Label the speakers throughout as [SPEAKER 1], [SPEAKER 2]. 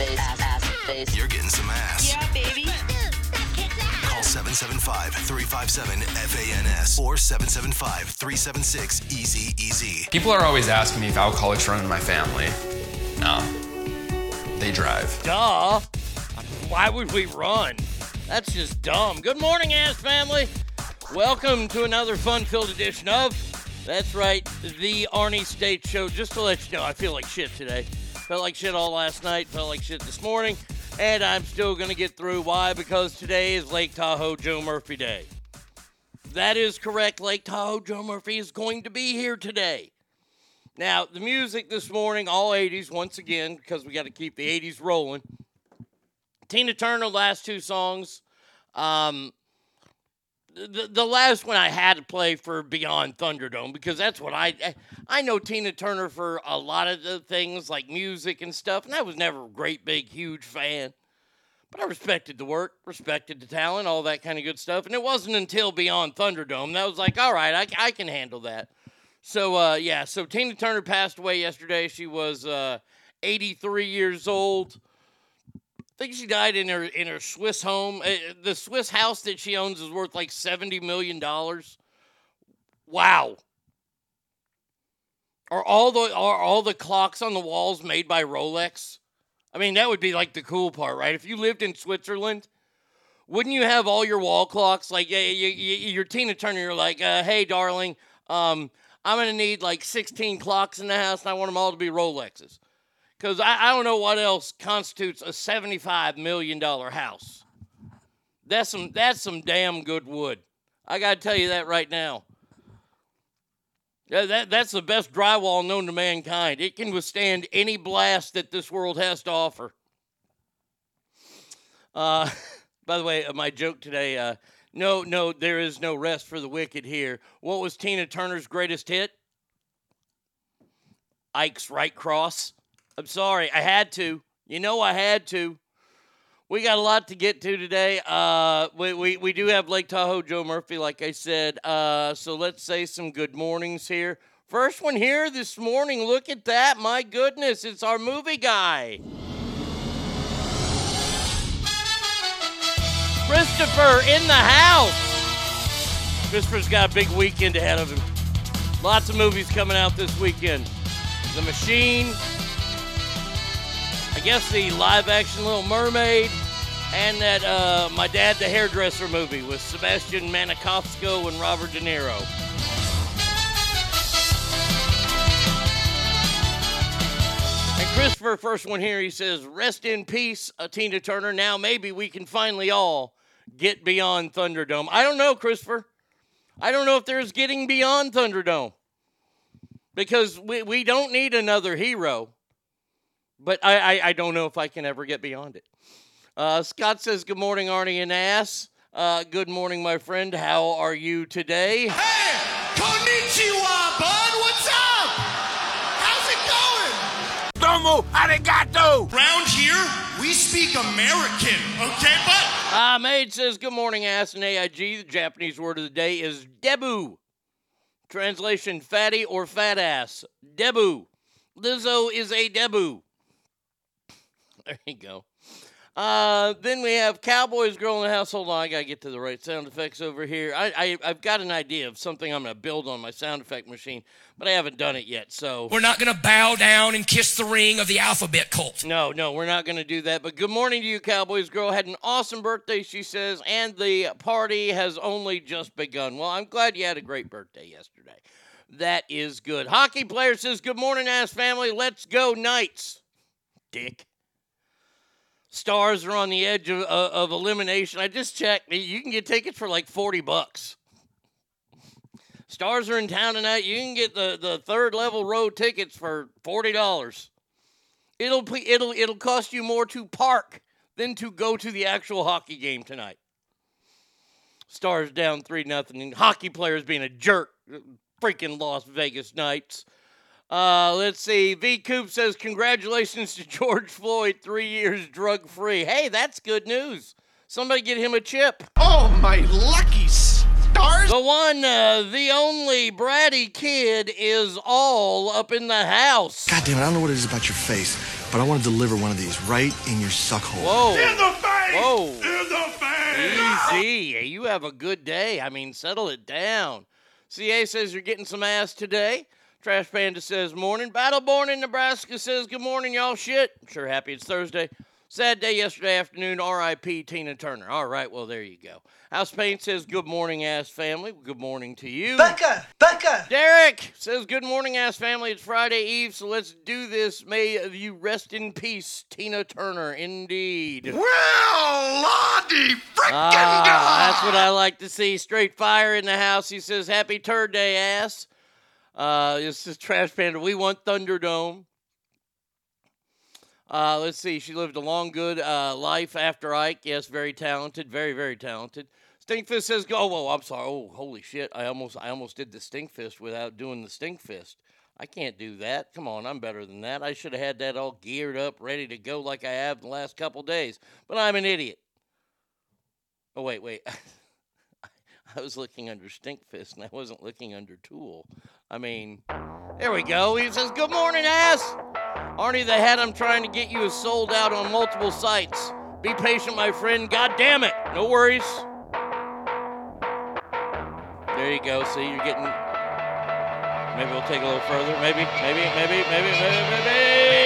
[SPEAKER 1] ass face, ass, ass face.
[SPEAKER 2] You're getting some ass.
[SPEAKER 1] Yeah, baby.
[SPEAKER 2] Call 775-357-FANS or 775-376-EASY-EASY.
[SPEAKER 3] People are always asking me if alcoholics run in my family. No. They drive.
[SPEAKER 4] Duh. Why would we run? That's just dumb. Good morning, ass family. Welcome to another fun-filled edition of That's right, the Arnie State Show. Just to let you know, I feel like shit today. Felt like shit all last night. Felt like shit this morning, and I'm still gonna get through. Why? Because today is Lake Tahoe Joe Murphy Day. That is correct. Lake Tahoe Joe Murphy is going to be here today. Now, the music this morning, all 80s, once again, because we got to keep the 80s rolling. Tina Turner, last two songs. Um, the, the last one I had to play for Beyond Thunderdome because that's what I I know Tina Turner for a lot of the things like music and stuff, and I was never a great big huge fan. But I respected the work, respected the talent, all that kind of good stuff. And it wasn't until Beyond Thunderdome that I was like, all right, I, I can handle that. So uh, yeah, so Tina Turner passed away yesterday. She was uh, 83 years old. I think she died in her in her Swiss home. Uh, The Swiss house that she owns is worth like 70 million dollars. Wow. Are all the are all the clocks on the walls made by Rolex? I mean, that would be like the cool part, right? If you lived in Switzerland, wouldn't you have all your wall clocks like yeah, you, you, you're Tina Turner? You're like, uh, hey, darling, um, I'm gonna need like 16 clocks in the house, and I want them all to be Rolexes, because I, I don't know what else constitutes a 75 million dollar house. That's some that's some damn good wood. I gotta tell you that right now. Yeah, that, that's the best drywall known to mankind. It can withstand any blast that this world has to offer. Uh, by the way, uh, my joke today uh, no, no, there is no rest for the wicked here. What was Tina Turner's greatest hit? Ike's Right Cross. I'm sorry, I had to. You know, I had to. We got a lot to get to today. Uh, we, we, we do have Lake Tahoe Joe Murphy, like I said. Uh, so let's say some good mornings here. First one here this morning. Look at that. My goodness, it's our movie guy. Christopher in the house. Christopher's got a big weekend ahead of him. Lots of movies coming out this weekend. The Machine, I guess the live action Little Mermaid, and that uh, My Dad the Hairdresser movie with Sebastian Maniscalco and Robert De Niro. And Christopher, first one here, he says, Rest in peace, Tina Turner. Now maybe we can finally all get beyond Thunderdome. I don't know, Christopher. I don't know if there's getting beyond Thunderdome because we, we don't need another hero. But I, I, I don't know if I can ever get beyond it. Uh, Scott says, Good morning, Arnie and Ass. Uh, good morning, my friend. How are you today?
[SPEAKER 5] Hey! Konnichiwa, bud! What's up? How's it going? Domo arigato! Round here, we speak American, okay, bud?
[SPEAKER 4] Uh, Maid says, Good morning, Ass and AIG. The Japanese word of the day is debu. Translation fatty or fat ass. Debu. Lizzo is a debu. There you go. Uh, then we have Cowboys Girl in the House. Hold on, I gotta get to the right sound effects over here. I, I I've got an idea of something I'm gonna build on my sound effect machine, but I haven't done it yet. So
[SPEAKER 6] We're not going to bow down and kiss the ring of the alphabet cult.
[SPEAKER 4] no, no, we're not gonna do that. But good morning to you, Cowboys Girl. Had an awesome birthday, she says, and the party has only just begun. Well, I'm glad you had a great birthday yesterday. That is good. Hockey player says, Good morning, ass family. Let's go, Knights. Dick. Stars are on the edge of, of, of elimination. I just checked. You can get tickets for like 40 bucks. Stars are in town tonight. You can get the, the third level row tickets for $40. It'll be- it'll it'll cost you more to park than to go to the actual hockey game tonight. Stars down three nothing, hockey players being a jerk. Uh, freaking Las Vegas Knights. Uh, let's see. V Coop says congratulations to George Floyd, three years drug free. Hey, that's good news. Somebody get him a chip.
[SPEAKER 5] Oh, my lucky stars!
[SPEAKER 4] The one, uh, the only bratty kid is all up in the house.
[SPEAKER 7] God damn it, I don't know what it is about your face, but I want to deliver one of these right in your suck hole.
[SPEAKER 4] Whoa.
[SPEAKER 5] In the face!
[SPEAKER 4] Whoa.
[SPEAKER 5] In the face!
[SPEAKER 4] Easy. You have a good day. I mean, settle it down. CA says you're getting some ass today. Trash Panda says morning. Battleborn in Nebraska says good morning, y'all. Shit. I'm Sure happy it's Thursday. Sad day yesterday afternoon. R.I.P. Tina Turner. All right, well, there you go. House Paint says good morning, ass family. Good morning to you.
[SPEAKER 8] Becca! Becca!
[SPEAKER 4] Derek says, Good morning, ass family. It's Friday Eve, so let's do this. May you rest in peace, Tina Turner. Indeed.
[SPEAKER 5] Well, Lottie frickin'
[SPEAKER 4] Ah, that's what I like to see. Straight fire in the house. He says, Happy Turd Day, ass. Uh, this is Trash Panda. We want Thunderdome. Uh, let's see. She lived a long, good uh, life after Ike. Yes, very talented. Very, very talented. Stinkfist says, "Go." Oh, whoa, I'm sorry. Oh, holy shit! I almost, I almost did the Stinkfist without doing the Stinkfist. I can't do that. Come on, I'm better than that. I should have had that all geared up, ready to go, like I have the last couple days. But I'm an idiot. Oh wait, wait. I was looking under Stinkfist and I wasn't looking under Tool. I mean, there we go. He says, Good morning, ass. Arnie the Hat, I'm trying to get you is sold out on multiple sites. Be patient, my friend. God damn it. No worries. There you go. See, you're getting. Maybe we'll take a little further. Maybe, maybe, maybe, maybe, maybe, maybe.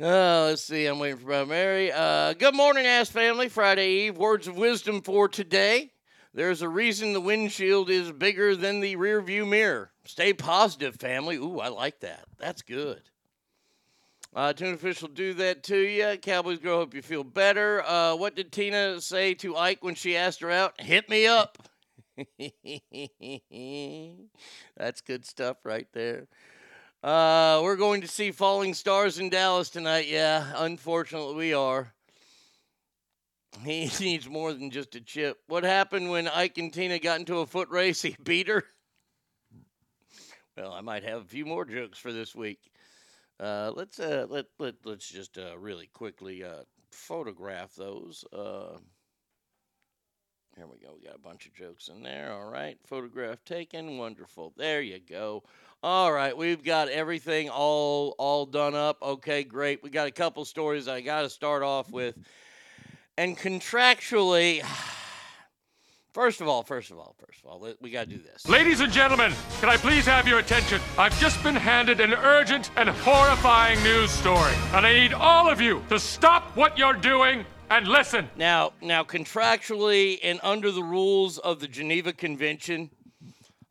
[SPEAKER 4] Uh, let's see. I'm waiting for Mary. Uh, good morning, ass family. Friday Eve. Words of wisdom for today. There's a reason the windshield is bigger than the rear view mirror. Stay positive, family. Ooh, I like that. That's good. Uh, Fish will do that to you. Cowboys girl, hope you feel better. Uh, what did Tina say to Ike when she asked her out? Hit me up. That's good stuff right there. Uh, we're going to see Falling Stars in Dallas tonight. Yeah, unfortunately, we are. He needs more than just a chip. What happened when Ike and Tina got into a foot race? He beat her. Well, I might have a few more jokes for this week. Uh, let's uh, let let let's just uh, really quickly uh, photograph those. Uh, here we go. We got a bunch of jokes in there. All right. Photograph taken. Wonderful. There you go. All right. We've got everything all all done up. Okay, great. We got a couple stories I got to start off with. And contractually, first of all, first of all, first of all, we got to do this.
[SPEAKER 8] Ladies and gentlemen, can I please have your attention? I've just been handed an urgent and horrifying news story, and I need all of you to stop what you're doing and listen.
[SPEAKER 4] Now, now contractually and under the rules of the Geneva Convention,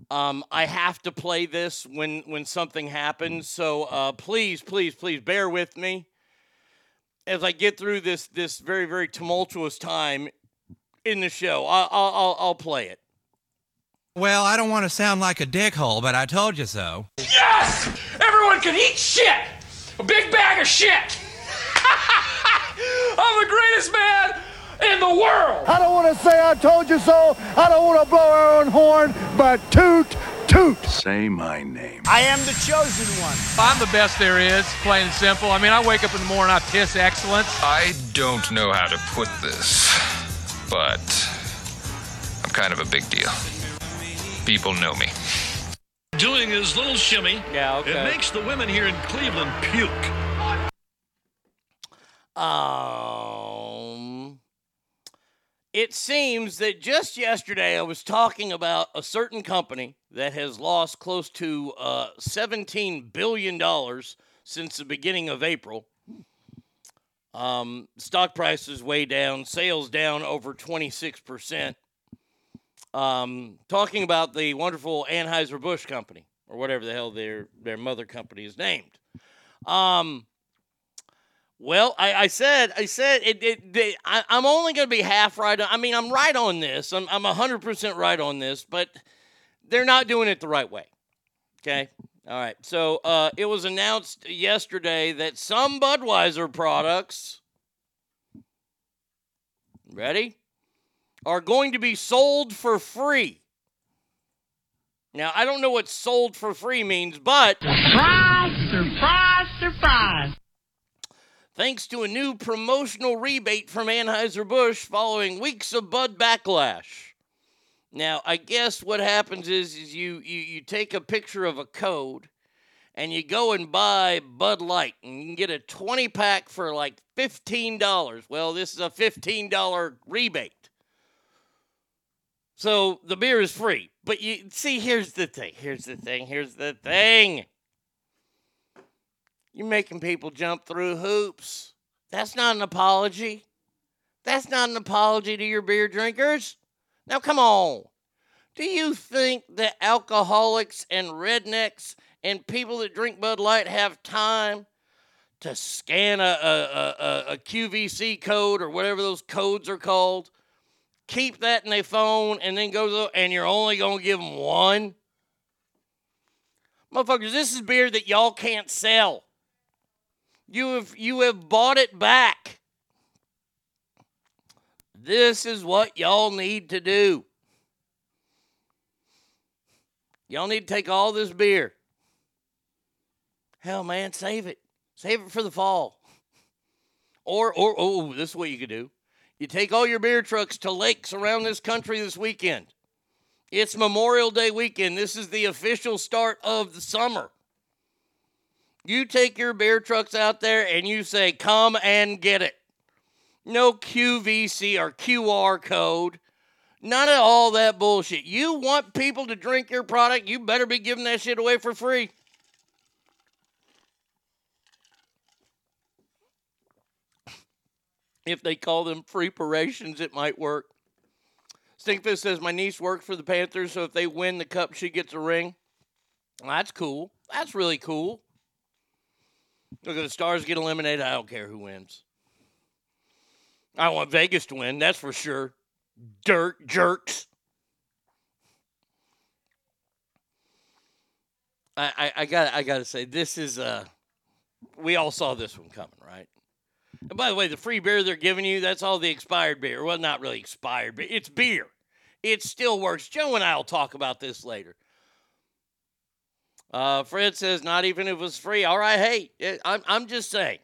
[SPEAKER 4] um, I have to play this when when something happens. So uh, please, please, please bear with me as I get through this this very very tumultuous time in the show. I'll I'll, I'll, I'll play it.
[SPEAKER 9] Well, I don't want to sound like a dickhole, but I told you so.
[SPEAKER 6] Yes! Everyone can eat shit! A big bag of shit! I'm the greatest man in the world!
[SPEAKER 10] I don't want to say I told you so. I don't want to blow our own horn, but toot, toot.
[SPEAKER 11] Say my name.
[SPEAKER 10] I am the chosen one.
[SPEAKER 9] I'm the best there is, plain and simple. I mean, I wake up in the morning, I piss excellence.
[SPEAKER 3] I don't know how to put this, but I'm kind of a big deal. People know me.
[SPEAKER 11] Doing his little shimmy.
[SPEAKER 4] Yeah, okay.
[SPEAKER 11] It makes the women here in Cleveland puke.
[SPEAKER 4] Um, it seems that just yesterday I was talking about a certain company that has lost close to uh, $17 billion since the beginning of April. Um, stock prices way down, sales down over 26%. Um, talking about the wonderful Anheuser-Busch company, or whatever the hell their, their mother company is named. Um, well, I, I said, I said, it, it, they, I, I'm only going to be half right. On, I mean, I'm right on this. I'm, I'm 100% right on this, but they're not doing it the right way. Okay. All right. So uh, it was announced yesterday that some Budweiser products, ready, are going to be sold for free. Now, I don't know what sold for free means, but.
[SPEAKER 12] Surprise, surprise, surprise.
[SPEAKER 4] Thanks to a new promotional rebate from Anheuser-Busch following weeks of Bud backlash. Now, I guess what happens is, is you, you, you take a picture of a code and you go and buy Bud Light and you can get a 20 pack for like $15. Well, this is a $15 rebate. So the beer is free. But you see, here's the thing. Here's the thing. Here's the thing. You're making people jump through hoops. That's not an apology. That's not an apology to your beer drinkers. Now, come on. Do you think that alcoholics and rednecks and people that drink Bud Light have time to scan a, a, a, a QVC code or whatever those codes are called? Keep that in their phone and then go and you're only going to give them one? Motherfuckers, this is beer that y'all can't sell. You have you have bought it back. This is what y'all need to do. Y'all need to take all this beer. Hell, man, save it. Save it for the fall. Or, or, oh, oh this is what you could do. You take all your beer trucks to lakes around this country this weekend. It's Memorial Day weekend. This is the official start of the summer. You take your beer trucks out there and you say, come and get it. No QVC or QR code. None of all that bullshit. You want people to drink your product, you better be giving that shit away for free. If they call them free parations, it might work. Stinkfist says, My niece works for the Panthers, so if they win the cup, she gets a ring. Well, that's cool. That's really cool. Look, at the Stars get eliminated. I don't care who wins. I want Vegas to win, that's for sure. Dirt jerks. I, I, I got I gotta say this is uh we all saw this one coming, right? And by the way, the free beer they're giving you, that's all the expired beer. Well, not really expired, but it's beer. It still works. Joe and I will talk about this later. Uh, Fred says, not even if it was free. All right, hey, it- I'm, I'm just saying.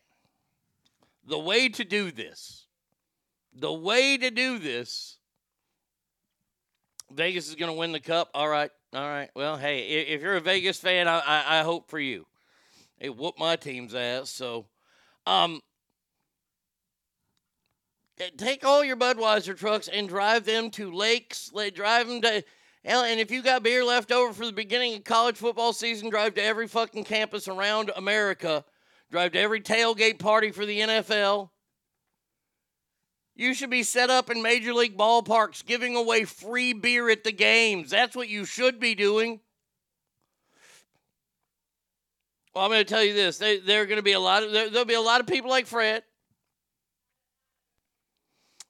[SPEAKER 4] the way to do this, the way to do this, Vegas is going to win the cup. All right. All right. Well, hey, i- if you're a Vegas fan, I, I, I hope for you. It whooped my team's ass. So, um, eh, take all your Budweiser trucks and drive them to lakes. Drive them to. And if you got beer left over for the beginning of college football season, drive to every fucking campus around America. Drive to every tailgate party for the NFL. You should be set up in major league ballparks giving away free beer at the games. That's what you should be doing. Well, I'm going to tell you this: they, there are going to be a lot of there, there'll be a lot of people like Fred,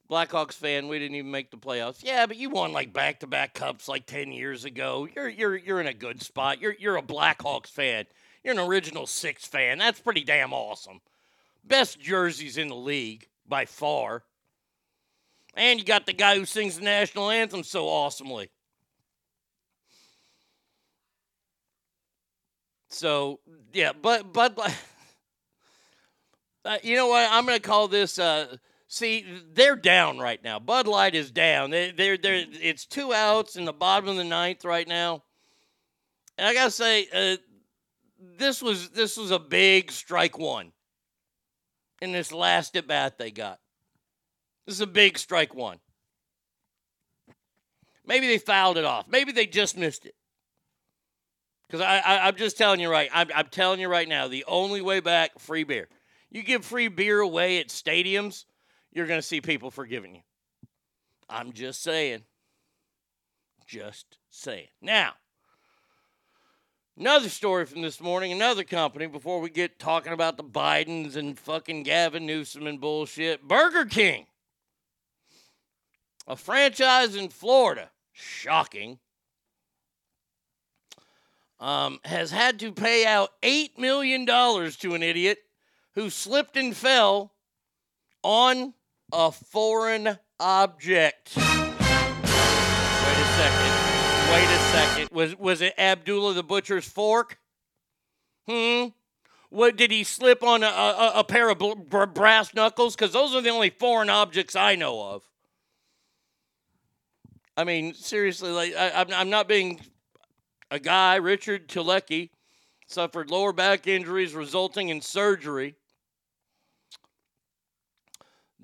[SPEAKER 4] Blackhawks fan. We didn't even make the playoffs. Yeah, but you won like back-to-back cups like ten years ago. You're you're you're in a good spot. You're you're a Blackhawks fan. You're an original six fan. That's pretty damn awesome. Best jerseys in the league by far. And you got the guy who sings the national anthem so awesomely. So yeah, but but, but uh, you know what? I'm to call this. Uh, see, they're down right now. Bud Light is down. They, they're they're it's two outs in the bottom of the ninth right now. And I gotta say, uh, this was this was a big strike one in this last at bat they got. This is a big strike one. Maybe they fouled it off. Maybe they just missed it. Because I, I'm just telling you right. I'm, I'm telling you right now. The only way back, free beer. You give free beer away at stadiums, you're going to see people forgiving you. I'm just saying. Just saying. Now, another story from this morning, another company, before we get talking about the Bidens and fucking Gavin Newsom and bullshit. Burger King, a franchise in Florida, shocking, um, has had to pay out $8 million to an idiot who slipped and fell on a foreign object. Wait a second. Wait a second. Was was it Abdullah the butcher's fork? Hmm. What did he slip on a, a, a pair of bl- br- brass knuckles? Because those are the only foreign objects I know of. I mean, seriously, like I, I'm, I'm not being a guy, Richard Tulecki, suffered lower back injuries resulting in surgery.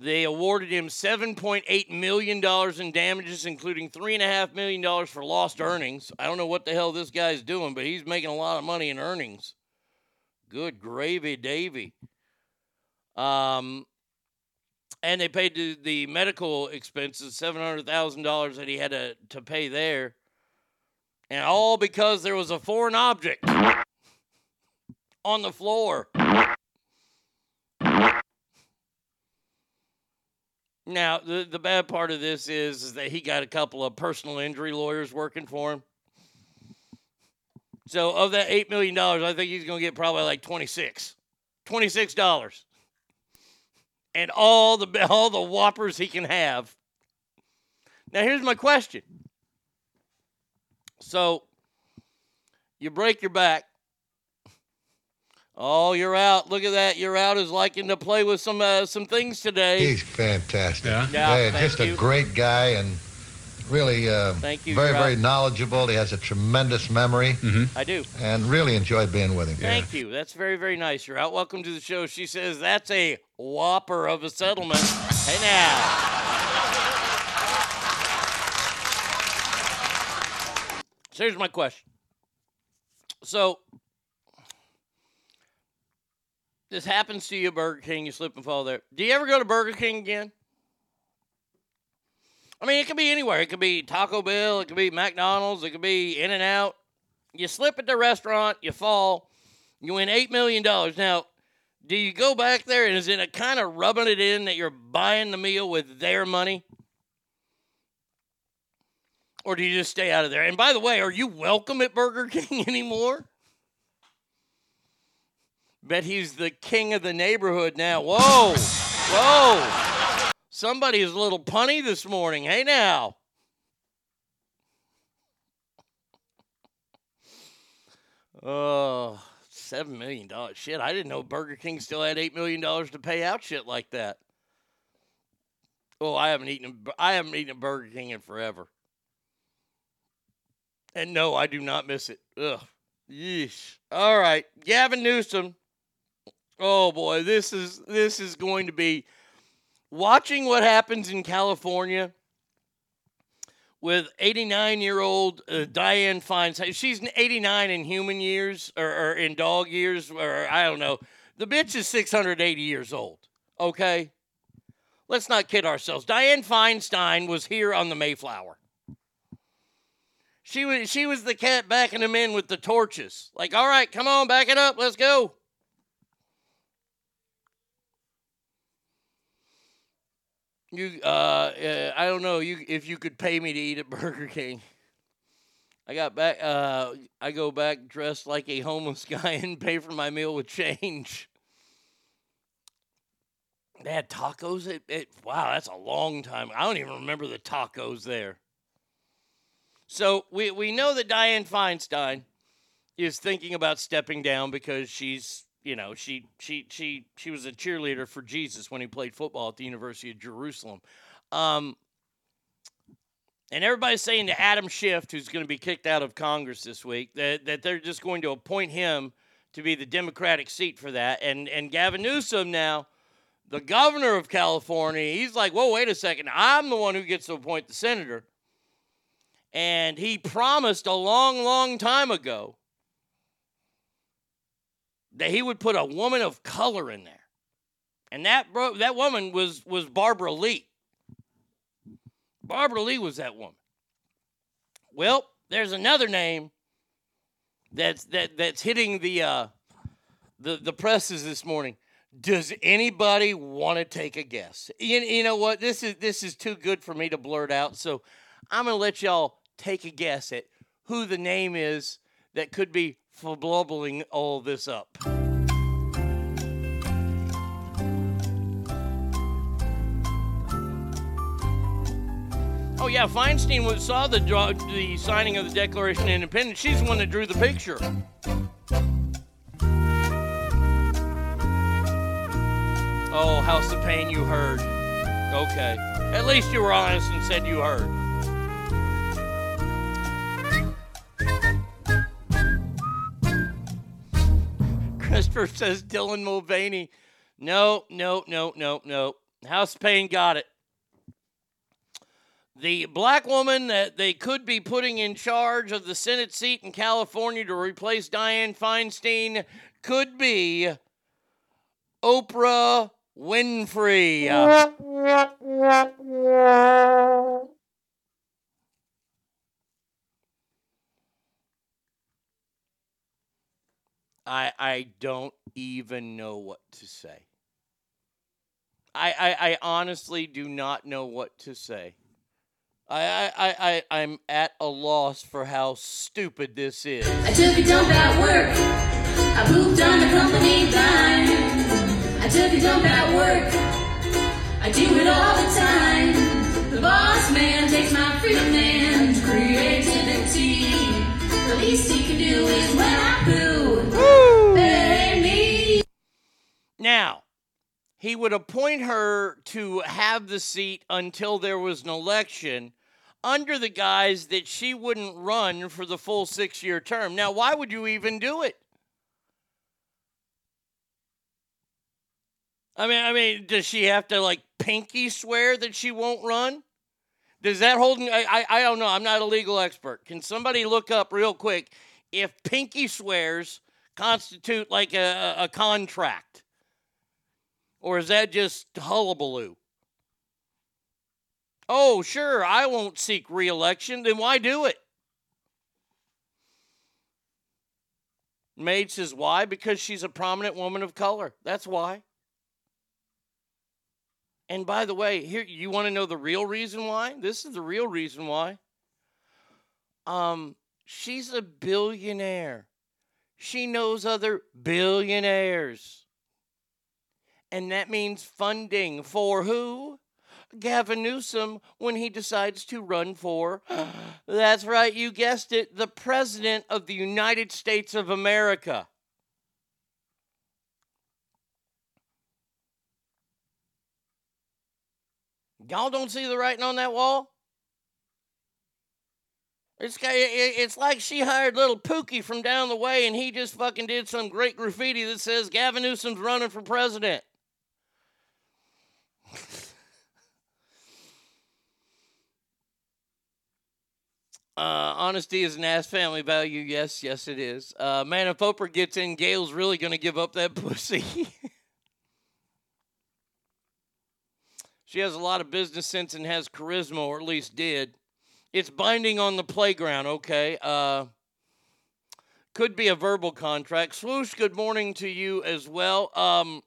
[SPEAKER 4] They awarded him $7.8 million in damages, including $3.5 million for lost earnings. I don't know what the hell this guy's doing, but he's making a lot of money in earnings. Good gravy, Davy. Um, and they paid the, the medical expenses, $700,000 that he had to, to pay there. And all because there was a foreign object on the floor. Now, the, the bad part of this is, is that he got a couple of personal injury lawyers working for him. So, of that $8 million, I think he's going to get probably like 26 $26. And all the, all the whoppers he can have. Now, here's my question. So, you break your back. Oh, you're out. Look at that. You're out is liking to play with some uh, some things today.
[SPEAKER 13] He's fantastic.
[SPEAKER 4] Yeah? Yeah, thank
[SPEAKER 13] just
[SPEAKER 4] you.
[SPEAKER 13] a great guy and really uh,
[SPEAKER 4] Thank you,
[SPEAKER 13] very,
[SPEAKER 4] Rob.
[SPEAKER 13] very knowledgeable. He has a tremendous memory.
[SPEAKER 4] I do.
[SPEAKER 13] And really enjoyed being with him.
[SPEAKER 4] Thank you. That's very, very nice. You're out. Welcome to the show. She says that's a whopper of a settlement. Hey now. So here's my question. So this happens to you, Burger King, you slip and fall there. Do you ever go to Burger King again? I mean, it could be anywhere. It could be Taco Bell, it could be McDonald's, it could be In and Out. You slip at the restaurant, you fall, you win $8 million. Now, do you go back there and is it a kind of rubbing it in that you're buying the meal with their money? Or do you just stay out of there? And by the way, are you welcome at Burger King anymore? Bet he's the king of the neighborhood now. Whoa, whoa. Somebody is a little punny this morning. Hey now. Oh, Seven million dollars. Shit, I didn't know Burger King still had eight million dollars to pay out shit like that. Oh, I haven't eaten. I haven't eaten a Burger King in forever. And no, I do not miss it. Ugh. Yeesh. All right, Gavin Newsom. Oh boy, this is this is going to be watching what happens in California with 89 year old uh, Dianne Feinstein. She's 89 in human years or, or in dog years, or I don't know. The bitch is 680 years old. Okay? Let's not kid ourselves. Dianne Feinstein was here on the Mayflower. She was she was the cat backing him in with the torches. Like, all right, come on, back it up, let's go. You, uh, uh, I don't know. You, if you could pay me to eat at Burger King, I got back. Uh, I go back dressed like a homeless guy and pay for my meal with change. They had tacos. It, it, wow, that's a long time. I don't even remember the tacos there. So we we know that Dianne Feinstein is thinking about stepping down because she's you know she she she she was a cheerleader for Jesus when he played football at the University of Jerusalem. Um, and everybody's saying to Adam Schiff, who's going to be kicked out of Congress this week, that, that they're just going to appoint him to be the Democratic seat for that. And and Gavin Newsom now, the governor of California, he's like, whoa, wait a second, I'm the one who gets to appoint the senator. And he promised a long, long time ago that he would put a woman of color in there. And that bro- that woman was was Barbara Lee. Barbara Lee was that woman. Well, there's another name that's that that's hitting the uh the the presses this morning. Does anybody want to take a guess? You, you know what? This is this is too good for me to blurt out. So I'm gonna let y'all take a guess at who the name is that could be blubbling all this up. Oh yeah, Feinstein saw the the signing of the Declaration of Independence. She's the one that drew the picture. Oh, House of Pain, you heard. Okay, at least you were honest and said you heard. Says Dylan Mulvaney. No, no, no, no, no. House Pain got it. The black woman that they could be putting in charge of the Senate seat in California to replace Dianne Feinstein could be Oprah Winfrey. I I don't even know what to say. I I, I honestly do not know what to say. I, I, I, I'm at a loss for how stupid this is.
[SPEAKER 12] I took a dump at work. I pooped on the company dime. I took a dump at work. I do it all the time. The boss man takes my freedom and creativity. The least he can do is when I
[SPEAKER 4] Now, he would appoint her to have the seat until there was an election under the guise that she wouldn't run for the full six year term. Now, why would you even do it? I mean, I mean, does she have to like pinky swear that she won't run? Does that hold? I, I, I don't know. I'm not a legal expert. Can somebody look up real quick if pinky swears constitute like a, a contract? Or is that just hullabaloo? Oh, sure, I won't seek reelection. Then why do it? Maid says, why? Because she's a prominent woman of color. That's why. And by the way, here you want to know the real reason why? This is the real reason why. Um, she's a billionaire. She knows other billionaires. And that means funding for who? Gavin Newsom when he decides to run for, that's right, you guessed it, the President of the United States of America. Y'all don't see the writing on that wall? It's, it's like she hired little Pookie from down the way and he just fucking did some great graffiti that says Gavin Newsom's running for president. Uh, honesty is an ass family value. Yes, yes, it is. Uh, man, if Oprah gets in, Gail's really going to give up that pussy. she has a lot of business sense and has charisma, or at least did. It's binding on the playground, okay. Uh, could be a verbal contract. Swoosh, good morning to you as well. Um,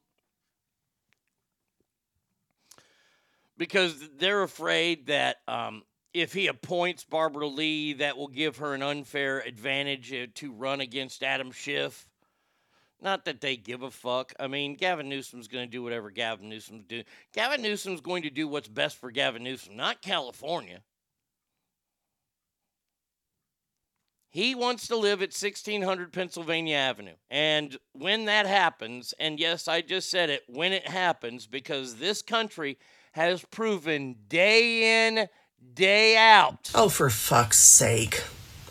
[SPEAKER 4] because they're afraid that um, if he appoints Barbara Lee, that will give her an unfair advantage uh, to run against Adam Schiff. Not that they give a fuck. I mean, Gavin Newsom's going to do whatever Gavin Newsom's do. Gavin Newsom's going to do what's best for Gavin Newsom, not California. He wants to live at 1600 Pennsylvania Avenue. And when that happens, and yes, I just said it, when it happens, because this country has proven day in, day out.
[SPEAKER 14] Oh, for fuck's sake.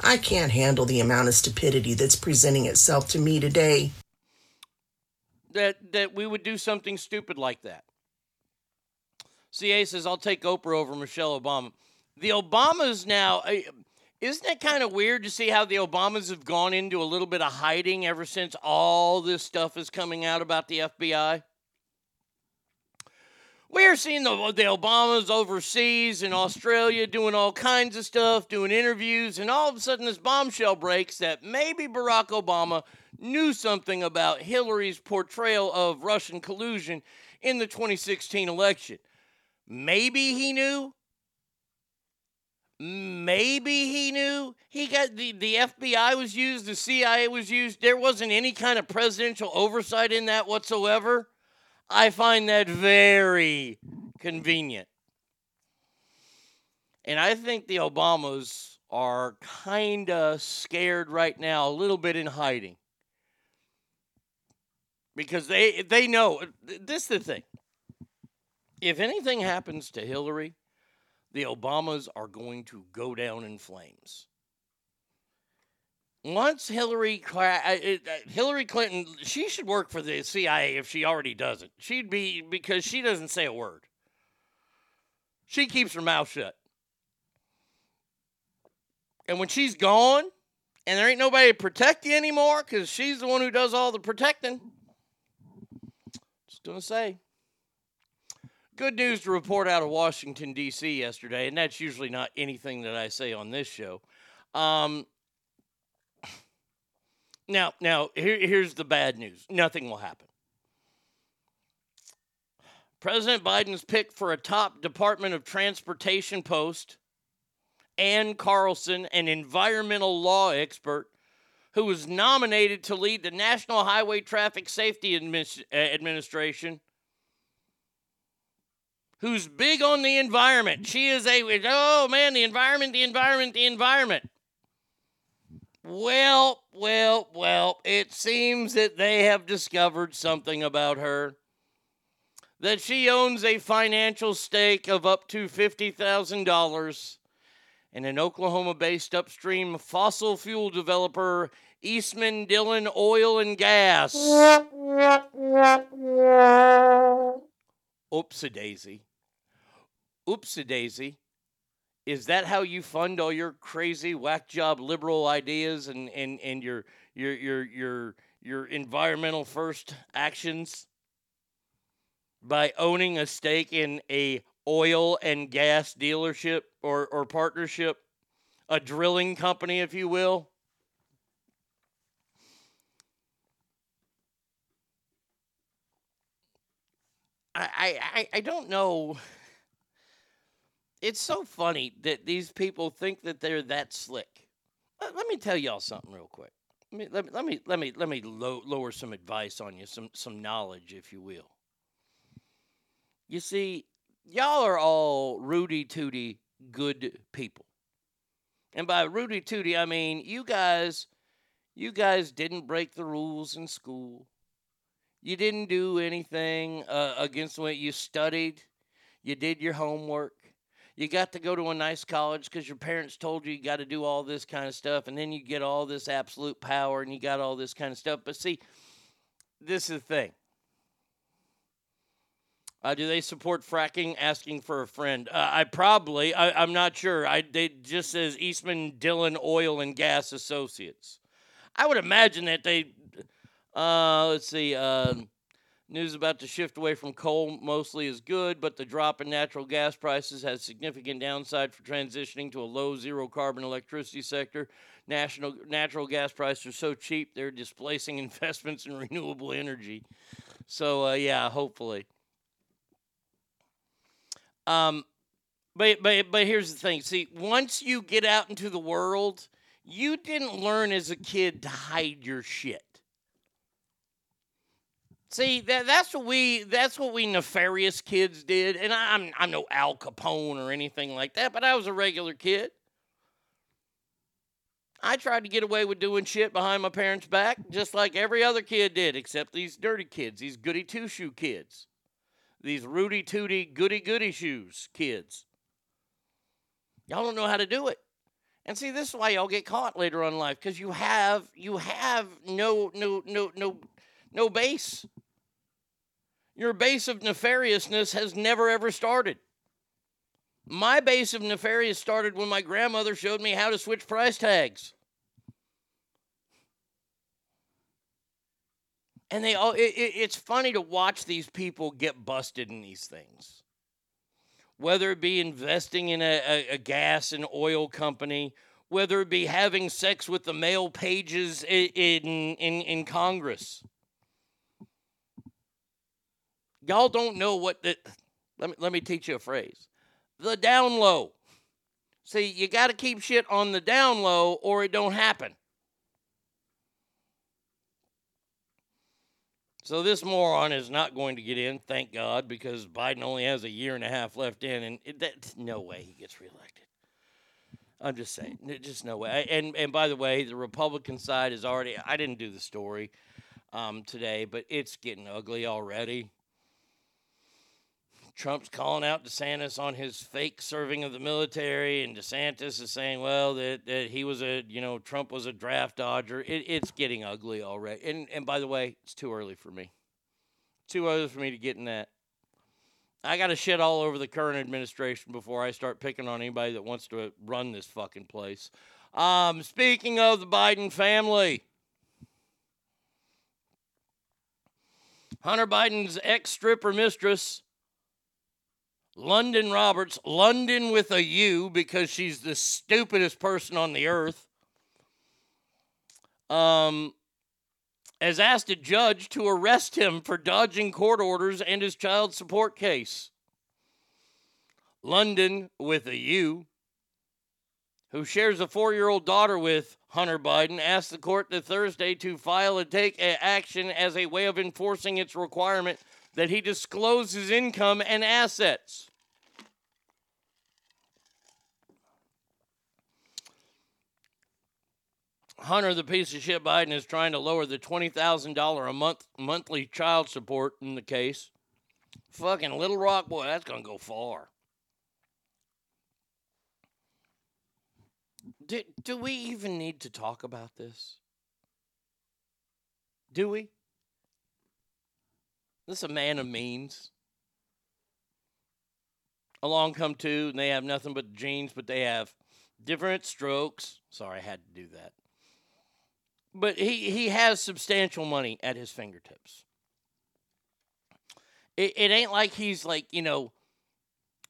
[SPEAKER 14] I can't handle the amount of stupidity that's presenting itself to me today.
[SPEAKER 4] that that we would do something stupid like that. CA says I'll take Oprah over Michelle Obama. The Obamas now isn't it kind of weird to see how the Obamas have gone into a little bit of hiding ever since all this stuff is coming out about the FBI? We're seeing the, the Obamas overseas in Australia doing all kinds of stuff, doing interviews, and all of a sudden this bombshell breaks that maybe Barack Obama knew something about Hillary's portrayal of Russian collusion in the 2016 election. Maybe he knew. Maybe he knew. He got the, the FBI was used, the CIA was used. There wasn't any kind of presidential oversight in that whatsoever. I find that very convenient. And I think the Obamas are kind of scared right now, a little bit in hiding. Because they they know this is the thing. If anything happens to Hillary, the Obamas are going to go down in flames. Once Hillary cla- uh, uh, Hillary Clinton, she should work for the CIA if she already doesn't. She'd be because she doesn't say a word. She keeps her mouth shut. And when she's gone, and there ain't nobody to protect you anymore, because she's the one who does all the protecting. Just gonna say. Good news to report out of Washington, D.C. yesterday, and that's usually not anything that I say on this show. Um, now, now here, here's the bad news nothing will happen. President Biden's pick for a top Department of Transportation post, Ann Carlson, an environmental law expert who was nominated to lead the National Highway Traffic Safety Admis- uh, Administration, who's big on the environment. She is a, oh man, the environment, the environment, the environment. Well, well, well, it seems that they have discovered something about her. That she owns a financial stake of up to $50,000 in an Oklahoma based upstream fossil fuel developer, Eastman Dillon Oil and Gas. Oopsie daisy. Oopsie daisy. Is that how you fund all your crazy whack job liberal ideas and, and, and your your your your your environmental first actions? By owning a stake in a oil and gas dealership or, or partnership, a drilling company, if you will. I, I, I don't know. It's so funny that these people think that they're that slick. Let, let me tell y'all something real quick. Let me let me let me let me, low, lower some advice on you, some some knowledge, if you will. You see, y'all are all Rudy Tooty good people. And by Rudy Tooty, I mean you guys you guys didn't break the rules in school. You didn't do anything uh, against what you studied. You did your homework. You got to go to a nice college because your parents told you you got to do all this kind of stuff. And then you get all this absolute power and you got all this kind of stuff. But see, this is the thing. Uh, do they support fracking? Asking for a friend. Uh, I probably. I, I'm not sure. I they just says Eastman Dillon Oil and Gas Associates. I would imagine that they. Uh, let's see. Um, news about to shift away from coal mostly is good, but the drop in natural gas prices has significant downside for transitioning to a low zero carbon electricity sector. National natural gas prices are so cheap they're displacing investments in renewable energy. So uh, yeah, hopefully. Um, but but but here's the thing. See, once you get out into the world, you didn't learn as a kid to hide your shit. See, that that's what we that's what we nefarious kids did. And I'm I'm no Al Capone or anything like that, but I was a regular kid. I tried to get away with doing shit behind my parents' back, just like every other kid did, except these dirty kids, these goody two shoe kids these Rudy Tooty goody goody shoes kids. Y'all don't know how to do it. And see, this is why y'all get caught later on in life because you have you have no no no no no base. Your base of nefariousness has never ever started. My base of nefarious started when my grandmother showed me how to switch price tags. and they all it, it, it's funny to watch these people get busted in these things whether it be investing in a, a, a, gas and oil company whether it be having sex with the male pages in, in, in, in congress y'all don't know what the let me, let me teach you a phrase the down low see you got to keep shit on the down low or it don't happen So this moron is not going to get in, thank God, because Biden only has a year and a half left in, and it, no way he gets reelected. I'm just saying, There's just no way. And and by the way, the Republican side is already. I didn't do the story um, today, but it's getting ugly already. Trump's calling out DeSantis on his fake serving of the military, and DeSantis is saying, well, that, that he was a, you know, Trump was a draft dodger. It, it's getting ugly already. And, and by the way, it's too early for me. Too early for me to get in that. I got to shit all over the current administration before I start picking on anybody that wants to run this fucking place. Um, speaking of the Biden family, Hunter Biden's ex stripper mistress Lunden Roberts, London with a U because she's the stupidest person on the earth, um, has asked a judge to arrest him for dodging court orders and his child support case. London with a U, who shares a four year old daughter with Hunter Biden, asked the court this Thursday to file and take action as a way of enforcing its requirement that he disclose his income and assets. Hunter, the piece of shit Biden, is trying to lower the $20,000 a month monthly child support in the case. Fucking Little Rock, boy, that's going to go far. Do, do we even need to talk about this? Do we? This is a man of means. Along come two, and they have nothing but jeans, but they have different strokes. Sorry, I had to do that. But he, he has substantial money at his fingertips. It, it ain't like he's like, you know,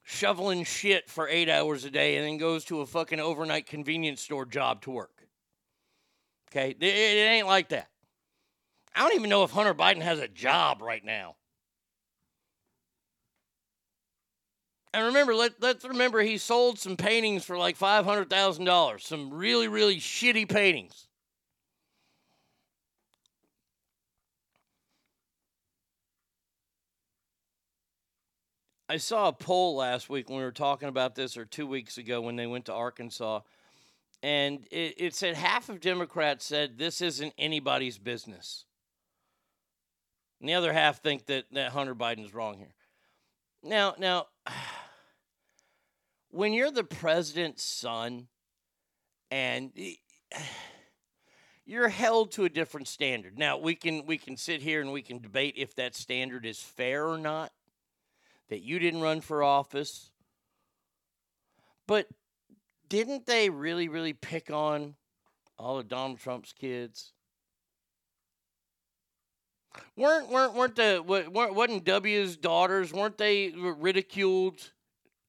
[SPEAKER 4] shoveling shit for eight hours a day and then goes to a fucking overnight convenience store job to work. Okay? It, it ain't like that. I don't even know if Hunter Biden has a job right now. And remember, let, let's remember he sold some paintings for like $500,000. Some really, really shitty paintings. I saw a poll last week when we were talking about this, or two weeks ago when they went to Arkansas, and it, it said half of Democrats said this isn't anybody's business. And the other half think that, that Hunter Biden is wrong here. Now, now, when you're the president's son and you're held to a different standard. Now, we can we can sit here and we can debate if that standard is fair or not. That you didn't run for office. But didn't they really really pick on all of Donald Trump's kids? Weren't weren't weren't the weren't wasn't W's daughters weren't they ridiculed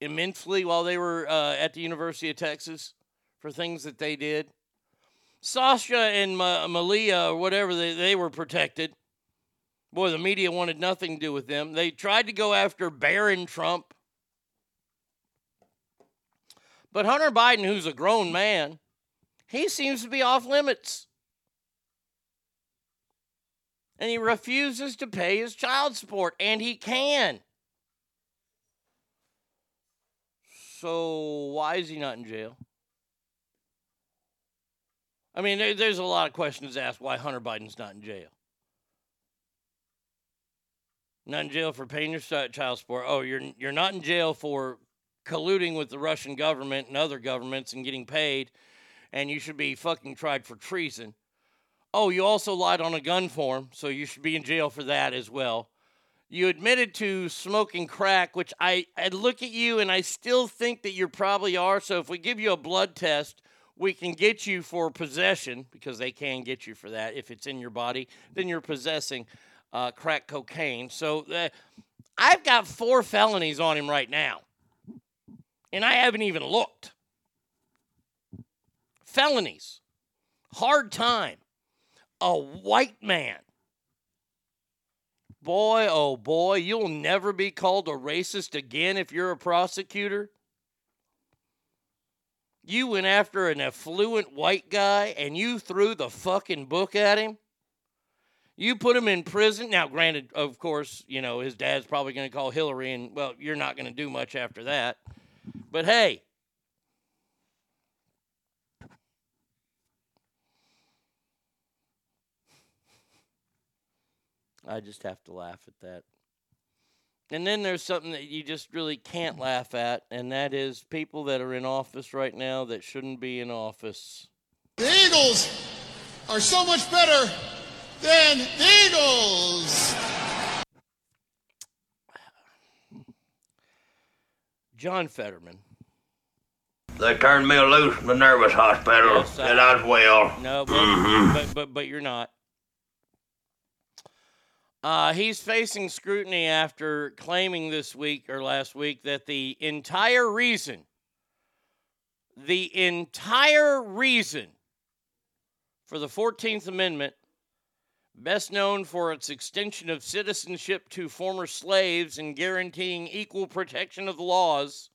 [SPEAKER 4] immensely while they were uh, at the University of Texas for things that they did? Sasha and Ma- Malia or whatever they, they were protected. Boy, the media wanted nothing to do with them. They tried to go after Barron Trump. But Hunter Biden, who's a grown man, he seems to be off limits and he refuses to pay his child support, and he can. So, why is he not in jail? I mean, there's a lot of questions asked why Hunter Biden's not in jail. Not in jail for paying your child support. Oh, you're you're not in jail for colluding with the Russian government and other governments and getting paid, and you should be fucking tried for treason. Oh, you also lied on a gun form, so you should be in jail for that as well. You admitted to smoking crack, which I, I look at you and I still think that you probably are. So if we give you a blood test, we can get you for possession because they can get you for that. If it's in your body, then you're possessing uh, crack cocaine. So uh, I've got four felonies on him right now, and I haven't even looked. Felonies, hard time a white man. Boy, oh boy, you'll never be called a racist again if you're a prosecutor. You went after an affluent white guy and you threw the fucking book at him. You put him in prison. Now, granted, of course, you know, his dad's probably going to call Hillary, and, well, you're not going to do much after that. But hey, I just have to laugh at that. And then there's something that you just really can't laugh at, and that is people that are in office right now that shouldn't be in office.
[SPEAKER 5] The Eagles are so much better than the Eagles.
[SPEAKER 4] John Fetterman.
[SPEAKER 15] They turned me loose in the nervous hospital,
[SPEAKER 4] Yes, I-
[SPEAKER 15] and I was well.
[SPEAKER 4] No, but,
[SPEAKER 15] Mhm.
[SPEAKER 4] but, but but you're not. Uh, he's facing scrutiny after claiming this week or last week that the entire reason, the entire reason for the 14th Amendment, best known for its extension of citizenship to former slaves and guaranteeing equal protection of the laws,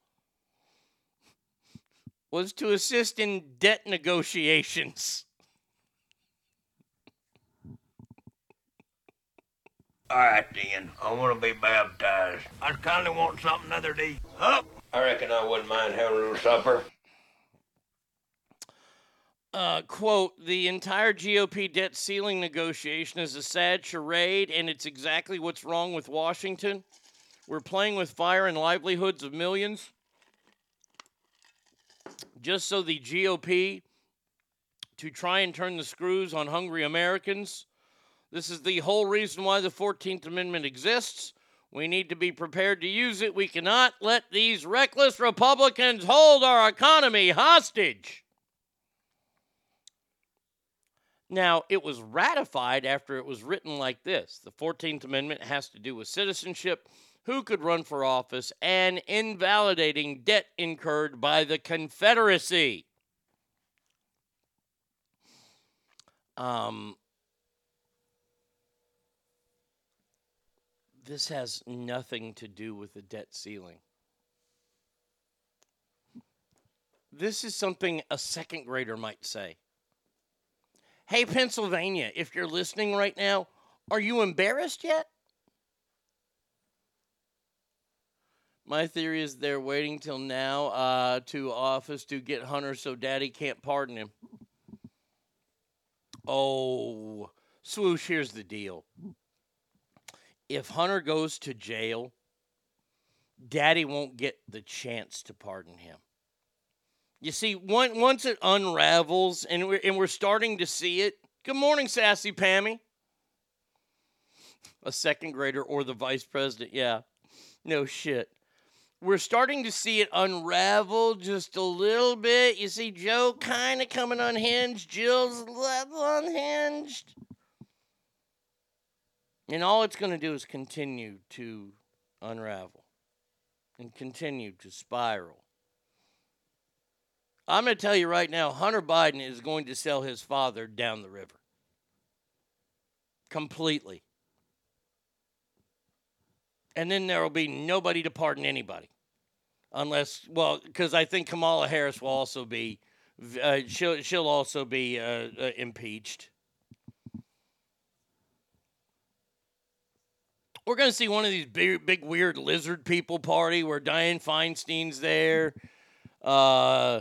[SPEAKER 4] was to assist in debt negotiations.
[SPEAKER 15] All right, then. I want to be baptized. I kind of want something other to eat. Up. I reckon I wouldn't mind having a little supper.
[SPEAKER 4] Uh, quote, the entire GOP debt ceiling negotiation is a sad charade, and it's exactly what's wrong with Washington. We're playing with fire and livelihoods of millions just so the GOP to try and turn the screws on hungry Americans. This is the whole reason why the 14th Amendment exists. We need to be prepared to use it. We cannot let these reckless Republicans hold our economy hostage. Now, it was ratified after it was written like this The 14th Amendment has to do with citizenship, who could run for office, and invalidating debt incurred by the Confederacy. Um, this has nothing to do with the debt ceiling. This is something a second grader might say. Hey, Pennsylvania, if you're listening right now, are you embarrassed yet? My theory is they're waiting till now uh, to office to get Hunter so daddy can't pardon him. Oh, swoosh, here's the deal. If Hunter goes to jail, Daddy won't get the chance to pardon him. You see, one, once it unravels, and we're, and we're starting to see it. Good morning, sassy Pammy. A second grader or the vice president. Yeah, no shit. We're starting to see it unravel just a little bit. You see Joe kind of coming unhinged, Jill's little unhinged. And all it's going to do is continue to unravel and continue to spiral. I'm going to tell you right now Hunter Biden is going to sell his father down the river. Completely. And then there will be nobody to pardon anybody. Unless, well, because I think Kamala Harris will also be, uh, she'll, she'll also be uh, uh, impeached. We're going to see one of these big, big, weird lizard people party where Dianne Feinstein's there. Uh,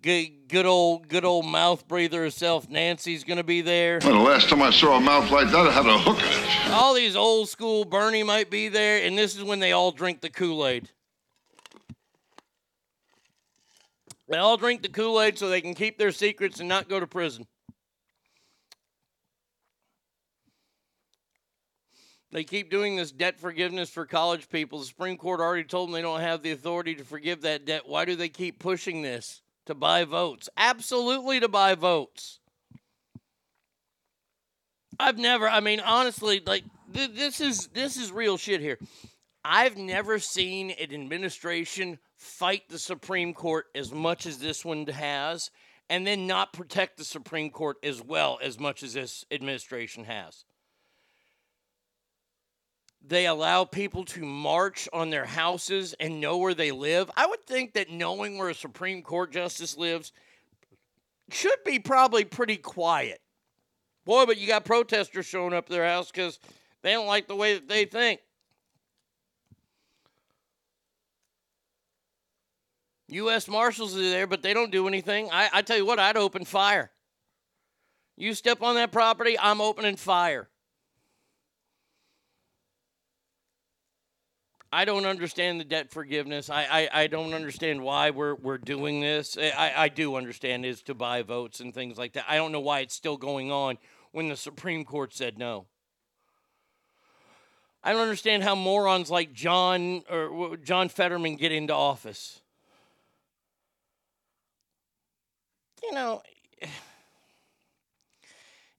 [SPEAKER 4] good, good old, good old mouth breather herself, Nancy's going to be there.
[SPEAKER 16] Well, the last time I saw a mouth like that, it had a hook in it.
[SPEAKER 4] All these old school Bernie might be there, and this is when they all drink the Kool Aid. They all drink the Kool Aid so they can keep their secrets and not go to prison. They keep doing this debt forgiveness for college people. The Supreme Court already told them they don't have the authority to forgive that debt. Why do they keep pushing this? To buy votes. Absolutely to buy votes. I've never, I mean, honestly, like th- this is this is real shit here. I've never seen an administration fight the Supreme Court as much as this one has, and then not protect the Supreme Court as well as much as this administration has. They allow people to march on their houses and know where they live. I would think that knowing where a Supreme Court justice lives should be probably pretty quiet. Boy, but you got protesters showing up their house because they don't like the way that they think. U.S. Marshals are there, but they don't do anything. I, I tell you what, I'd open fire. You step on that property, I'm opening fire. I don't understand the debt forgiveness. I, I, I don't understand why we're, we're doing this. I, I do understand is to buy votes and things like that. I don't know why it's still going on when the Supreme Court said no. I don't understand how morons like John or John Fetterman get into office. You know,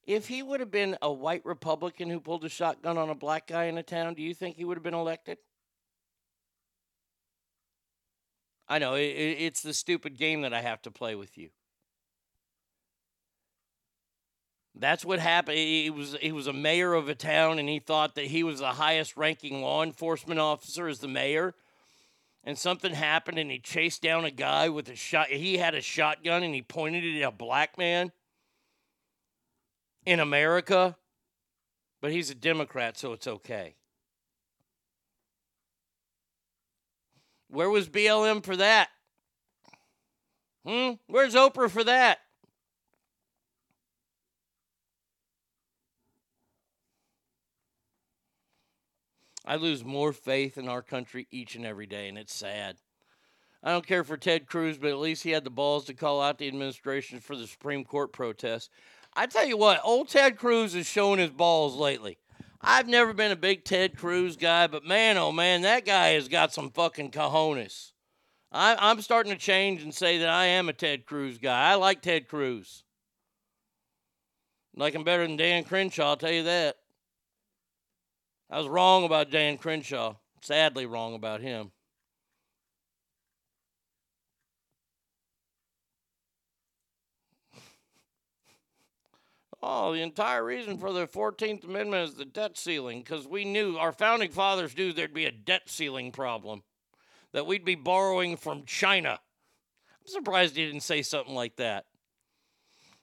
[SPEAKER 4] if he would have been a white Republican who pulled a shotgun on a black guy in a town, do you think he would have been elected? I know it, it's the stupid game that I have to play with you. That's what happened. He was he was a mayor of a town, and he thought that he was the highest ranking law enforcement officer as the mayor. And something happened, and he chased down a guy with a shot. He had a shotgun, and he pointed it at a black man in America. But he's a Democrat, so it's okay. Where was BLM for that? Hmm? Where's Oprah for that? I lose more faith in our country each and every day, and it's sad. I don't care for Ted Cruz, but at least he had the balls to call out the administration for the Supreme Court protest. I tell you what, old Ted Cruz is showing his balls lately. I've never been a big Ted Cruz guy, but man, oh man, that guy has got some fucking cojones. I, I'm starting to change and say that I am a Ted Cruz guy. I like Ted Cruz. Like him better than Dan Crenshaw, I'll tell you that. I was wrong about Dan Crenshaw. Sadly, wrong about him. Oh, the entire reason for the 14th Amendment is the debt ceiling because we knew, our founding fathers knew there'd be a debt ceiling problem, that we'd be borrowing from China. I'm surprised he didn't say something like that.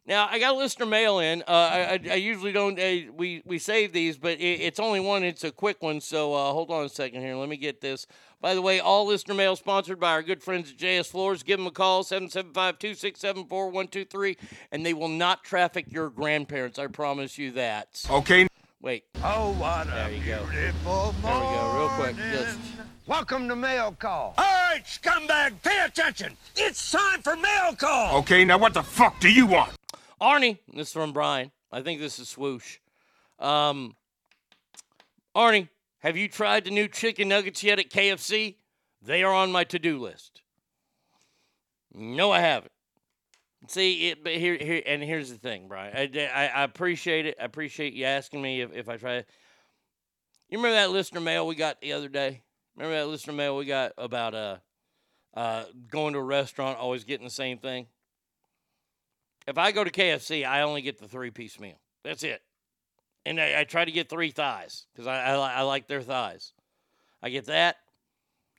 [SPEAKER 4] Now I got a listener mail in. Uh, I, I, I, usually don't. Uh, we we save these, but it, it's only one. It's a quick one. So uh, hold on a second here. Let me get this. By the way, all listener mail sponsored by our good friends at JS Floors. Give them a call 775-267-4123, and they will not traffic your grandparents. I promise you that.
[SPEAKER 5] Okay.
[SPEAKER 4] Wait.
[SPEAKER 5] Oh, what
[SPEAKER 4] there
[SPEAKER 5] a
[SPEAKER 4] you go.
[SPEAKER 5] beautiful
[SPEAKER 4] There we go. Real quick. Just
[SPEAKER 17] Welcome to Mail Call.
[SPEAKER 18] All right, scumbag, pay attention. It's time for mail call.
[SPEAKER 6] Okay, now what the fuck do you want?
[SPEAKER 4] Arnie, this is from Brian. I think this is swoosh. Um, Arnie, have you tried the new chicken nuggets yet at KFC? They are on my to-do list. No, I haven't. See, it, but here, here, and here's the thing, Brian. I, I, I appreciate it. I appreciate you asking me if, if I try. It. You remember that listener mail we got the other day? Remember that listener mail we got about uh, uh, going to a restaurant, always getting the same thing? If I go to KFC, I only get the three piece meal. That's it. And I, I try to get three thighs because I, I, I like their thighs. I get that.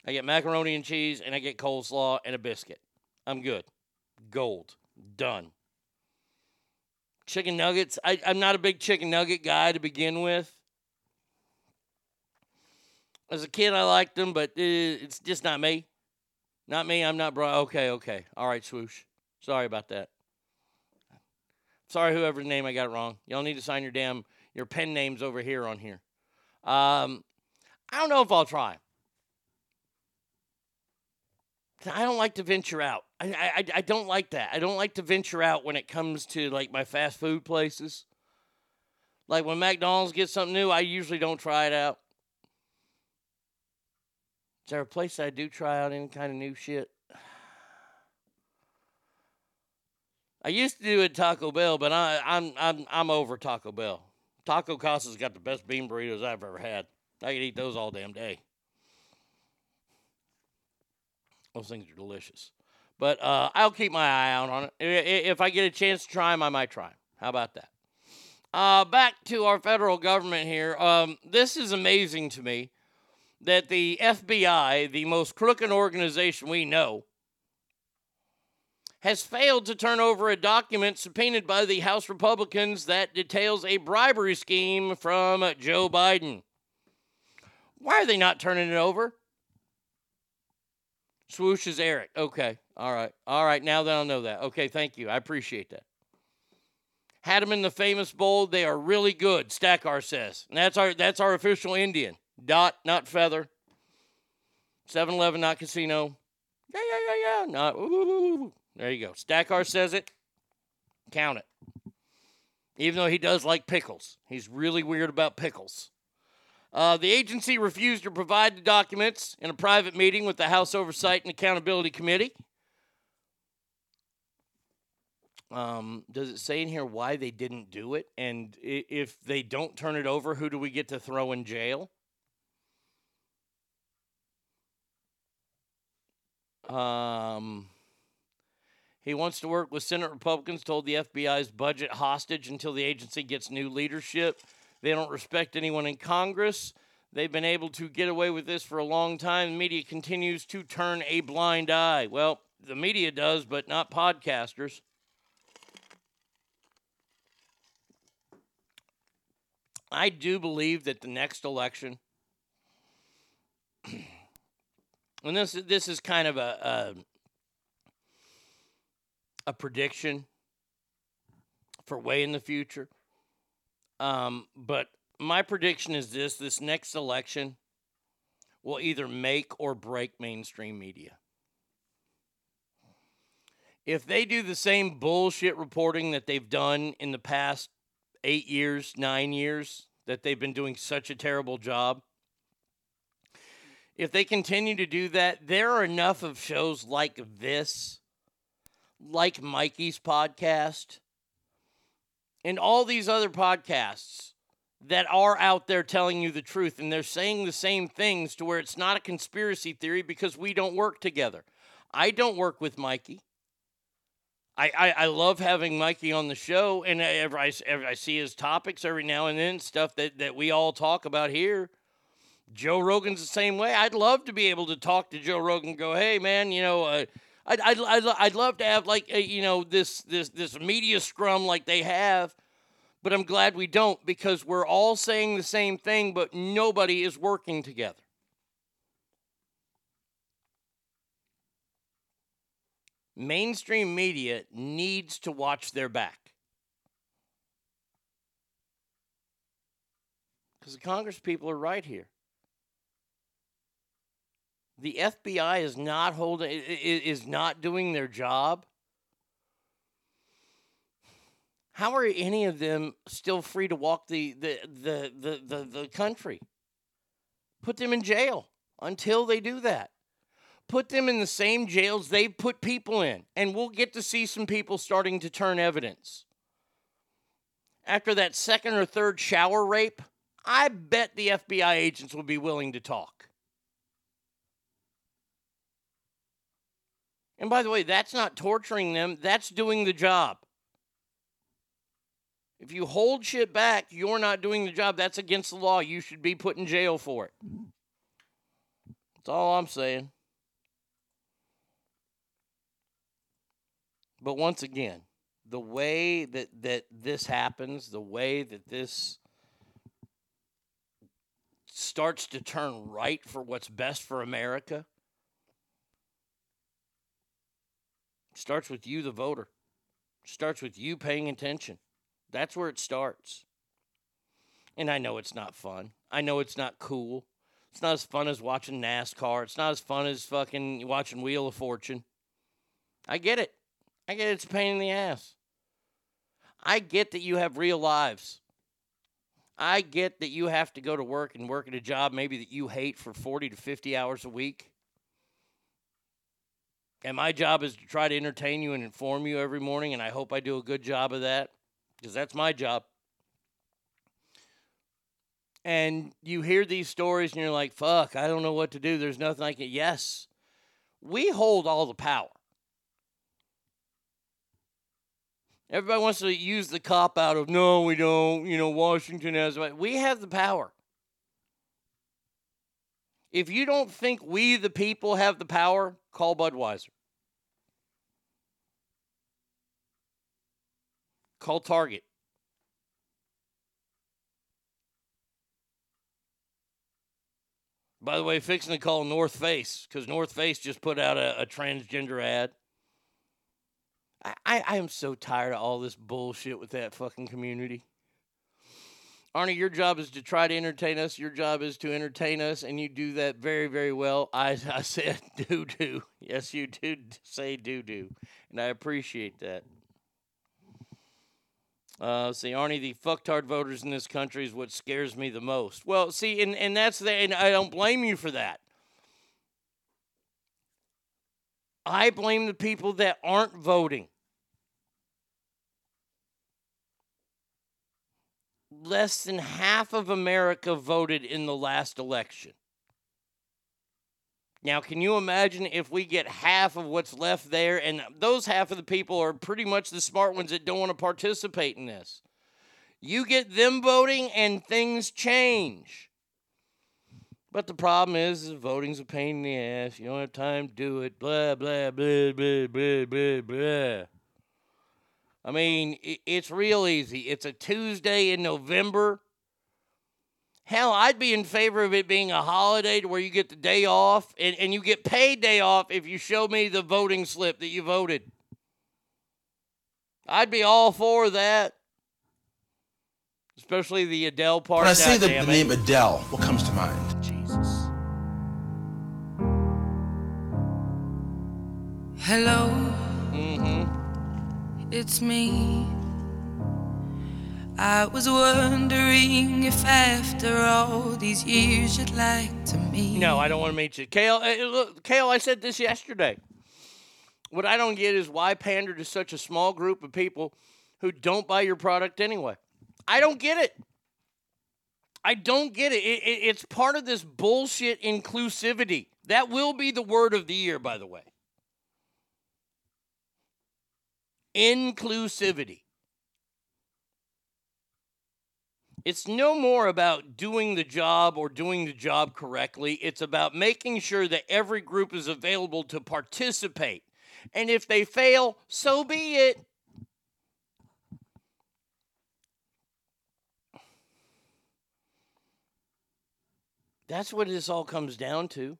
[SPEAKER 4] I get macaroni and cheese, and I get coleslaw and a biscuit. I'm good. Gold. Done. Chicken nuggets. I, I'm not a big chicken nugget guy to begin with. As a kid, I liked them, but uh, it's just not me. Not me. I'm not bro. Okay, okay. All right, swoosh. Sorry about that. Sorry, whoever's name I got wrong. Y'all need to sign your damn your pen names over here on here. Um, I don't know if I'll try. I don't like to venture out. I, I I don't like that. I don't like to venture out when it comes to like my fast food places. Like when McDonald's gets something new, I usually don't try it out. Is there a place I do try out any kind of new shit? I used to do it at Taco Bell, but I, I'm I'm I'm over Taco Bell. Taco Casa's got the best bean burritos I've ever had. I could eat those all damn day. Those things are delicious. But uh, I'll keep my eye out on it. If I get a chance to try them, I might try 'em. How about that? Uh, back to our federal government here. Um, this is amazing to me that the FBI, the most crooked organization we know, has failed to turn over a document subpoenaed by the House Republicans that details a bribery scheme from Joe Biden. Why are they not turning it over? Swoosh is Eric. Okay. All right. All right. Now that I'll know that. Okay. Thank you. I appreciate that. Had them in the famous bowl. They are really good. Stackar says. And that's our that's our official Indian. Dot, not feather. 7-Eleven, not casino. Yeah, yeah, yeah, yeah. Not. ooh. There you go. Stackar says it. Count it. Even though he does like pickles, he's really weird about pickles. Uh, the agency refused to provide the documents in a private meeting with the House Oversight and Accountability Committee. Um, does it say in here why they didn't do it? And if they don't turn it over, who do we get to throw in jail? Um, he wants to work with Senate Republicans, told the FBI's budget hostage until the agency gets new leadership. They don't respect anyone in Congress. They've been able to get away with this for a long time. The media continues to turn a blind eye. Well, the media does, but not podcasters. I do believe that the next election, and this this is kind of a a, prediction for way in the future. Um, but my prediction is this: this next election will either make or break mainstream media. If they do the same bullshit reporting that they've done in the past eight years, nine years, that they've been doing such a terrible job, if they continue to do that, there are enough of shows like this, like Mikey's podcast, and all these other podcasts that are out there telling you the truth and they're saying the same things to where it's not a conspiracy theory because we don't work together. I don't work with Mikey. I, I, I love having Mikey on the show, and ever I, I see his topics every now and then, stuff that, that we all talk about here. Joe Rogan's the same way. I'd love to be able to talk to Joe Rogan go, hey, man, you know, uh, I'd, I'd, I'd, I'd love to have like, a, you know, this, this, this media scrum like they have, but I'm glad we don't because we're all saying the same thing, but nobody is working together. Mainstream media needs to watch their back. Because the Congress people are right here. The FBI is not holding is not doing their job. How are any of them still free to walk the the the the, the, the country? Put them in jail until they do that. Put them in the same jails they've put people in, and we'll get to see some people starting to turn evidence. After that second or third shower rape, I bet the FBI agents will be willing to talk. And by the way, that's not torturing them, that's doing the job. If you hold shit back, you're not doing the job. That's against the law. You should be put in jail for it. That's all I'm saying. But once again, the way that, that this happens, the way that this starts to turn right for what's best for America, starts with you, the voter. Starts with you paying attention. That's where it starts. And I know it's not fun. I know it's not cool. It's not as fun as watching NASCAR. It's not as fun as fucking watching Wheel of Fortune. I get it. I get it's a pain in the ass. I get that you have real lives. I get that you have to go to work and work at a job maybe that you hate for 40 to 50 hours a week. And my job is to try to entertain you and inform you every morning, and I hope I do a good job of that because that's my job. And you hear these stories and you're like, fuck, I don't know what to do. There's nothing I can. Yes, we hold all the power. Everybody wants to use the cop out of, no, we don't. You know, Washington has. We have the power. If you don't think we, the people, have the power, call Budweiser. Call Target. By the way, fixing to call North Face because North Face just put out a, a transgender ad. I, I, I am so tired of all this bullshit with that fucking community. Arnie, your job is to try to entertain us. Your job is to entertain us, and you do that very, very well. I, I said do do. Yes, you do say do do, and I appreciate that. Uh, see, Arnie, the fucktard voters in this country is what scares me the most. Well, see, and, and that's the, and I don't blame you for that. I blame the people that aren't voting. Less than half of America voted in the last election. Now, can you imagine if we get half of what's left there, and those half of the people are pretty much the smart ones that don't want to participate in this? You get them voting, and things change. But the problem is, is voting's a pain in the ass. You don't have time to do it. Blah blah blah blah blah blah blah. I mean, it's real easy. It's a Tuesday in November. Hell, I'd be in favor of it being a holiday to where you get the day off and, and you get paid day off if you show me the voting slip that you voted. I'd be all for that. Especially the Adele part.
[SPEAKER 17] When I say the, the name Adele, what comes to mind?
[SPEAKER 4] Jesus.
[SPEAKER 19] Hello. It's me. I was wondering if after all these years you'd like to meet.
[SPEAKER 4] No, I don't want to meet you. Kale, uh, look, Kale, I said this yesterday. What I don't get is why pander to such a small group of people who don't buy your product anyway. I don't get it. I don't get it. It- it- It's part of this bullshit inclusivity. That will be the word of the year, by the way. Inclusivity. It's no more about doing the job or doing the job correctly. It's about making sure that every group is available to participate. And if they fail, so be it. That's what this all comes down to.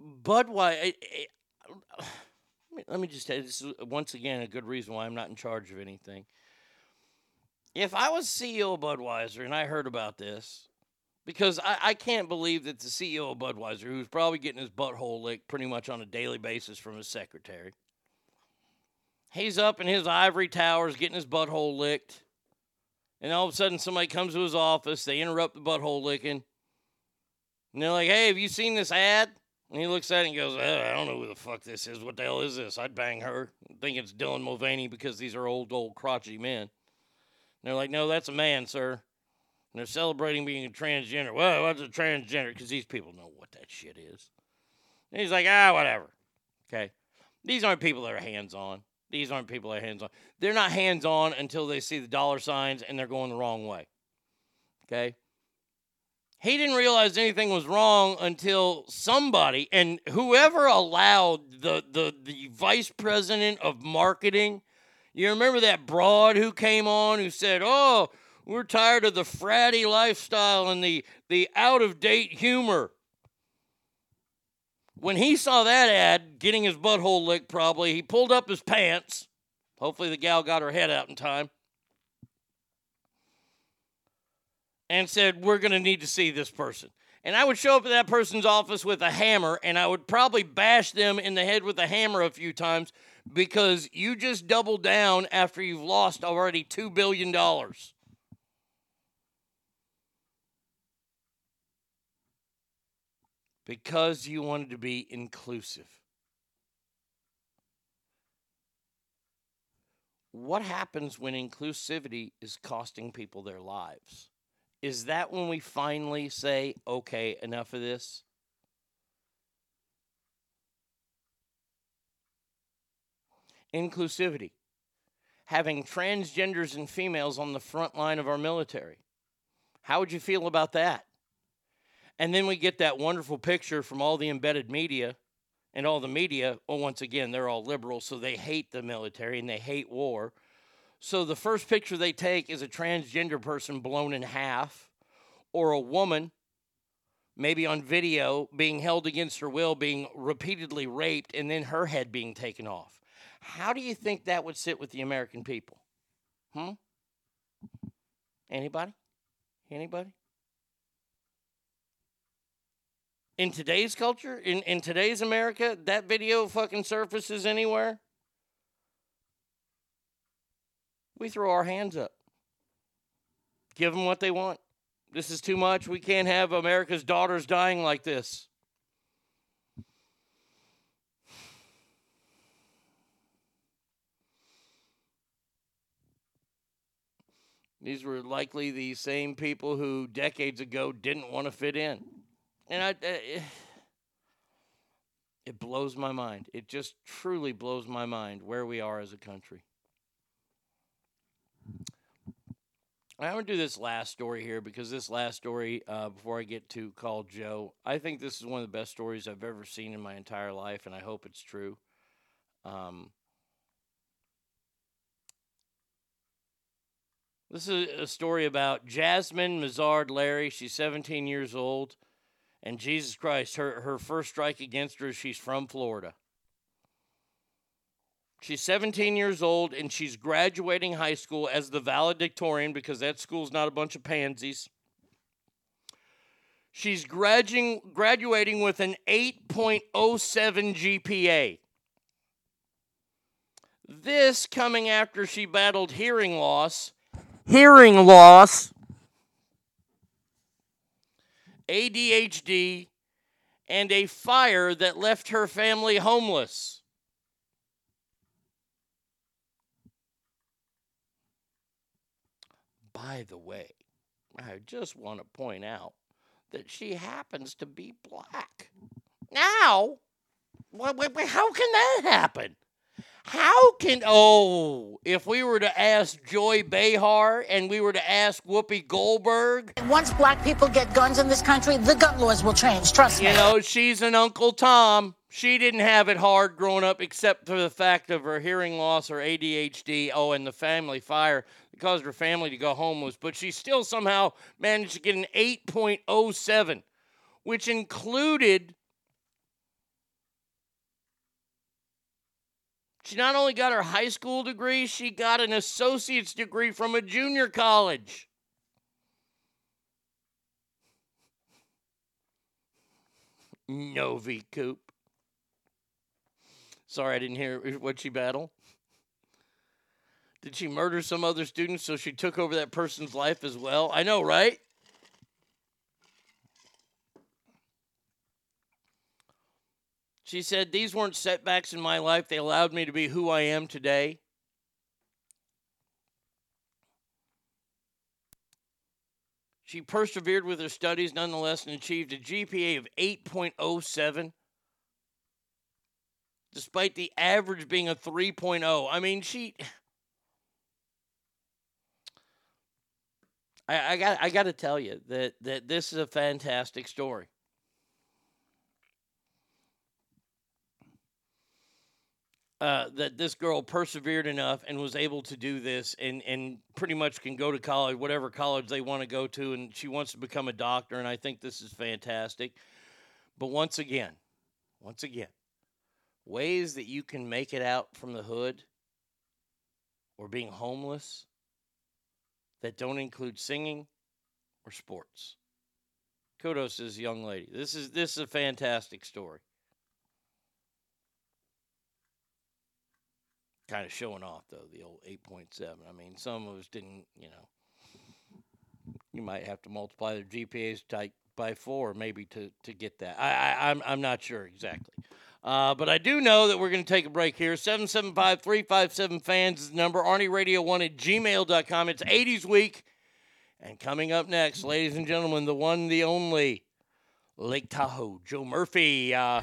[SPEAKER 4] Budweiser. Let me just tell you this is once again a good reason why I'm not in charge of anything. If I was CEO of Budweiser and I heard about this, because I, I can't believe that the CEO of Budweiser, who's probably getting his butthole licked pretty much on a daily basis from his secretary, he's up in his ivory towers getting his butthole licked. And all of a sudden, somebody comes to his office. They interrupt the butthole licking. And they're like, hey, have you seen this ad? And he looks at it and goes, "Uh, I don't know who the fuck this is. What the hell is this? I'd bang her. I think it's Dylan Mulvaney because these are old, old, crotchety men. And they're like, no, that's a man, sir. And they're celebrating being a transgender. Well, what's a transgender? Because these people know what that shit is. And he's like, ah, whatever. Okay. These aren't people that are hands on. These aren't people that are hands on. They're not hands on until they see the dollar signs and they're going the wrong way. Okay. He didn't realize anything was wrong until somebody and whoever allowed the the the vice president of marketing. You remember that broad who came on who said, "Oh, we're tired of the fratty lifestyle and the the out of date humor." When he saw that ad, getting his butthole licked, probably he pulled up his pants. Hopefully, the gal got her head out in time. And said, We're going to need to see this person. And I would show up at that person's office with a hammer and I would probably bash them in the head with a hammer a few times because you just doubled down after you've lost already $2 billion. Because you wanted to be inclusive. What happens when inclusivity is costing people their lives? Is that when we finally say, okay, enough of this? Inclusivity. Having transgenders and females on the front line of our military. How would you feel about that? And then we get that wonderful picture from all the embedded media and all the media. Well, once again, they're all liberal, so they hate the military and they hate war. So the first picture they take is a transgender person blown in half, or a woman, maybe on video, being held against her will, being repeatedly raped, and then her head being taken off. How do you think that would sit with the American people? Hmm? Anybody? Anybody? In today's culture, in, in today's America, that video fucking surfaces anywhere. We throw our hands up. Give them what they want. This is too much. We can't have America's daughters dying like this. These were likely the same people who decades ago didn't want to fit in. And I, I it blows my mind. It just truly blows my mind where we are as a country. I want to do this last story here because this last story, uh, before I get to call Joe, I think this is one of the best stories I've ever seen in my entire life, and I hope it's true. Um, this is a story about Jasmine Mazard Larry. She's 17 years old, and Jesus Christ, her, her first strike against her she's from Florida. She's 17 years old and she's graduating high school as the valedictorian because that school's not a bunch of pansies. She's graduating, graduating with an 8.07 GPA. This coming after she battled hearing loss. Hearing loss. ADHD and a fire that left her family homeless. By the way, I just want to point out that she happens to be black. Now, how can that happen? How can oh, if we were to ask Joy Behar and we were to ask Whoopi Goldberg,
[SPEAKER 20] Once black people get guns in this country, the gun laws will change. Trust me.
[SPEAKER 4] you know, she's an Uncle Tom. She didn't have it hard growing up, except for the fact of her hearing loss or ADHD. Oh, and the family fire that caused her family to go homeless. But she still somehow managed to get an 8.07, which included. She not only got her high school degree, she got an associate's degree from a junior college. Novi Coop. Sorry, I didn't hear what she battled. Did she murder some other students so she took over that person's life as well? I know, right? She said, These weren't setbacks in my life. They allowed me to be who I am today. She persevered with her studies nonetheless and achieved a GPA of 8.07, despite the average being a 3.0. I mean, she. I, I got I got to tell you that that this is a fantastic story. Uh, that this girl persevered enough and was able to do this and, and pretty much can go to college, whatever college they want to go to, and she wants to become a doctor, and I think this is fantastic. But once again, once again, ways that you can make it out from the hood or being homeless that don't include singing or sports. Kudos to this young lady. This is this is a fantastic story. Kind of showing off though, the old eight point seven. I mean, some of us didn't, you know. You might have to multiply their GPAs type by four, maybe to to get that. I, I I'm I'm not sure exactly. Uh, but I do know that we're going to take a break here. 775 357 fans is the number. Arnie Radio 1 at gmail.com. It's 80s week. And coming up next, ladies and gentlemen, the one, the only Lake Tahoe, Joe Murphy. Uh,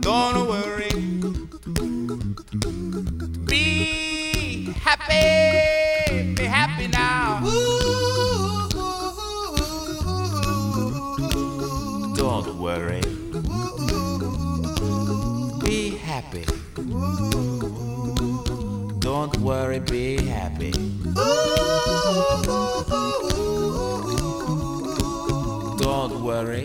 [SPEAKER 21] Don't worry. Be happy. Be happy now. Don't worry. Be happy. Don't worry, be happy. Don't worry.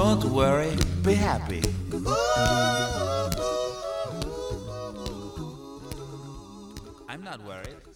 [SPEAKER 21] Don't worry, be happy. I'm not worried.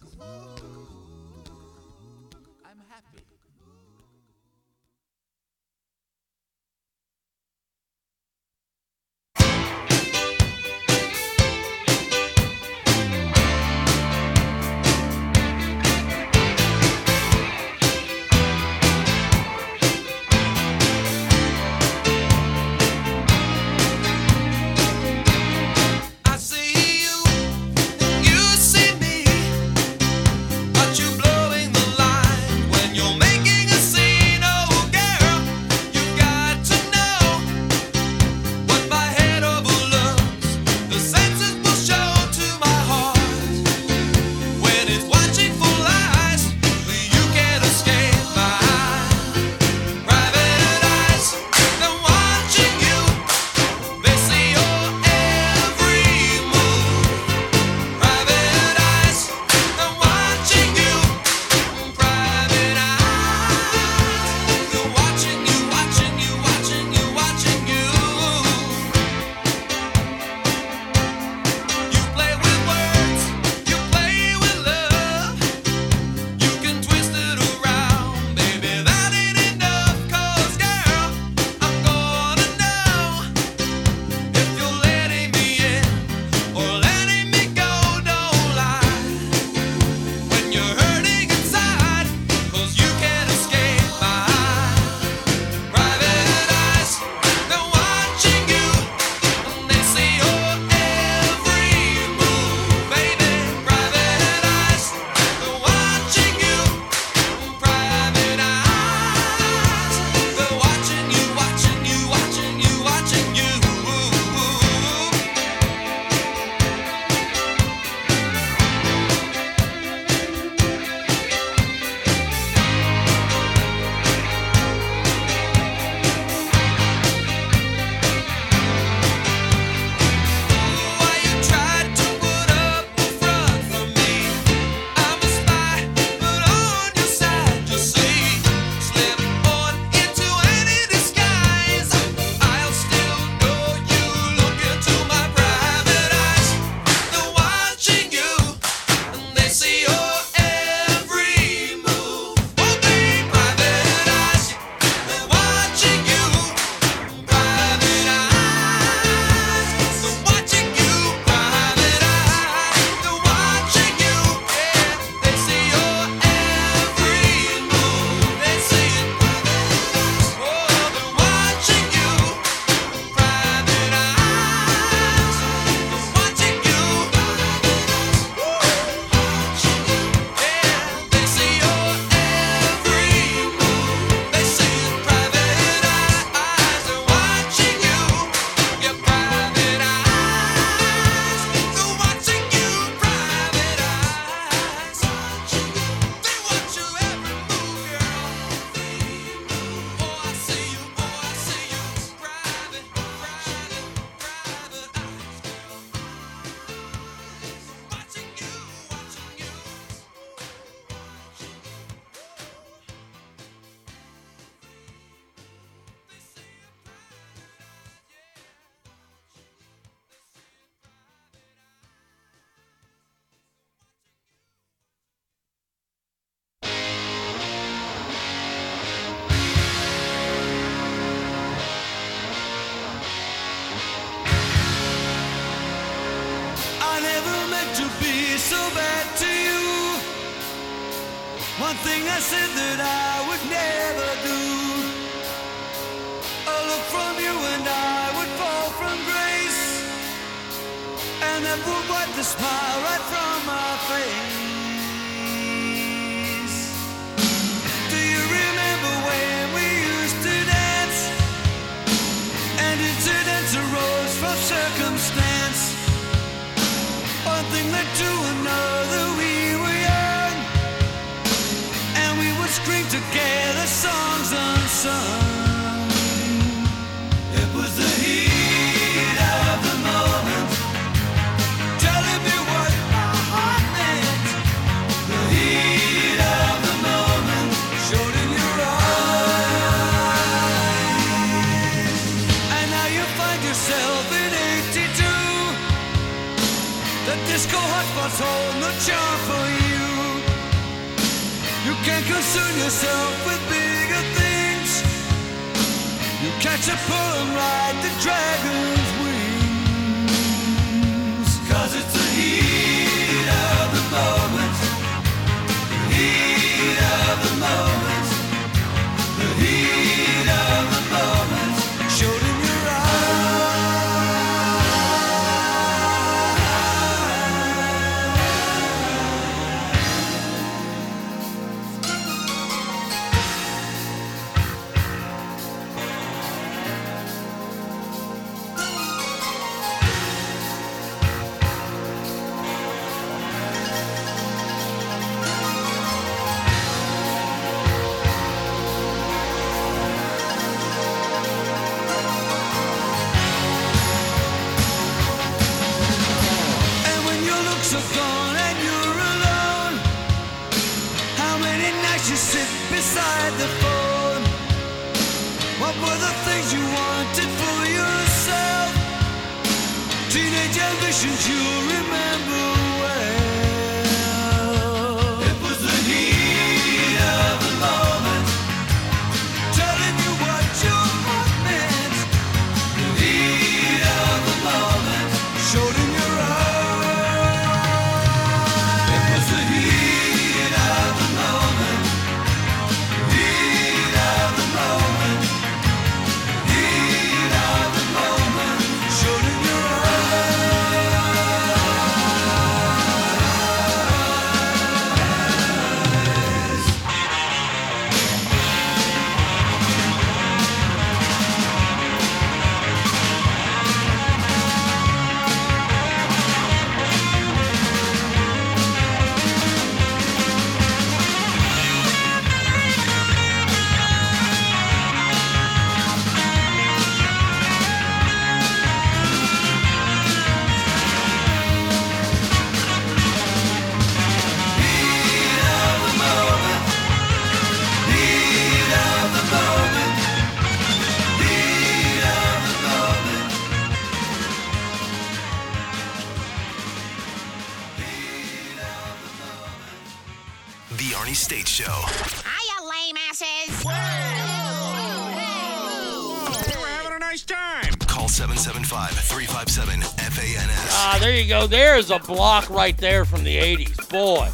[SPEAKER 4] There's a block right there from the 80s. Boy.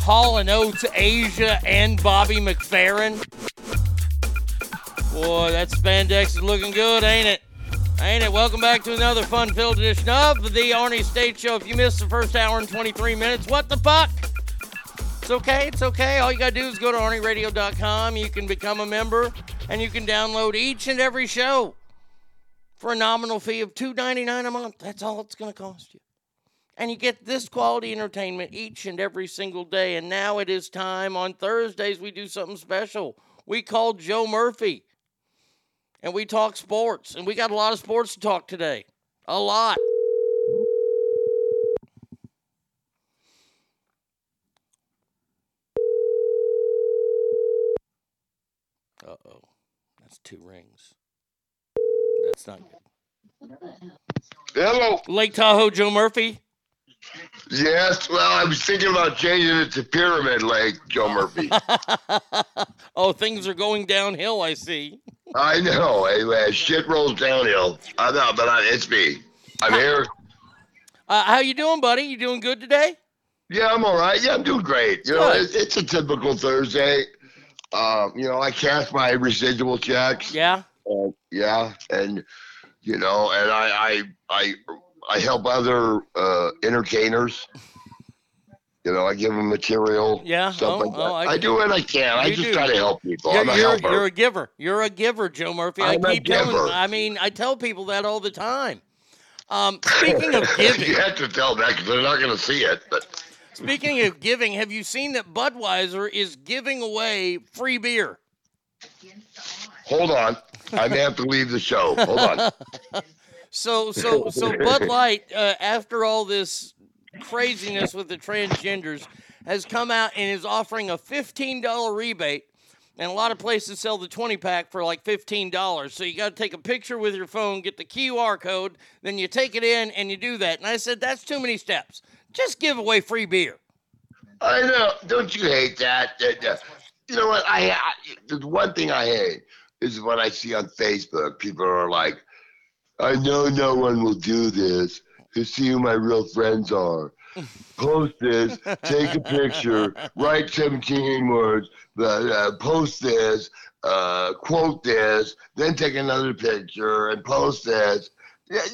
[SPEAKER 4] Hall and Oates, Asia, and Bobby McFerrin. Boy, that spandex is looking good, ain't it? Ain't it? Welcome back to another fun-filled edition of the Arnie State Show. If you missed the first hour and 23 minutes, what the fuck? It's okay. It's okay. All you got to do is go to ArnieRadio.com. You can become a member, and you can download each and every show for a nominal fee of $2.99 a month. That's all it's going to cost you. And you get this quality entertainment each and every single day. And now it is time. On Thursdays, we do something special. We call Joe Murphy, and we talk sports. And we got a lot of sports to talk today. A lot. Uh oh. That's two rings. That's not good.
[SPEAKER 16] Hello.
[SPEAKER 4] Lake Tahoe, Joe Murphy.
[SPEAKER 16] Yes, well, I was thinking about changing it to Pyramid Lake, Joe Murphy.
[SPEAKER 4] oh, things are going downhill, I see.
[SPEAKER 16] I know. eh, eh, shit rolls downhill. I know, but I, it's me. I'm here.
[SPEAKER 4] Uh, how you doing, buddy? You doing good today?
[SPEAKER 16] Yeah, I'm all right. Yeah, I'm doing great. You know, it's a typical Thursday. Um, you know, I cash my residual checks.
[SPEAKER 4] Yeah.
[SPEAKER 16] Uh, yeah, and you know, and I I I, I help other uh, entertainers. You know, I give them material.
[SPEAKER 4] Yeah.
[SPEAKER 16] stuff
[SPEAKER 4] oh,
[SPEAKER 16] like that.
[SPEAKER 4] oh,
[SPEAKER 16] I, do what I can. I just
[SPEAKER 4] do.
[SPEAKER 16] try to help people.
[SPEAKER 4] You're,
[SPEAKER 16] I'm a
[SPEAKER 4] you're,
[SPEAKER 16] helper.
[SPEAKER 4] you're a giver. You're a giver, Joe Murphy.
[SPEAKER 16] I'm
[SPEAKER 4] I
[SPEAKER 16] a
[SPEAKER 4] keep telling.
[SPEAKER 16] giver.
[SPEAKER 4] I mean, I tell people that all the time. Um, speaking of giving,
[SPEAKER 16] you have to tell that because they're not going to see it. But
[SPEAKER 4] speaking of giving, have you seen that Budweiser is giving away free beer?
[SPEAKER 16] hold on, I may have to leave the show. Hold on.
[SPEAKER 4] So, so, so Bud Light, uh, after all this craziness with the transgenders, has come out and is offering a fifteen dollar rebate. And a lot of places sell the 20 pack for like $15. So you got to take a picture with your phone, get the QR code, then you take it in and you do that. And I said, that's too many steps. Just give away free beer.
[SPEAKER 16] I know. Don't you hate that? You know what? I, I the one thing I hate is what I see on Facebook people are like, "I know no one will do this to see who my real friends are." Post this, take a picture, write 17 words, uh, uh, post this, uh, quote this, then take another picture and post this.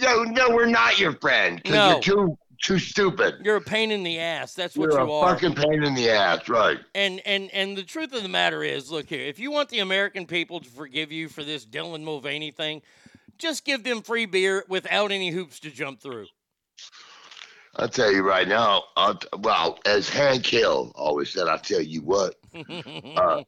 [SPEAKER 16] No, no, we're not your friend because
[SPEAKER 4] No.
[SPEAKER 16] you're too too stupid.
[SPEAKER 4] You're a pain in the ass. That's what
[SPEAKER 16] You're
[SPEAKER 4] you
[SPEAKER 16] a
[SPEAKER 4] are.
[SPEAKER 16] fucking pain in the ass, right?
[SPEAKER 4] And and and the truth of the matter is, look here, if you want the American people to forgive you for this Dylan Mulvaney thing, just give them free beer without any hoops to jump through.
[SPEAKER 16] I'll tell you right now. I'll t- well, as Hank Hill always said, I'll tell you what. Uh,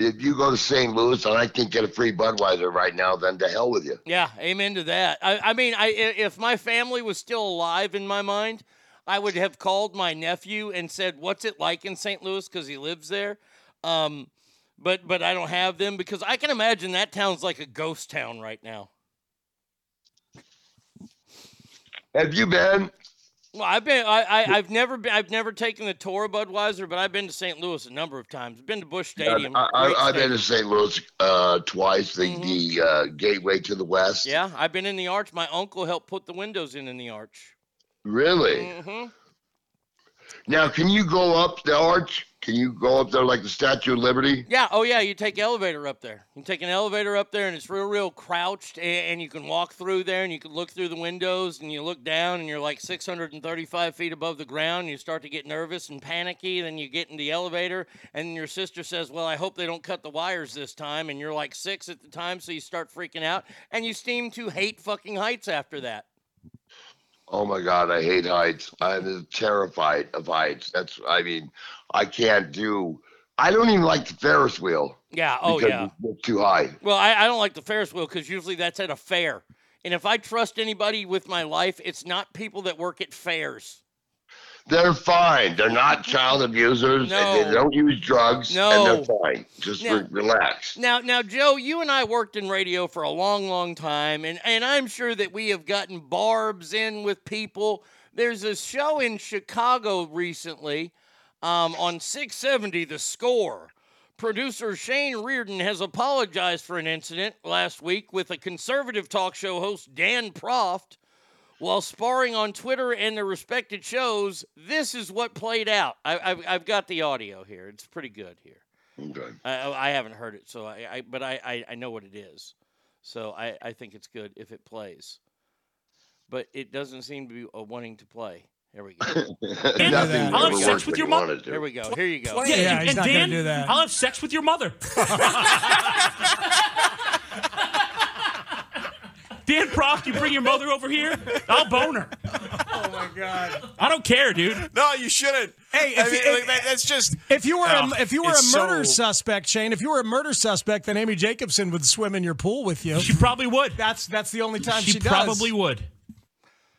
[SPEAKER 16] if you go to St. Louis and I can get a free Budweiser right now, then to hell with you.
[SPEAKER 4] yeah, amen to that. I, I mean, I i- if my family was still alive in my mind, I would have called my nephew and said, "What's it like in St. Louis?" Because he lives there. Um, but but I don't have them because I can imagine that town's like a ghost town right now.
[SPEAKER 16] Have you been?
[SPEAKER 4] Well, I've been. I, I I've never been. I've never taken the tour of Budweiser, but I've been to St. Louis a number of times. Been to Busch Stadium.
[SPEAKER 16] I, I, I've been to St. Louis uh, twice. The the uh, gateway to the west.
[SPEAKER 4] Yeah, I've been in the arch. My uncle helped put the windows in in the arch.
[SPEAKER 16] Really?
[SPEAKER 4] hmm
[SPEAKER 16] Now, can you go up the arch? Can you go up there like the Statue of Liberty?
[SPEAKER 4] Yeah. Oh, yeah. You take elevator up there. You take an elevator up there, and it's real, real crouched, and, you can walk through there, and you can look through the windows, and you look down, and you're like 635 feet above the ground. You start to get nervous and panicky. Then you get in the elevator, and your sister says, "Well, I hope they don't cut the wires this time." And you're like six at the time, so you start freaking out, and you seem to hate fucking heights after that.
[SPEAKER 16] Oh my God, I hate heights. I'm terrified of heights. That's, I mean, I can't do. I don't even like the Ferris wheel.
[SPEAKER 4] Yeah. Oh, yeah.
[SPEAKER 16] It's too high.
[SPEAKER 4] Well, I, I don't like the Ferris wheel because usually that's at a fair. And if I trust anybody with my life, it's not people that work at fairs.
[SPEAKER 16] They're fine. They're not child abusers.
[SPEAKER 4] No.
[SPEAKER 16] and They don't use drugs.
[SPEAKER 4] No.
[SPEAKER 16] And they're fine. Just
[SPEAKER 4] No.
[SPEAKER 16] re- relax.
[SPEAKER 4] Now, now, Joe, you and I worked in radio for a long, long time, and, and I'm sure that we have gotten barbs in with people. There's a show in Chicago recently um, on 670 The Score. Producer Shane Reardon has apologized for an incident last week with a conservative talk show host, Dan Proft. While sparring on Twitter and their respected shows, this is what played out. I, I've, I've got the audio here. It's pretty good here.
[SPEAKER 16] Okay.
[SPEAKER 4] I, I haven't heard it, so I, I but I, I, I know what it is. So I, I think it's good if it plays. But it doesn't seem to be uh, wanting to play. Here we go.
[SPEAKER 16] Nothing
[SPEAKER 22] I'll have sex with your mother.
[SPEAKER 16] want it to.
[SPEAKER 4] Here we go. Here you go.
[SPEAKER 22] Yeah,
[SPEAKER 23] Yeah,
[SPEAKER 22] and
[SPEAKER 23] he's not
[SPEAKER 22] Dan,
[SPEAKER 23] do that.
[SPEAKER 22] I'll have sex with your mother. Dan Proft, you bring your mother over here, I'll bone her.
[SPEAKER 23] Oh my god.
[SPEAKER 22] I don't care, dude.
[SPEAKER 24] No, you shouldn't.
[SPEAKER 23] Hey,
[SPEAKER 24] I mean,
[SPEAKER 23] you-
[SPEAKER 24] like, that, that's just.
[SPEAKER 23] if you were
[SPEAKER 24] Oh,
[SPEAKER 23] a, if you were a murder
[SPEAKER 24] so-
[SPEAKER 23] suspect, Shane, if you were a murder suspect, then Amy Jacobson would swim in your pool with you.
[SPEAKER 22] She probably would.
[SPEAKER 23] That's that's the only time
[SPEAKER 22] She,
[SPEAKER 23] she, does.
[SPEAKER 22] probably would.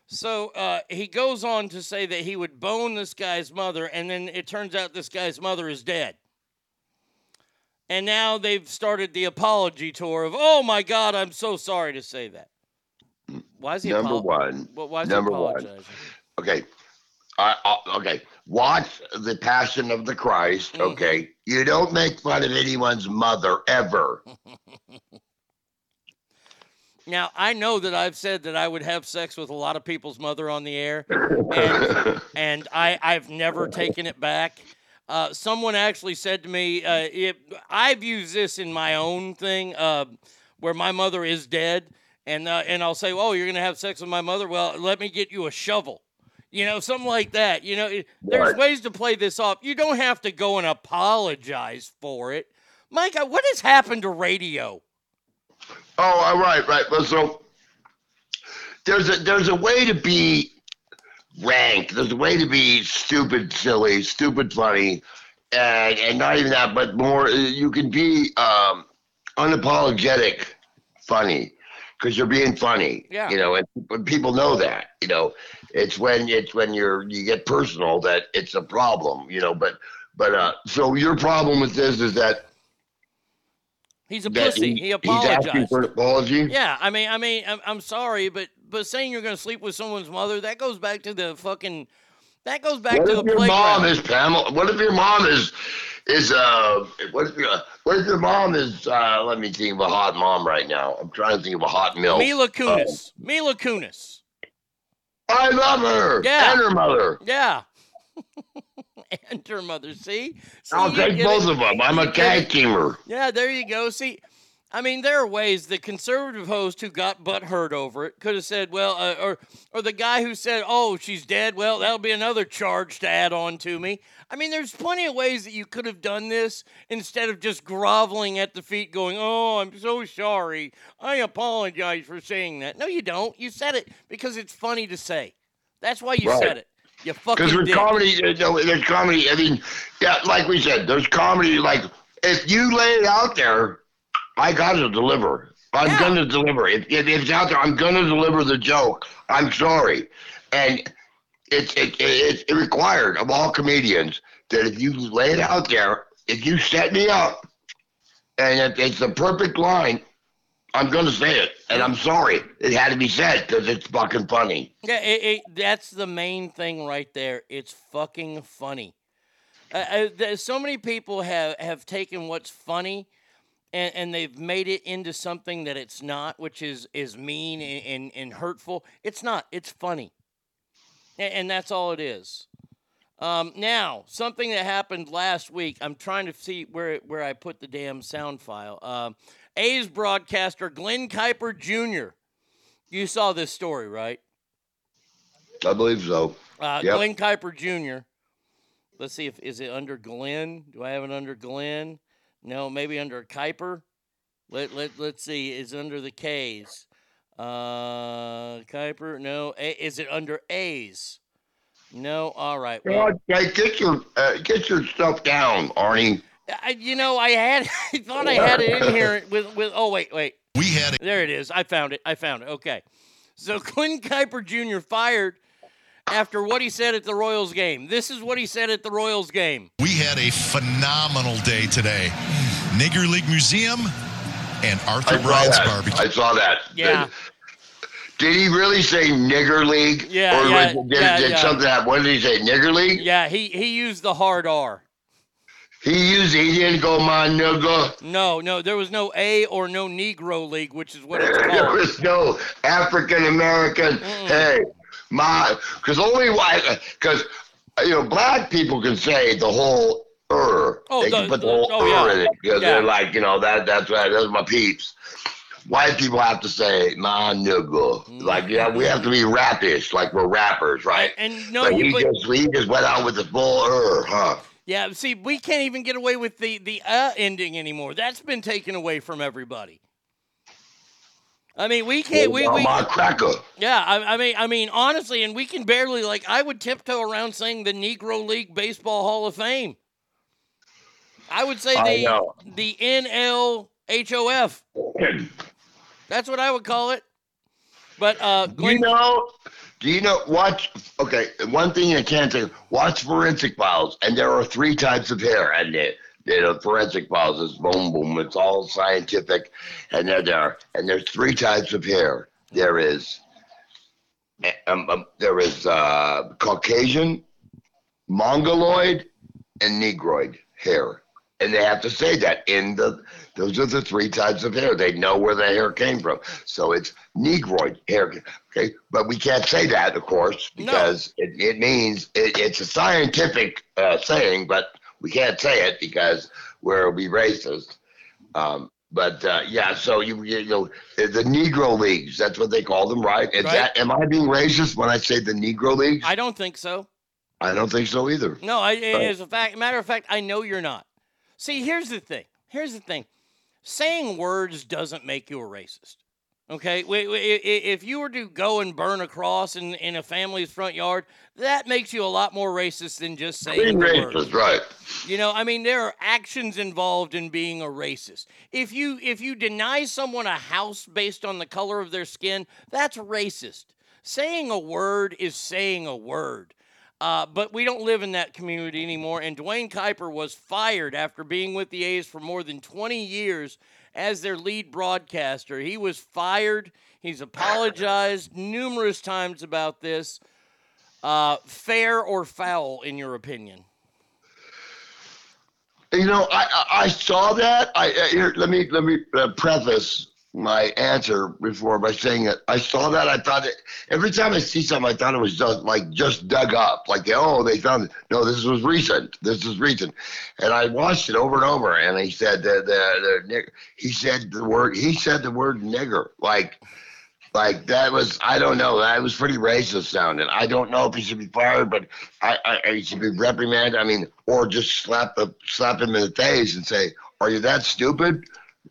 [SPEAKER 4] So uh, he goes on to say that he would bone this guy's mother, and then it turns out this guy's mother is dead. And now they've started the apology tour of, oh my God, I'm so sorry to say that. Why is he
[SPEAKER 16] Number one.
[SPEAKER 4] Well, why is
[SPEAKER 16] Number
[SPEAKER 4] he
[SPEAKER 16] one. Okay. I, I, okay. Watch the Passion of the Christ.
[SPEAKER 4] Mm-hmm.
[SPEAKER 16] Okay. You don't make fun of anyone's mother ever.
[SPEAKER 4] Now I know that I've said that I would have sex with a lot of people's mother on the air, and, and I I've never taken it back. Uh, someone actually said to me, uh, if, I've used this in my own thing uh, where my mother is dead, and uh, and I'll say, oh, you're gonna have sex with my mother? Well, let me get you a shovel. You know, something like that. You know, it- there's
[SPEAKER 16] Right.
[SPEAKER 4] ways to play this off. You don't have to go and apologize for it. Mike, what has happened to radio?
[SPEAKER 16] Oh, all right, right. Well, so there's a there's a way to be rank. There's a way to be stupid, silly, stupid, funny, and and not even that, but more. You can be um, unapologetic, funny, because you're being funny.
[SPEAKER 4] Yeah.
[SPEAKER 16] You know, and when people know that, you know, it's when it's when you're you get personal that it's a problem. You know, but but uh, so your problem with this is that.
[SPEAKER 4] He's a
[SPEAKER 16] that
[SPEAKER 4] pussy.
[SPEAKER 16] he-
[SPEAKER 4] He
[SPEAKER 16] He's asking for an apology.
[SPEAKER 4] Yeah, I mean, I mean, I'm, I'm sorry, but but saying you're gonna sleep with someone's mother that goes back to the fucking that goes back
[SPEAKER 16] what
[SPEAKER 4] to
[SPEAKER 16] if
[SPEAKER 4] the
[SPEAKER 16] your
[SPEAKER 4] playground.
[SPEAKER 16] mom is Pamela? What if your mom is is uh? What if your what if your mom is? uh Let me think of a hot mom right now. I'm trying to think of a hot milk.
[SPEAKER 4] Mila Kunis. Mila Kunis.
[SPEAKER 16] I love her.
[SPEAKER 4] Yeah.
[SPEAKER 16] and her mother.
[SPEAKER 4] Yeah. and her mother. See, See,
[SPEAKER 16] I'll take both
[SPEAKER 4] it.
[SPEAKER 16] of them. I'm a tag teamer.
[SPEAKER 4] Yeah, there you go. See, I mean, there are ways the conservative host who got butt hurt over it could have said, well, uh, or or the guy who said, oh, she's dead. Well, that'll be another charge to add on to me. I mean, there's plenty of ways that you could have done this instead of just groveling at the feet, going, "Oh, I'm so sorry. I apologize for saying that." No, you don't. You said it because it's funny to say. That's why you
[SPEAKER 16] Right.
[SPEAKER 4] said it. You fucking
[SPEAKER 16] Because with
[SPEAKER 4] did.
[SPEAKER 16] comedy, there's comedy. I mean, yeah, like we said, there's comedy. Like if you lay it out there, I got to deliver. I'm gonna deliver. If, if it's out there, I'm gonna deliver the joke. I'm sorry, and it's it, it, it's required of all comedians that if you lay it out there, if you set me up, and it, it's the perfect line, I'm gonna say it, and I'm sorry. It had to be said because it's fucking funny.
[SPEAKER 4] Yeah, it, it, that's the main thing right there. It's fucking funny. Uh, uh, there's so many people have, have taken what's funny and, and they've made it into something that it's not, which is, is mean and, and, and hurtful. It's not. It's funny. And, and that's all it is. Um, now, something that happened last week. I'm trying to see where where I put the damn sound file. Um, A's broadcaster Glen Kuiper Jr. You saw this story, right?
[SPEAKER 16] I believe so.
[SPEAKER 4] Uh,
[SPEAKER 16] Yep.
[SPEAKER 4] Glen Kuiper Jr. Let's see if is it under Glen. Do I have it under Glen? No, maybe under Kuiper. Let let let's see. Is under the K's? Uh, Kuiper. No. A, is it under A's? No. All right. Well,
[SPEAKER 16] God, hey, get your uh, get your stuff down, Arnie.
[SPEAKER 4] I, you know, I had I thought I had it in here with with. Oh wait, wait.
[SPEAKER 2] We had it.
[SPEAKER 4] There it is. I found it. I found it. Okay. So Glen Kuiper Jr. fired after what he said at the Royals game. This is what he said at the Royals game.
[SPEAKER 2] We had a phenomenal day today. Nigger League Museum and Arthur
[SPEAKER 16] I saw
[SPEAKER 2] Bryant's barbecue.
[SPEAKER 16] I saw that.
[SPEAKER 4] Yeah.
[SPEAKER 16] Did he really say nigger league?
[SPEAKER 4] Yeah,
[SPEAKER 16] Or
[SPEAKER 4] yeah,
[SPEAKER 16] did,
[SPEAKER 4] yeah,
[SPEAKER 16] did
[SPEAKER 4] yeah.
[SPEAKER 16] something happen? What did he say? Nigger league?
[SPEAKER 4] Yeah, he he used the hard R.
[SPEAKER 16] He used. He didn't go my nigga.
[SPEAKER 4] No, no, there was no A or no Negro League, which is what it's
[SPEAKER 16] There was no African American. Hey, my, because only white because you know, black people can say the whole er.
[SPEAKER 4] Oh,
[SPEAKER 16] they
[SPEAKER 4] the-
[SPEAKER 16] can put the,
[SPEAKER 4] the-
[SPEAKER 16] whole
[SPEAKER 4] oh,
[SPEAKER 16] er
[SPEAKER 4] yeah.
[SPEAKER 16] in it because
[SPEAKER 4] Yeah.
[SPEAKER 16] they're like, you know, that that's right. Those are my peeps. White people have to say my nigga. Like, yeah, we have to be rappish, like we're rappers, right?
[SPEAKER 4] And no,
[SPEAKER 16] but
[SPEAKER 4] you
[SPEAKER 16] he
[SPEAKER 4] but,
[SPEAKER 16] just he just went out with the full er, huh?
[SPEAKER 4] yeah. See, we can't even get away with the the uh ending anymore. That's been taken away from everybody. I mean, we can't. We,
[SPEAKER 16] Oh,
[SPEAKER 4] we
[SPEAKER 16] my cracker.
[SPEAKER 4] Yeah, I, I mean, I mean, honestly, and we can barely like. I would tiptoe around saying the Negro League Baseball Hall of Fame. I would say
[SPEAKER 16] I
[SPEAKER 4] the
[SPEAKER 16] know.
[SPEAKER 4] the NLHOF. That's what I would call it. But uh,
[SPEAKER 16] Do you know? Do you know? Watch. Okay, one thing I can't say. Watch forensic files, and there are three types of hair, and it. You know, forensic files is boom, boom. It's all scientific, and they're there. And there's three types of hair. There is, um, um, there is uh, Caucasian, Mongoloid, and Negroid hair, and they have to say that in the Those are the three types of hair. They know where the hair came from. So it's Negroid hair. Okay, but we can't say that, of course, because it, it means it, it's a scientific uh, saying, but we can't say it because we'll be racist. Um, but uh, yeah, so you you know the Negro leagues. That's what they call them, right? Is
[SPEAKER 4] Right.
[SPEAKER 16] that am I being racist when I say the Negro leagues?
[SPEAKER 4] I don't think so.
[SPEAKER 16] I don't think so either.
[SPEAKER 4] No, I,
[SPEAKER 16] Right.
[SPEAKER 4] as a fact, matter of fact, I know you're not. See, here's the thing. Here's the thing. Saying words doesn't make you a racist. Okay, Wait, wait, i- i- if you were to go and burn a cross in, in a family's front yard, that makes you a lot more racist than just saying
[SPEAKER 16] Being racist, right?
[SPEAKER 4] You know, I mean, there are actions involved in being a racist. If you if you deny someone a house based on the color of their skin, that's racist. Saying a word is saying a word. Uh, but we don't live in that community anymore. And Dwayne Kuiper was fired after being with the A's for more than 20 years as their lead broadcaster. He was fired. He's apologized numerous times about this. Uh, fair or foul, in your opinion?
[SPEAKER 16] You know, I I, saw that. I here, let me let me uh, preface my answer before by saying that I saw that. I thought it every time I see something, I thought it was just like just dug up. Like oh, they found it. No, this was recent. This is recent, and I watched it over and over. And he said the the, the he said the word he said the word nigger like. Like that was, I don't know. That was pretty racist sounding. I don't know if he should be fired, but I, I he should be reprimanded. I mean, or just slap the slap him in the face and say, "Are you that stupid?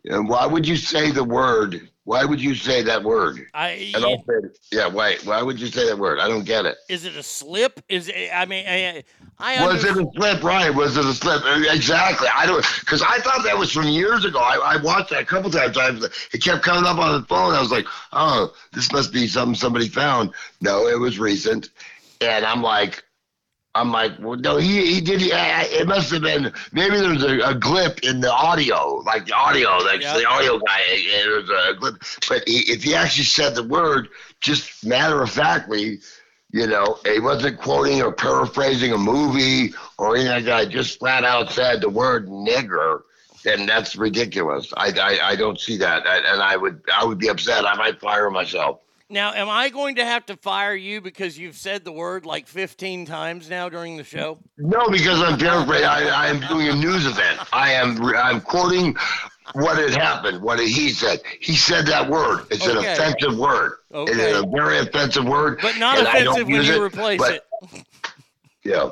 [SPEAKER 16] And why would you say the word? Why would you say that word?"
[SPEAKER 4] I
[SPEAKER 16] say, yeah, wait. Why would you say that word? I don't get it.
[SPEAKER 4] Is it a slip? Is it, I mean, I, I
[SPEAKER 16] Was it a slip? Right? Was it a slip? Exactly. I don't because I thought that was from years ago. I, I watched that a couple times. times. It kept coming up on the phone. I was like, oh, this must be something somebody found. No, it was recent, and I'm like. I'm like, well, no, he, he did. I- It must have been maybe there's a, a glip in the audio, like the audio, like
[SPEAKER 4] Yeah.
[SPEAKER 16] the audio guy. It was a glip, but he, if he actually said the word, just matter of factly, you know, he wasn't quoting or paraphrasing a movie or anything like that. Just flat out said the word nigger, then that's ridiculous. I, I, I don't see that, I- and I would I would be upset. I might fire myself.
[SPEAKER 4] Now, am I going to have to fire you because you've said the word like 15 times now during the show?
[SPEAKER 16] No, because I'm paraphrasing. I, I am doing a news event. I am I'm quoting what had happened, what he said. He said that word. It's an offensive word. It is a very offensive word.
[SPEAKER 4] But not
[SPEAKER 16] and I don't
[SPEAKER 4] offensive when you
[SPEAKER 16] it,
[SPEAKER 4] replace
[SPEAKER 16] but-
[SPEAKER 4] it.
[SPEAKER 16] Yeah.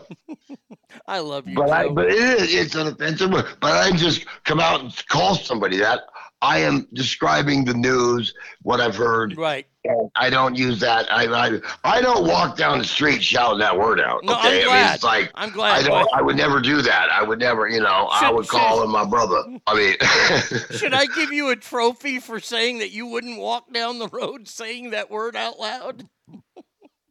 [SPEAKER 4] I love you.
[SPEAKER 16] But I, but it is, it's an offensive word. But I just come out and call somebody that. I am describing the news, what I've heard.
[SPEAKER 4] Right.
[SPEAKER 16] And I don't use that. I, I I don't walk down the street shouting that word out.
[SPEAKER 4] No, I'm
[SPEAKER 16] okay, I mean
[SPEAKER 4] glad.
[SPEAKER 16] it's like
[SPEAKER 4] I'm glad,
[SPEAKER 16] I don't. I would never do that. I would never. You know, I would call
[SPEAKER 4] should-
[SPEAKER 16] him my brother. I mean,
[SPEAKER 4] Should I give you a trophy for saying that you wouldn't walk down the road saying that word out loud?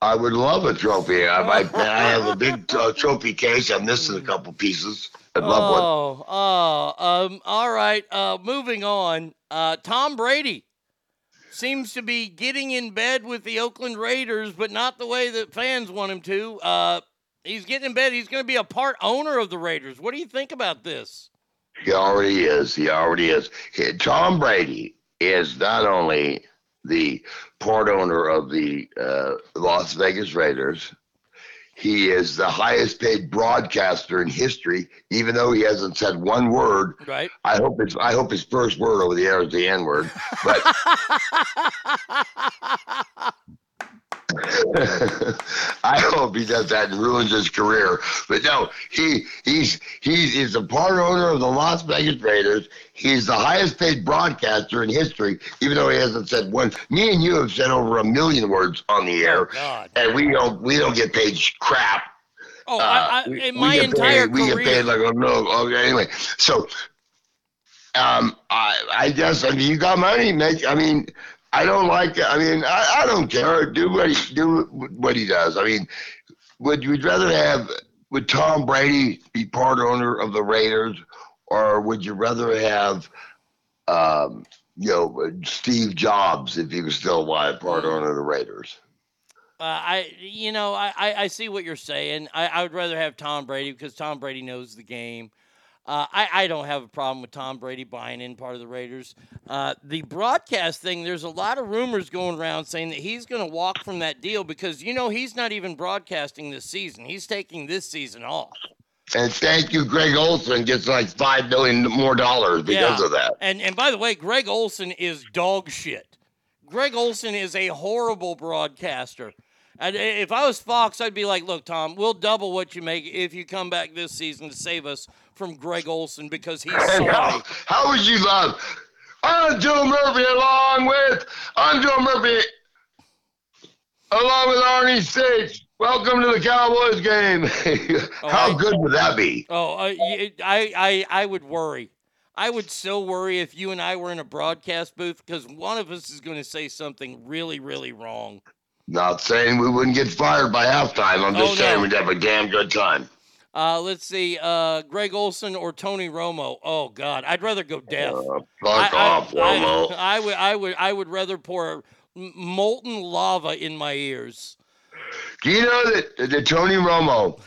[SPEAKER 16] I would love a trophy. I, I, I have a big uh, trophy case. I'm missing a couple pieces. I'd love one.
[SPEAKER 4] Oh, oh, um, all right. Uh, moving on. Uh, Tom Brady seems to be getting in bed with the Oakland Raiders, but not the way that fans want him to. Uh, he's getting in bed. He's going to be a part owner of the Raiders. What do you think about this?
[SPEAKER 16] He already is. He already is. He- Tom Brady is not only the part owner of the uh, Las Vegas Raiders, he is the highest paid broadcaster in history, even though he hasn't said one word.
[SPEAKER 4] Right.
[SPEAKER 16] I hope his I hope his first word over the air is the N word. But I hope he does that and ruins his career. But no, he he's he is a part owner of the Las Vegas Raiders. He's the highest paid broadcaster in history, even though he hasn't said one. Me and you have said over a million words on the air,
[SPEAKER 4] God.
[SPEAKER 16] and we don't we don't get paid crap.
[SPEAKER 4] Oh,
[SPEAKER 16] Uh,
[SPEAKER 4] I, I, in
[SPEAKER 16] we
[SPEAKER 4] my entire
[SPEAKER 16] paid, we get paid like a no. Okay, anyway, so um, I I guess I mean you got money, make. I mean, I don't like. I mean, I, I don't care. Do what he do what he does. I mean, would you rather have would Tom Brady be part owner of the Raiders, or would you rather have um, you know Steve Jobs if he was still alive, part owner of the Raiders?
[SPEAKER 4] Uh, I, you know, I, I, see what you're saying. I, I would rather have Tom Brady because Tom Brady knows the game. Uh, I, I don't have a problem with Tom Brady buying in part of the Raiders. Uh, the broadcast thing, there's a lot of rumors going around saying that he's going to walk from that deal because, you know, he's not even broadcasting this season. He's taking this season off.
[SPEAKER 16] And thank you, Greg Olsen gets like five million more dollars because
[SPEAKER 4] Yeah.
[SPEAKER 16] of that.
[SPEAKER 4] And and by the way, Greg Olsen is dog shit. Greg Olsen is a horrible broadcaster. And eh, if I was Fox, I'd be like, "Look, Tom, we'll double what you make if you come back this season to save us from Greg Olsen because he's so
[SPEAKER 16] how, how would you love? I'm Joe Murphy along with I'm Joe Murphy along with Arnie Stage. Welcome to the Cowboys game. how good would that be?
[SPEAKER 4] Oh, uh, I, I, I would worry. I would so worry if you and I were in a broadcast booth because one of us is going to say something really, really wrong.
[SPEAKER 16] Not saying we wouldn't get fired by halftime. I'm just
[SPEAKER 4] Oh,
[SPEAKER 16] saying
[SPEAKER 4] no.
[SPEAKER 16] we'd have a damn good time.
[SPEAKER 4] Uh, let's see, uh, Greg Olsen or Tony Romo. Oh God, I'd rather go deaf.
[SPEAKER 16] Uh, fuck off,
[SPEAKER 4] I,
[SPEAKER 16] Romo.
[SPEAKER 4] I would, I would, I would rather pour molten lava in my ears.
[SPEAKER 16] Do you know that, that Tony Romo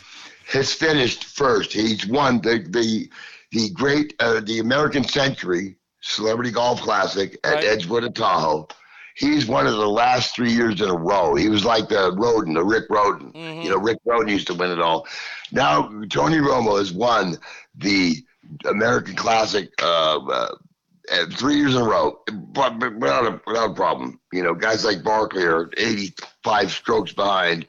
[SPEAKER 16] has finished first? He's won the the the great uh, the American Century Celebrity Golf Classic at Edgewood at Tahoe. He's one of the last three years in a row. He was like the Rhoden, the Rick Rhoden. You know, Rick Rhoden used to win it all. Now Tony Romo has won the American Classic uh, uh, uh, three years in a row, but, but without a without a problem. You know, guys like Barkley are 85 strokes behind,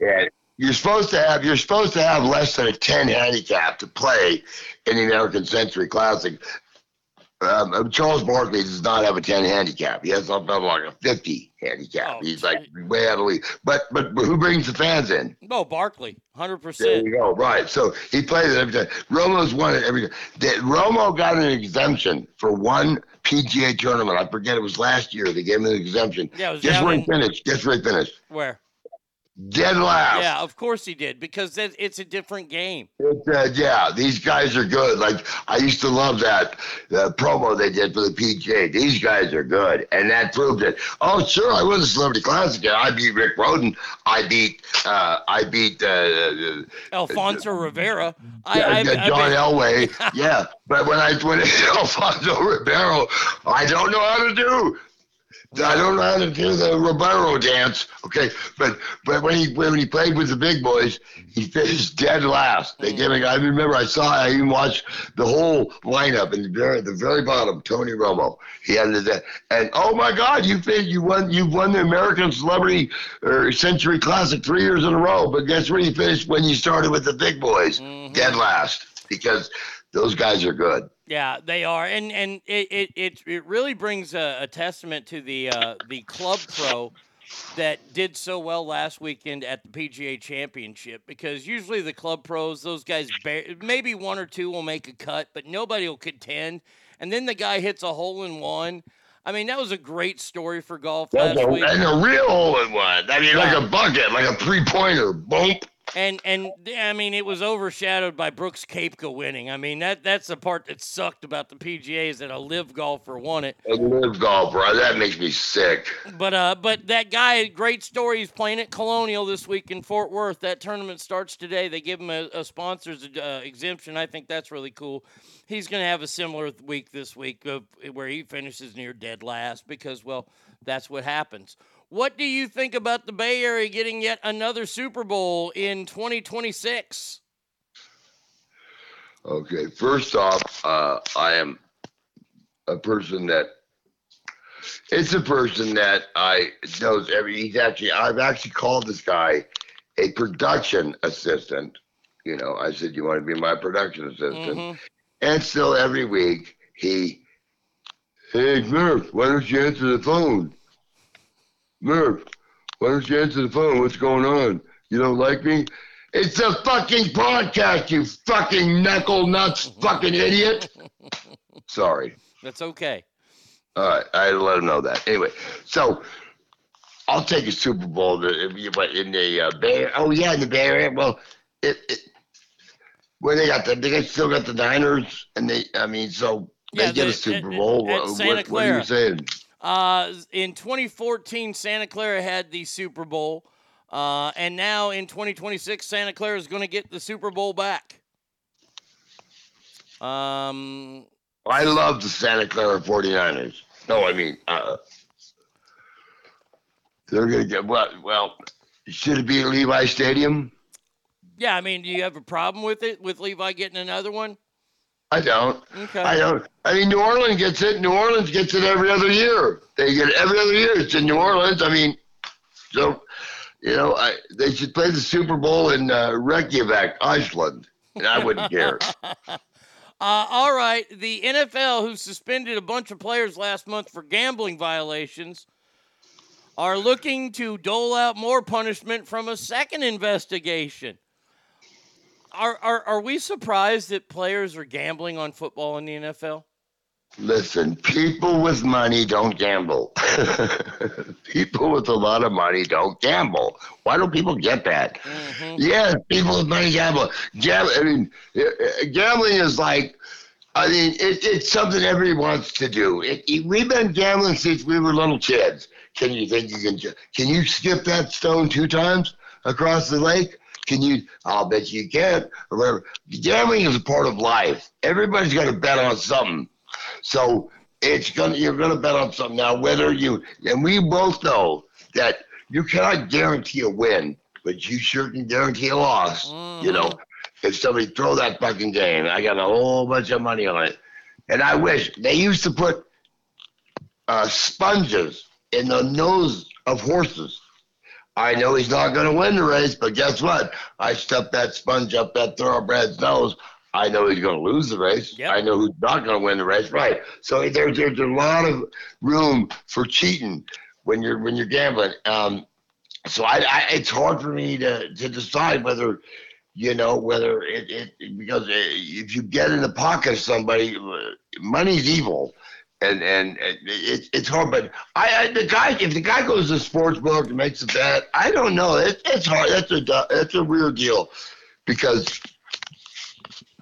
[SPEAKER 16] and you're supposed to have you're supposed to have less than a 10 handicap to play in the American Century Classic. Um, uh, Charles Barkley does not have a 10 handicap. He has something like a 50 handicap. He's like way out of the league. But but who brings the fans in?
[SPEAKER 4] No, Barkley, 100%.
[SPEAKER 16] There you go. Right. So he plays it every time. Romo's won it every time. That- Romo got an exemption for one PGA tournament. I forget it was last year. They gave him an exemption.
[SPEAKER 4] Yeah, it was
[SPEAKER 16] Guess where he
[SPEAKER 4] in-
[SPEAKER 16] finished? Guess where he finished?
[SPEAKER 4] Where?
[SPEAKER 16] Dead last.
[SPEAKER 4] Yeah, of course he did because it's a different game.
[SPEAKER 16] It, uh, yeah, these guys are good. Like I used to love that the promo they did for the PGA. These guys are good, and that proved it. Oh, sure, I won the Celebrity Classic. I beat Rick Rhoden. I beat. Uh, I beat. Uh,
[SPEAKER 4] Alfonso Rivera. I, I,
[SPEAKER 16] John Elway. yeah, but when I when Alfonso Ribeiro, I don't know how to do. I don't know how to do the Ribeiro dance. Okay, but but when he when he played with the big boys, he finished dead last. They gave him. I remember I saw. I even watched the whole lineup and the very the very bottom. Tony Romo. He had the and oh my God, you fin- you won you won the American Celebrity or Century Classic three years in a row. But guess where you finished when you started with the big boys? Mm-hmm. Dead last because those guys are good.
[SPEAKER 4] Yeah, they are, and and it it it, it really brings a, a testament to the uh, the club pro that did so well last weekend at the PGA Championship because usually the club pros, those guys, bar- maybe one or two will make a cut, but nobody will contend, and then the guy hits a hole in one. I mean, that was a great story for golf
[SPEAKER 16] That's
[SPEAKER 4] last
[SPEAKER 16] a,
[SPEAKER 4] week.
[SPEAKER 16] and a real hole in one. I mean, like a bucket, like a three pointer. Boom.
[SPEAKER 4] And and I mean, it was overshadowed by Brooks Koepka winning. I mean, that that's the part that sucked about the PGA is that a LIV golfer won it.
[SPEAKER 16] A LIV golfer. That makes me sick.
[SPEAKER 4] But uh, but that guy, great story. He's playing at Colonial this week in Fort Worth. That tournament starts today. They give him a, a sponsor's uh, exemption. I think that's really cool. He's going to have a similar week this week of, where he finishes near dead last because well, that's what happens. What do you think about the Bay Area getting yet another Super Bowl in 2026?
[SPEAKER 16] Okay. First off, uh, I am a person that. It's a person that I knows every. He's actually. I've actually called this guy a production assistant. You know, I said, "You want to be my production assistant?"
[SPEAKER 4] Mhm.
[SPEAKER 16] And still, every week he, hey Murph, why don't you answer the phone? Murph, why don't you answer the phone? What's going on? You don't like me? It's a fucking podcast, you fucking knuckle nuts, fucking idiot. Sorry.
[SPEAKER 4] That's okay.
[SPEAKER 16] All right, I had to let him know that. Anyway, so I'll take a Super Bowl to- if you- but in the uh, Bay. Oh yeah, in the Bay Area. Well, it, it where they got the they got, still got the Niners, and they. I mean, so they
[SPEAKER 4] Yeah,
[SPEAKER 16] get
[SPEAKER 4] the-
[SPEAKER 16] a Super Bowl.
[SPEAKER 4] at
[SPEAKER 16] What,
[SPEAKER 4] Santa
[SPEAKER 16] what, what are you saying?
[SPEAKER 4] Uh, in 2014, Santa Clara had the Super Bowl, uh, and now in 2026, Santa Clara is going to get the Super Bowl back. Um,
[SPEAKER 16] I love the Santa Clara 49ers. No, I mean, uh, they're going to get what? Well, should it be at Levi Stadium?
[SPEAKER 4] yeah, I mean, do you have a problem with it with Levi getting another one?
[SPEAKER 16] I don't.
[SPEAKER 4] Okay.
[SPEAKER 16] I don't. I mean, New Orleans gets it. New Orleans gets it every other year. They get it every other year. It's in New Orleans. I mean, so you know, I, they should play the Super Bowl in uh, Reykjavik, Iceland, and I wouldn't care.
[SPEAKER 4] Uh, all right. The NFL, who suspended a bunch of players last month for gambling violations, are looking to dole out more punishment from a second investigation. Are, are, are we surprised that players are gambling on football in the NFL?
[SPEAKER 16] Listen, people with money don't gamble. people with a lot of money don't gamble. Why don't people get that? Yeah, people with money gamble. Gam- I mean, uh, uh, gambling is like, I mean, it, it's something everybody wants to do. It, it- we've been gambling since we were little kids. Can you think you can? Can you skip that stone two times across the lake? Can you? I'll bet you can. Or whatever. Gambling is a part of life. Everybody's got to bet on something. So it's gonna you're gonna bet on something now. Whether you and we both know that you cannot guarantee a win, but you sure can guarantee a loss. You know, if somebody throw that fucking game, I got a whole bunch of money on it, and I wish they used to put uh, sponges in the nose of horses. I know he's not going to win the race, but guess what? I stuff that sponge up that thoroughbred's nose. I know he's going to lose the race. I know who's not going to win the race. Right. So there's there's a lot of room for cheating when you're when you're gambling. Um, so I, I it's hard for me to to decide whether you know whether it, it because uh, if you get in the pocket of somebody, uh, money's evil. And and it, it, it's hard, but I, I the guy if the guy goes to the sports book and makes a bet, I don't know. It, it's hard. That's a that's a weird deal, because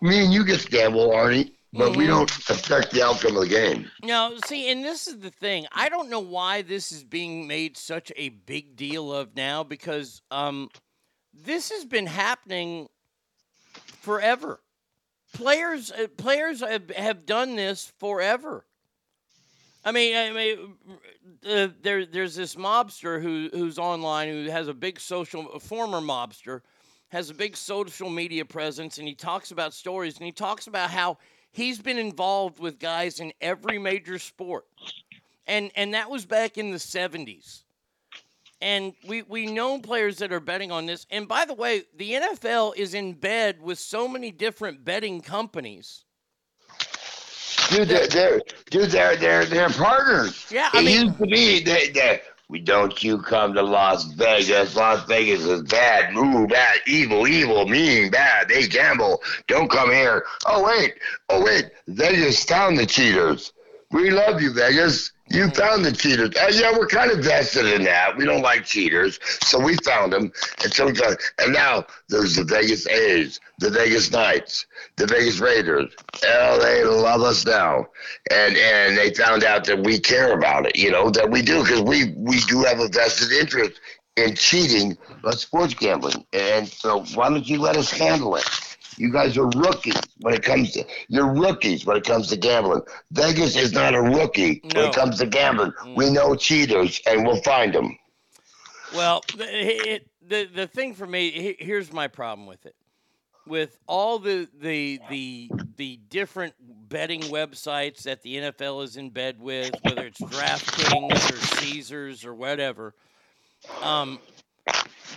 [SPEAKER 16] me and you get to gamble, Arnie, but we don't affect the outcome of the game.
[SPEAKER 4] No, see, and this is the thing. I don't know why this is being made such a big deal of now because um, this has been happening forever. Players, uh, players have, have done this forever. I mean, I mean, uh, there, there's this mobster who, who's online who has a big social, a former mobster, has a big social media presence, and he talks about stories, and he talks about how he's been involved with guys in every major sport, and and that was back in the '70s. And we we know players that are betting on this. And by the way, the NFL is in bed with so many different betting companies.
[SPEAKER 16] Dude, they're, they're dude, they're they're they're partners.
[SPEAKER 4] Yeah,
[SPEAKER 16] it
[SPEAKER 4] mean-
[SPEAKER 16] used to be they they we don't you come to Las Vegas. Las Vegas is bad, ooh, bad, evil, evil, mean, bad. They gamble. Don't come here. Oh wait, oh wait, Vegas found the cheaters. We love you, Vegas. You found the cheaters. Uh, yeah, we're kind of vested in that. We don't like cheaters, so we found them. And so, we got- and now there's the Vegas A's, the Vegas Knights, the Vegas Raiders. Oh, they love us now, and and they found out that we care about it. You know that we do because we we do have a vested interest in cheating on sports gambling. And so, why don't you let us handle it? You guys are rookies when it comes to you're rookies when it comes to gambling. Vegas is not a rookie when it comes to gambling. We know cheaters and we'll find them.
[SPEAKER 4] Well, the, it, the the thing for me, here's my problem with it. With all the the the the different betting websites that the NFL is in bed with, whether it's DraftKings or Caesars or whatever, um,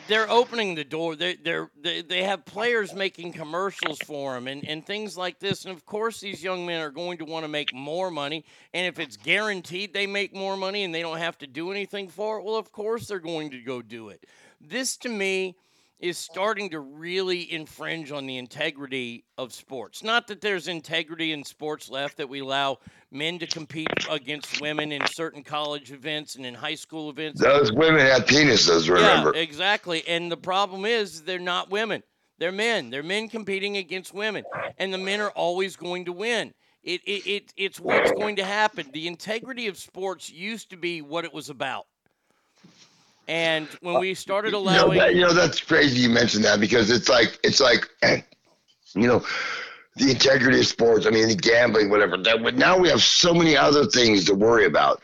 [SPEAKER 4] they're opening the door. They they're, they they have players making commercials for them and, and things like this. And of course, these young men are going to want to make more money. And if it's guaranteed they make more money and they don't have to do anything for it, well, of course they're going to go do it. This to me is starting to really infringe on the integrity of sports. Not that there's integrity in sports left that we allow men to compete against women in certain college events and in high school events.
[SPEAKER 16] Those women have penises, remember.
[SPEAKER 4] Yeah, exactly. And the problem is they're not women. They're men. They're men competing against women, and the men are always going to win. It, it, it it's what's going to happen. The integrity of sports used to be what it was about. And when we started
[SPEAKER 16] You know,
[SPEAKER 4] allowing,
[SPEAKER 16] that, you know that's crazy you mentioned that because it's like it's like you know the integrity of sports. I mean, the gambling, whatever. That, but now we have so many other things to worry about,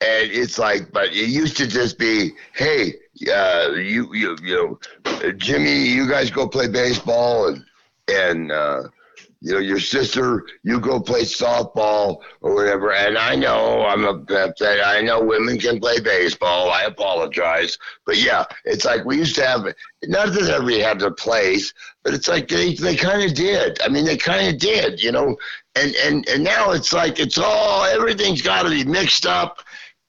[SPEAKER 16] and it's like, but it used to just be, hey, uh, you you you know, Jimmy, you guys go play baseball, and and uh, you know your sister, you go play softball or whatever. And I know I'm a I know women can play baseball. I apologize, but yeah, it's like we used to have. Not that everybody had their place, but it's like they they kind of did. I mean, they kind of did, you know. And and and now it's like it's all everything's got to be mixed up,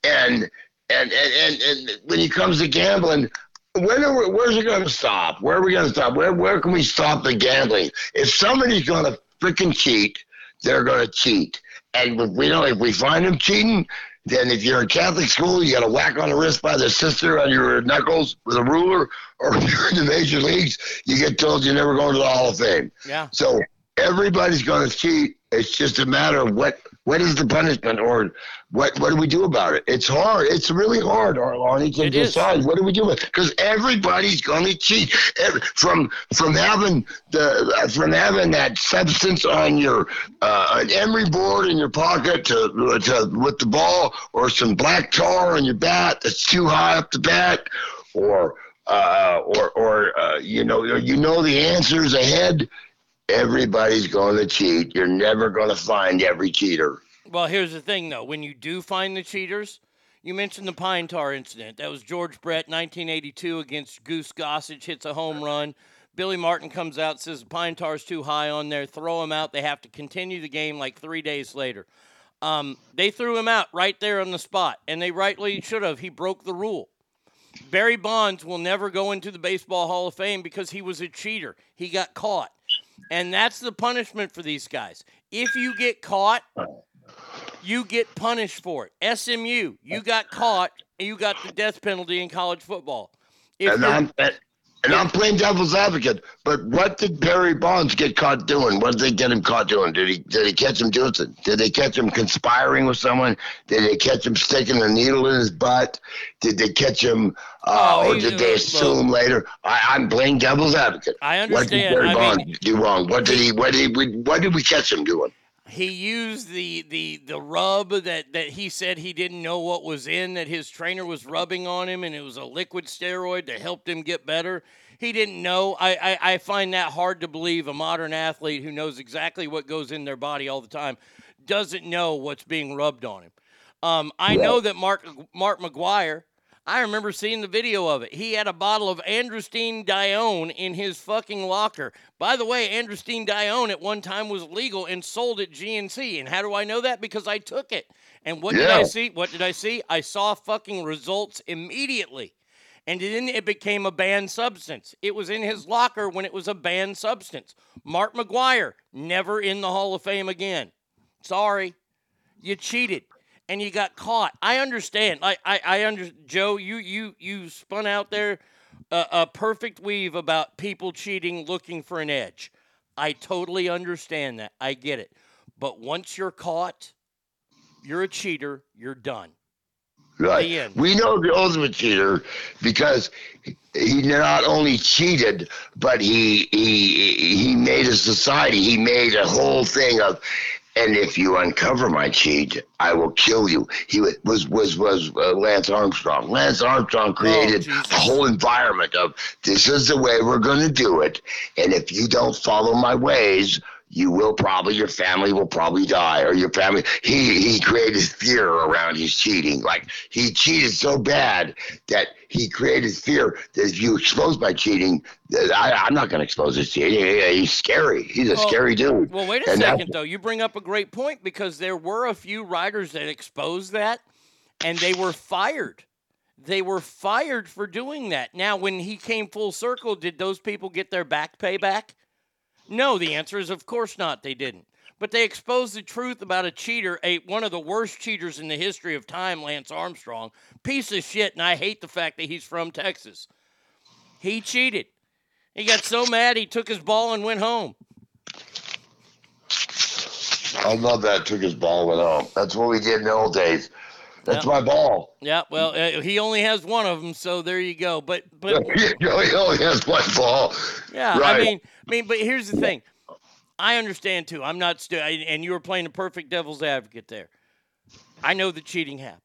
[SPEAKER 16] and and and and, and when it comes to gambling. When are we, where's it going to stop? Where are we going to stop? Where where can we stop the gambling? If somebody's going to freaking cheat, they're going to cheat. And if we know if we find them cheating, then if you're in Catholic school, you got a whack on the wrist by the sister on your knuckles with a ruler, or if you're in the major leagues, you get told you're never going to the Hall of Fame.
[SPEAKER 4] Yeah.
[SPEAKER 16] So everybody's going to cheat. It's just a matter of what what is the punishment or what what do we do about it? It's hard. It's really hard, Arlani, to
[SPEAKER 4] It is.
[SPEAKER 16] decide what do we do with because everybody's going to cheat. Every, from from having the uh, from having that substance on your uh, an emery board in your pocket to to with the ball or some black tar on your bat that's too high up the bat or uh, or or uh, you know you know the answers ahead. Everybody's going to cheat. You're never going to find every cheater.
[SPEAKER 4] Well, here's the thing, though. When you do find the cheaters, you mentioned the pine tar incident. That was George Brett, 1982, against Goose Gossage, hits a home run. Billy Martin comes out, says the pine tar's too high on there. Throw him out. They have to continue the game like three days later. Um, they threw him out right there on the spot, and they rightly should have. He broke the rule. Barry Bonds will never go into the Baseball Hall of Fame because he was a cheater. He got caught. And that's the punishment for these guys. If you get caught, you get punished for it. SMU, you got caught, and you got the death penalty in college football. If
[SPEAKER 16] and I'm and, I'm playing devil's advocate. But what did Barry Bonds get caught doing? What did they get him caught doing? Did he did he catch him doing something? Did they catch him conspiring with someone? Did they catch him sticking a needle in his butt? Did they catch him? Uh,
[SPEAKER 4] Oh,
[SPEAKER 16] or did they assume later? I, I'm playing devil's advocate.
[SPEAKER 4] I understand.
[SPEAKER 16] What did. Barry
[SPEAKER 4] I
[SPEAKER 16] Bonds
[SPEAKER 4] mean-
[SPEAKER 16] do wrong? What did he? What did he? What did we catch him doing?
[SPEAKER 4] He used the the the rub that that he said he didn't know what was in that his trainer was rubbing on him and it was a liquid steroid that helped him get better. He didn't know. I, I i find that hard to believe a modern athlete who knows exactly what goes in their body all the time doesn't know what's being rubbed on him. Um i know that mark mark McGwire I remember seeing the video of it. He had a bottle of androstenedione in his fucking locker. By the way, androstenedione at one time was legal and sold at GNC. And how do I know that? Because I took it. And what did I see? What did I see? I saw fucking results immediately. And then it became a banned substance. It was in his locker when it was a banned substance. Mark McGwire, never in the Hall of Fame again. Sorry. You cheated and you got caught. I understand. I I, I under Joe, you you you spun out there a, a perfect weave about people cheating looking for an edge. I totally understand that. I get it. But once you're caught, you're a cheater, you're done.
[SPEAKER 16] Right. We know the ultimate cheater because he not only cheated, but he he he made a society. He made a whole thing of, and if you uncover my cheat, I will kill you. He was was was uh, Lance Armstrong. Lance Armstrong created a whole environment of this is the way we're going to do it, and if you don't follow my ways. You will probably, your family will probably die, or your family. He he created fear around his cheating. Like he cheated so bad that he created fear that if you expose my cheating, I, I'm not going to expose his cheating. He- He's scary. He's a
[SPEAKER 4] Well-
[SPEAKER 16] scary dude.
[SPEAKER 4] Well, wait a
[SPEAKER 16] And
[SPEAKER 4] second, though. You bring up a great point because there were a few writers that exposed that, and they were fired. They were fired for doing that. Now, when he came full circle, did those people get their back pay back? No, the answer is of course not. They didn't. But they exposed the truth about a cheater, a one of the worst cheaters in the history of time, Lance Armstrong. Piece of shit, and I hate the fact that he's from Texas. He cheated. He got so mad he took his ball and went home.
[SPEAKER 16] I love that. Took his ball and went home. That's what we did in the old days. That's
[SPEAKER 4] Yeah.
[SPEAKER 16] my ball.
[SPEAKER 4] Yeah, well, uh, he only has one of them, so there you go. But but
[SPEAKER 16] he only has one ball.
[SPEAKER 4] yeah,
[SPEAKER 16] right.
[SPEAKER 4] I mean, I mean, but here's the thing: I understand too. I'm not stu- I- and you were playing the perfect devil's advocate there. I know that cheating happens.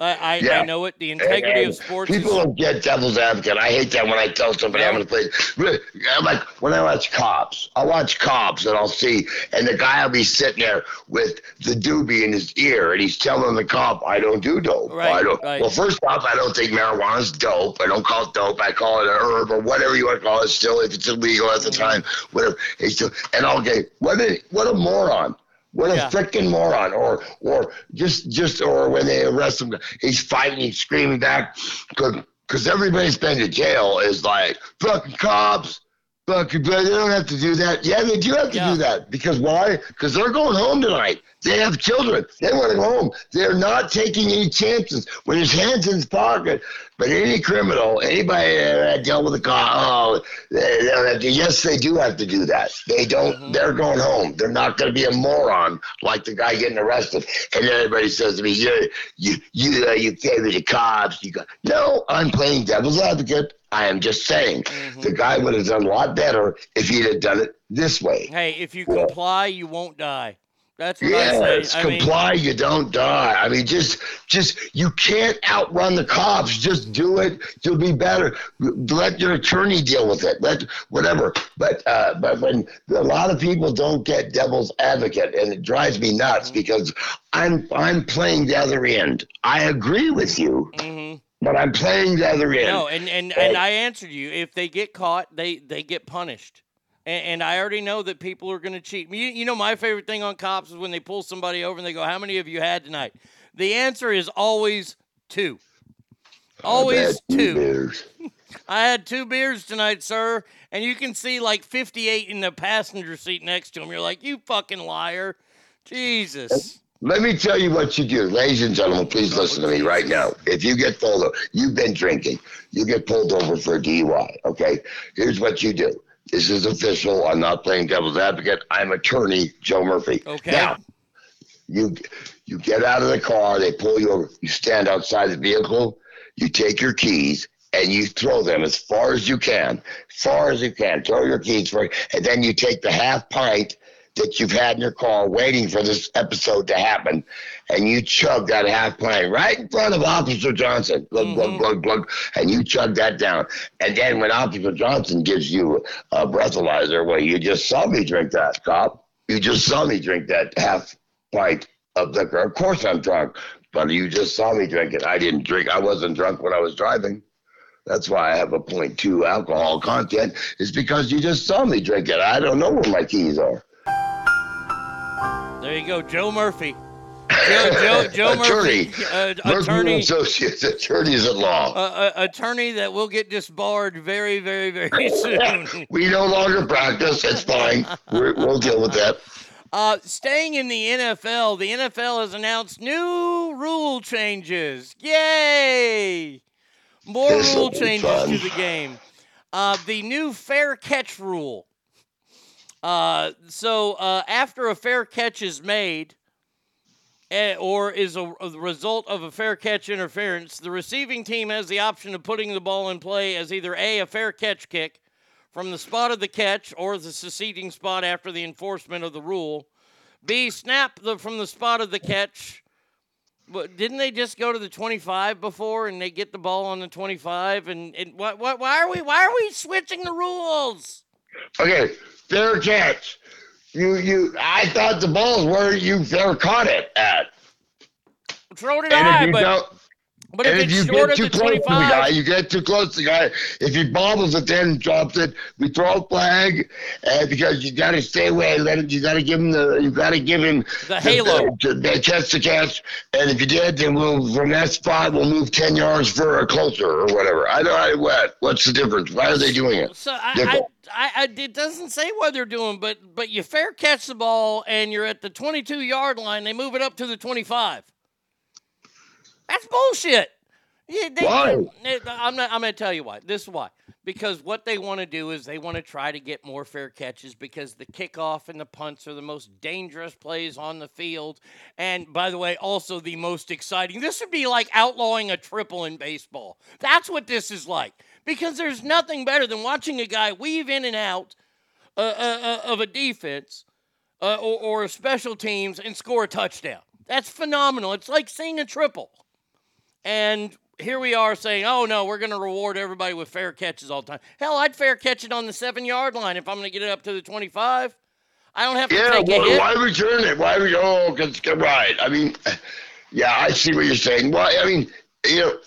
[SPEAKER 4] I I,
[SPEAKER 16] Yeah.
[SPEAKER 4] I know it. The integrity
[SPEAKER 16] And
[SPEAKER 4] of sports.
[SPEAKER 16] People
[SPEAKER 4] is,
[SPEAKER 16] don't get devil's advocate. I hate that when I tell somebody I'm going to play. I'm like when I watch cops, I watch cops and I'll see, and the guy will be sitting there with the doobie in his ear, and he's telling the cop, "I don't do dope.
[SPEAKER 4] Right,
[SPEAKER 16] I don't."
[SPEAKER 4] right.
[SPEAKER 16] Well, first off, I don't think marijuana's dope. I don't call it dope. I call it an herb or whatever you want to call it. Still, if it's illegal at the
[SPEAKER 4] Mm-hmm.
[SPEAKER 16] time, whatever. It's still, and I'll get what a what a moron. What a
[SPEAKER 4] Yeah.
[SPEAKER 16] freaking moron! Or, or just, just, or when they arrest him, he's fighting, he's screaming back, because everybody's been to jail is like fucking cops, fucking. But they don't have to do that. Yeah, they do have to
[SPEAKER 4] Yeah.
[SPEAKER 16] do that because why? Because they're going home tonight. They have children. They want to go home. They're not taking any chances when his hands in his pocket. But any criminal, anybody that dealt with a cop, oh, they to. Yes, they do have to do that. They don't. They're going home. They're not going to be a moron like the guy getting arrested. And everybody says to me, "You, you, you, uh, you favor the cops." You go, no, I'm playing devil's advocate. I am just saying the guy would have done a lot better if he'd have done it this way.
[SPEAKER 4] hey, if you
[SPEAKER 16] Well-
[SPEAKER 4] comply, you won't die. That's what I say. I mean,
[SPEAKER 16] comply, you don't die. I mean, just, just you can't outrun the cops. Just do it. You'll be better. Let your attorney deal with it. Let whatever. But, uh, but when a lot of people don't get devil's advocate, and it drives me nuts because I'm, I'm playing the other end. I agree with you, but I'm playing the other end.
[SPEAKER 4] Mm-hmm. No, and, and, and I answered you. If they get caught, they, they get punished. And, and I already know that people are going to cheat. You, you know, my favorite thing on cops is when they pull somebody over and they go, How many of you had tonight? The answer is always two. Always two. I had two beers tonight, sir. And you can see like 58 in the passenger seat next to him. You're like, You fucking liar. Jesus.
[SPEAKER 16] Let me tell you what you do. Ladies and gentlemen, please listen to me right now. If you get pulled over, you've been drinking, you get pulled over for a DUI, okay? Here's what you do. This is official. I'm not playing devil's advocate. I'm attorney Joe Murphy.
[SPEAKER 4] Okay.
[SPEAKER 16] Now, you you get out of the car, they pull you over, you stand outside the vehicle, you take your keys and you throw them as far as you can, far as you can. Throw your keys for and then you take the half pint that you've had in your car waiting for this episode to happen, and you chug that half pint right in front of Officer Johnson. Glug, glug, mm-hmm. glug, glug, and you chug that down. And then when Officer Johnson gives you a breathalyzer, well, you just saw me drink that, cop. You just saw me drink that half pint of liquor. Of course I'm drunk, but you just saw me drink it. I didn't drink. I wasn't drunk when I was driving. That's why I have a 0.2 alcohol content. Is because you just saw me drink it. I don't know where my keys are.
[SPEAKER 4] There you go, Joe Murphy. Joe, Joe, Joe
[SPEAKER 16] attorney,
[SPEAKER 4] Murphy, uh,
[SPEAKER 16] Murphy
[SPEAKER 4] attorney,
[SPEAKER 16] Associates, attorneys at law.
[SPEAKER 4] uh, uh, attorney that will get disbarred very, very, very soon.
[SPEAKER 16] we no longer practice. It's fine. We're, we'll deal with that.
[SPEAKER 4] Uh, staying in the NFL, the NFL has announced new rule changes. Yay! More
[SPEAKER 16] This'll
[SPEAKER 4] rule changes
[SPEAKER 16] fun.
[SPEAKER 4] to the game. Uh, the new fair catch rule. Uh, so uh, after a fair catch is made, Eh, or is a, a result of a fair catch interference, the receiving team has the option of putting the ball in play as either A, a fair catch kick from the spot of the catch or the succeeding spot after the enforcement of the rule, B, snap the, from the spot of the catch. But didn't they just go to the 25 before and they get the ball on the 25? And, and what, what, why, are we, why are we switching the rules?
[SPEAKER 16] Okay, fair catch. You, you. I thought the ball's where you fair caught it at.
[SPEAKER 4] Throw it
[SPEAKER 16] And if you
[SPEAKER 4] but,
[SPEAKER 16] don't,
[SPEAKER 4] but if
[SPEAKER 16] and if you get too
[SPEAKER 4] the
[SPEAKER 16] close to the guy, you get too close to the guy. If he bobbles it, then and drops it, we throw a flag, and because you got to stay away. Let him. You got to give him the. You got to give him
[SPEAKER 4] The halo.
[SPEAKER 16] The, the, catch to catch, and if you did, then we'll from that spot we'll move ten yards for a closer or whatever. I don't know what. What's the difference? Why are they doing it?
[SPEAKER 4] So I, I, I, I, it doesn't say what they're doing, but but you fair catch the ball and you're at the 22 yard line. They move it up to the 25. That's bullshit. Yeah, they,
[SPEAKER 16] Why?
[SPEAKER 4] they- I'm not. I'm going to tell you why. This is why. Because what they want to do is they want to try to get more fair catches because the kickoff and the punts are the most dangerous plays on the field, and by the way, also the most exciting. This would be like outlawing a triple in baseball. That's what this is like. Because there's nothing better than watching a guy weave in and out uh, uh, uh, of a defense uh, or, or special teams and score a touchdown. That's phenomenal. It's like seeing a triple. And here we are saying, oh no, we're going to reward everybody with fair catches all the time. Hell, I'd fair catch it on the seven yard line if I'm going to get it up to the 25. I don't have to
[SPEAKER 16] Yeah,
[SPEAKER 4] take
[SPEAKER 16] why,
[SPEAKER 4] hit.
[SPEAKER 16] why return it? Why we oh, cause, right? I mean, yeah, I see what you're saying. Why? I mean, you know,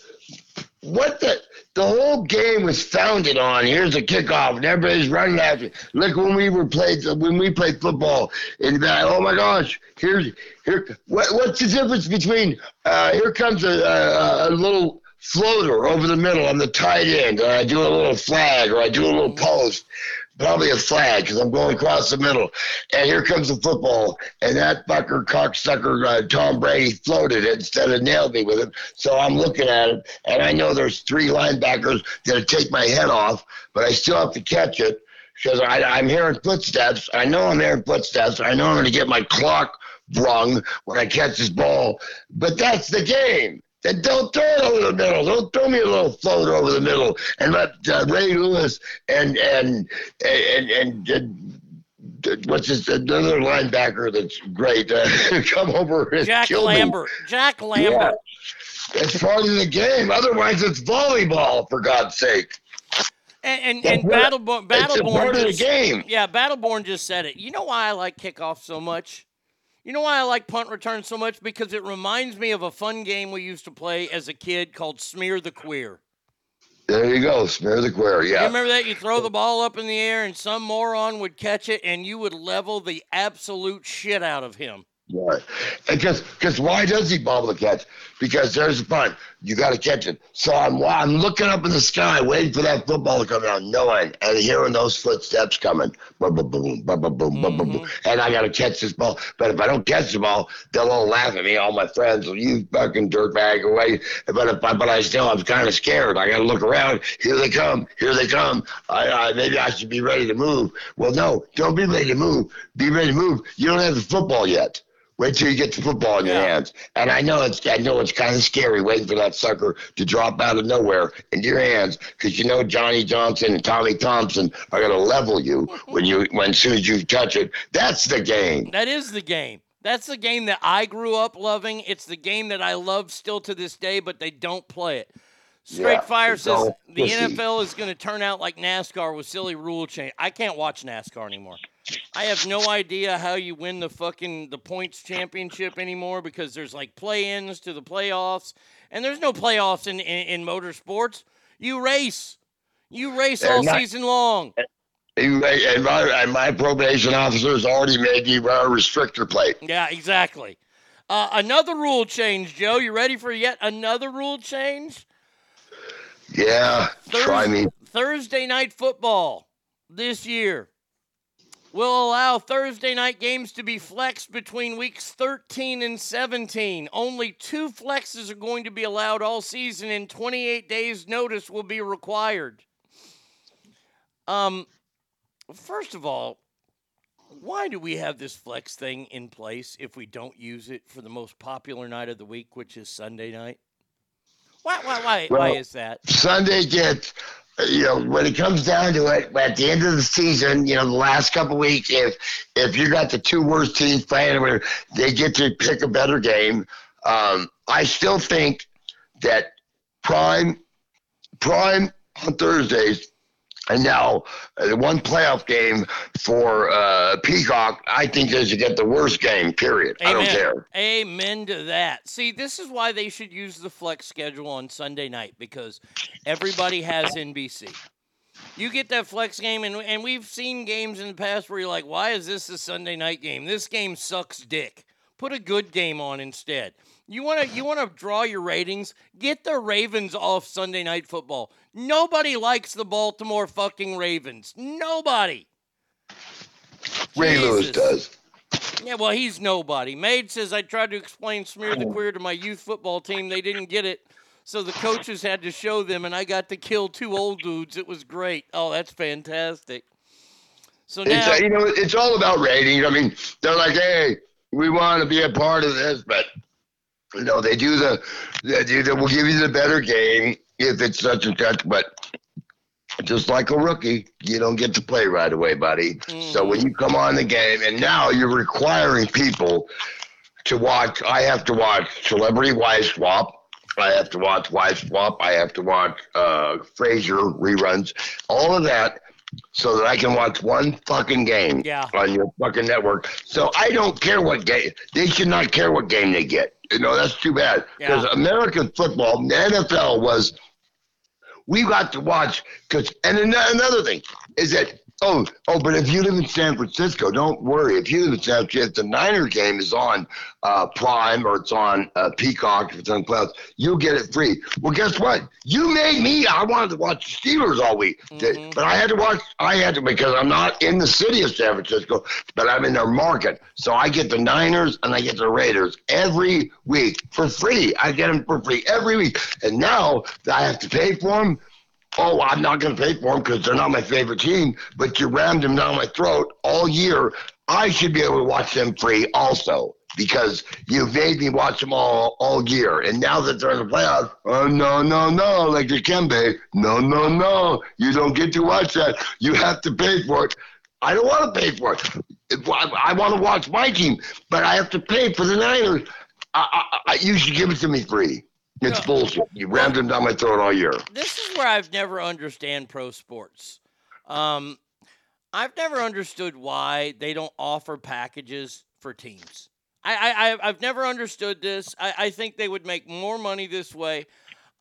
[SPEAKER 16] what the the whole game was founded on. Here's a kickoff, and everybody's running after. it. Look when we were played when we played football, and that, oh my gosh, here's here. What, what's the difference between uh, here comes a, a, a little floater over the middle on the tight end, and I do a little flag or I do a little post probably a flag because I'm going across the middle. And here comes the football, and that fucker, cocksucker, uh, Tom Brady floated it instead of nailed me with it. So I'm looking at it, and I know there's three linebackers that'll take my head off, but I still have to catch it because I'm hearing footsteps. I know I'm hearing footsteps. I know I'm going to get my clock brung when I catch this ball, but that's the game. Then don't throw it over the middle. Don't throw me a little floater over the middle and let uh, Ray Lewis and and and and. and What's this? Another linebacker that's great. Uh, come over and
[SPEAKER 4] Jack
[SPEAKER 16] kill me.
[SPEAKER 4] Lambert. Jack Lambert.
[SPEAKER 16] It's part of the game. Otherwise, it's volleyball. For God's sake.
[SPEAKER 4] And and, and
[SPEAKER 16] what-
[SPEAKER 4] Battleborn, Battleborn
[SPEAKER 16] part of the
[SPEAKER 4] just,
[SPEAKER 16] game.
[SPEAKER 4] Yeah, Battleborn just said it. You know why I like kickoff so much? You know why I like punt return so much? Because it reminds me of a fun game we used to play as a kid called Smear the Queer.
[SPEAKER 16] There you go. Smear the queer.
[SPEAKER 4] You
[SPEAKER 16] Yeah.
[SPEAKER 4] remember that? You throw the ball up in the air and some moron would catch it and you would level the absolute shit out of him.
[SPEAKER 16] Right. Because because why does he bobble the catch? because there's a punt. You got to catch it. So I'm I'm looking up in the sky, waiting for that football to come down, knowing and hearing those footsteps coming, boom, boom, boom, boom, boom, boom, mm-hmm. boom, boom, and I got to catch this ball. But if I don't catch the ball, they'll all laugh at me. All my friends, will, you fucking dirtbag, away. But if I, but I still, I'm kind of scared. I got to look around. Here they come. Here they come. I, I maybe I should be ready to move. Well, no, don't be ready to move. Be ready to move. You don't have the football yet. Wait till you get the football in your hands. And I know it's I know it's kind of scary waiting for that sucker to drop out of nowhere into your hands because you know Johnny Johnson and Tommy Thompson are gonna level you when you when as soon as you touch it. That's the game.
[SPEAKER 4] That is the game. That's the game that I grew up loving. It's the game that I love still to this day, but they don't play it. Straight
[SPEAKER 16] Yeah,
[SPEAKER 4] Fire says the. NFL is going to turn out like NASCAR with silly rule change. I can't watch NASCAR anymore. I have no idea how you win the fucking the points championship anymore because there's like play-ins to the playoffs, and there's no playoffs in in, in motorsports. You race, you race
[SPEAKER 16] They're
[SPEAKER 4] all
[SPEAKER 16] not-
[SPEAKER 4] season long.
[SPEAKER 16] You- And my, and my probation officer has already made me wear a restrictor plate.
[SPEAKER 4] Yeah, exactly. Uh, another rule change, Joe. You ready for yet another rule change?
[SPEAKER 16] Yeah, try me.
[SPEAKER 4] Thursday night football this year will allow Thursday night games to be flexed between weeks 13 and 17. Only two flexes are going to be allowed all season, and 28 days' notice will be required. Um, first of all, why do we have this flex thing in place if we don't use it for the most popular night of the week, which is Sunday night? Why? Why? Why? why is that?
[SPEAKER 16] Sunday gets, you know, when it comes down to it, at the end of the season, you know, the last couple weeks, if if you got the two worst teams playing, where they get to pick a better game. Um, I still think that prime, prime on Thursdays, and now uh, the one playoff game for uh, Peacock, I think they should get the worst game. Period. I don't care.
[SPEAKER 4] Amen to that. See, this is why they should use the flex schedule on Sunday night because everybody has NBC. You get that flex game, and, and we've seen games in the past where you're like, why is this a Sunday night game? This game sucks dick. Put a good game on instead. You want to you want to draw your ratings? Get the Ravens off Sunday night football. Nobody likes the Baltimore fucking Ravens. Nobody.
[SPEAKER 16] Ray Lewis does.
[SPEAKER 4] Yeah, well, he's nobody. Maid says I tried to explain smear the queer to my youth football team. They didn't get it. So the coaches had to show them, and I got to kill two old dudes. It was great. Oh, that's fantastic. So
[SPEAKER 16] It's
[SPEAKER 4] now,
[SPEAKER 16] uh, you know it's all about ratings. I mean, they're like, hey, we want to be a part of this, but know they do the they do the, we'll give you the better game if it's such and such. But just like a rookie, you don't get to play right away, buddy. So when you come on the game, and now you're requiring people to watch. I have to watch Celebrity Wife Swap. I have to watch Wife Swap. I have to watch uh, Frasier reruns. All of that so that I can watch one fucking game
[SPEAKER 4] Yeah.
[SPEAKER 16] on your fucking network. So I don't care what game. They should not care what game they get. You know, that's too bad. Because
[SPEAKER 4] Yeah.
[SPEAKER 16] American football, the NFL was, we got to watch, because, and another thing is that, oh, oh, but if you live in San Francisco, don't worry. If you live in San Francisco, if the Niner game is on uh, Prime or it's on uh, Peacock, if it's on Clouds, you'll get it free. Well, guess what? You made me. I wanted to watch the Steelers all week, but I had to watch. I had to because I'm not in the city of San Francisco, but I'm in their market. So I get the Niners and I get the Raiders every week for free. I get them for free every week, and now I have to pay for them. Oh, I'm not going to pay for them because they're not my favorite team, but you rammed them down my throat all year. I should be able to watch them free also because you've made me watch them all all year. And now that they're in the playoffs, oh, no, no, no, like the Kembe. No, no, no. You don't get to watch that. You have to pay for it. I don't want to pay for it. I, want to watch my team, but I have to pay for the Niners. I, I, you should give it to me free. It's bullshit. You rammed them down my throat all year.
[SPEAKER 4] this is where I've never understand pro sports. Um, I've never understood why they don't offer packages for teams. I, I I- I've never understood this. I, I think they would make more money this way.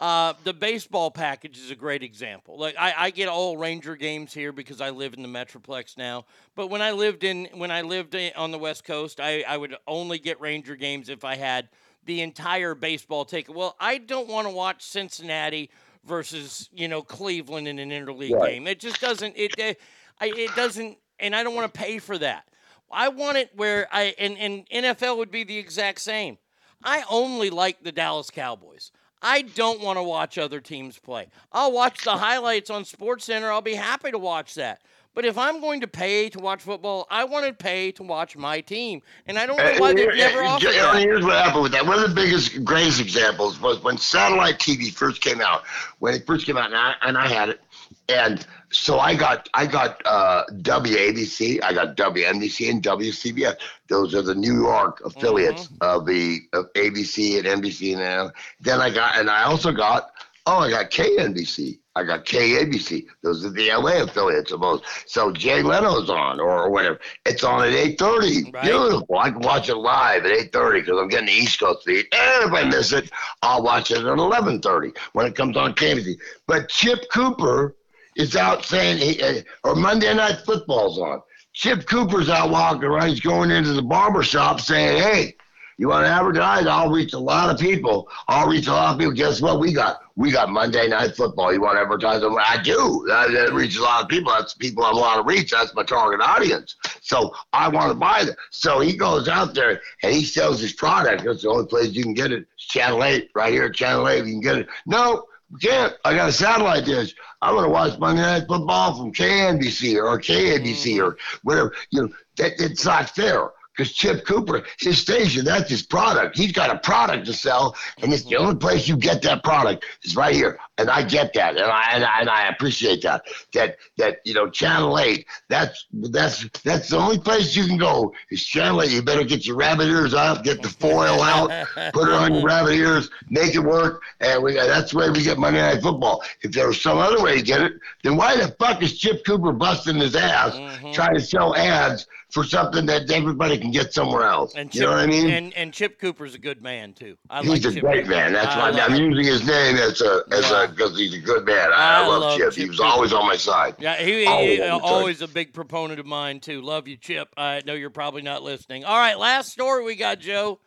[SPEAKER 4] Uh, the baseball package is a great example. Like I, I get all Ranger games here because I live in the Metroplex now. But when I lived in when I lived in, on the West Coast, I, I would only get Ranger games if I had the entire baseball ticket. Well, I don't want to watch Cincinnati versus you know Cleveland in an interleague
[SPEAKER 25] Right.
[SPEAKER 4] game. It just doesn't. It uh, I, it doesn't, and I don't want to pay for that. I want it where I and, and NFL would be the exact same. I only like the Dallas Cowboys. I don't want to watch other teams play. I'll watch the highlights on Sports Center. I'll be happy to watch that. But if I'm going to pay to watch football, I want to pay to watch my team, and I don't know why they've never offered that.
[SPEAKER 16] Here's what happened with that. One of the biggest, greatest examples was when satellite TV first came out. When it first came out, and I, and I had it, and so I got I got uh, WABC, I got WNBC, and WCBS. Those are the New York affiliates of the of ABC and NBC. And uh, then I got, and I also got, oh, I got KNBC. I got KABC. Those are the LA affiliates of those. So Jay Leno's on or whatever. It's on at 8.30. Beautiful. I can watch it live at 8.30 because I'm getting the East Coast feed. And if I miss it, I'll watch it at 11.30 when it comes on KABC. But Chip Cooper is out saying, he, uh, or Monday Night Football's on. Chip Cooper's out walking around. He's going into the barber shop saying, hey, you want to advertise? I'll reach a lot of people. I'll reach a lot of people. Guess what? We got we got Monday Night Football. You want to advertise? I do. That, reaches a lot of people. That's people have a lot of reach. That's my target audience. So I want to buy that. So he goes out there and he sells his product. That's the only place you can get it. It's Channel 8 right here Channel 8. You can get it. No, can't. I got a satellite dish. I want to watch Monday Night Football from KNBC or KABC or whatever. You know, that it's not fair. Because Chip Cooper, his station, that's his product. He's got a product to sell, and it's the only place you get that product is right here. And I get that, and I and I, and I appreciate that. That that you know, Channel Eight. That's that's that's the only place you can go is Channel Eight. You better get your rabbit ears out, get the foil out, put it on your rabbit ears, make it work, and we that's the way we get Monday Night Football. If there was some other way to get it, then why the fuck is Chip Cooper busting his ass mm-hmm. trying to sell ads? For something that everybody can get somewhere else.
[SPEAKER 4] And
[SPEAKER 16] you know what I mean?
[SPEAKER 4] And and Chip Cooper's a good man too. I
[SPEAKER 16] he's
[SPEAKER 4] like
[SPEAKER 16] a
[SPEAKER 4] Chip
[SPEAKER 16] great
[SPEAKER 4] Cooper.
[SPEAKER 16] man. That's
[SPEAKER 4] I
[SPEAKER 16] why
[SPEAKER 4] love
[SPEAKER 16] I'm
[SPEAKER 4] him.
[SPEAKER 16] using his name as a as a because he's a good man. I, I, love,
[SPEAKER 4] love
[SPEAKER 16] Chip.
[SPEAKER 4] Chip
[SPEAKER 16] He was
[SPEAKER 4] Cooper.
[SPEAKER 16] always on my side.
[SPEAKER 4] Yeah, he,
[SPEAKER 16] Always
[SPEAKER 4] he-
[SPEAKER 16] on my side.
[SPEAKER 4] always a big proponent of mine too. Love you, Chip. I know you're probably not listening. All right, last story we got, Joe.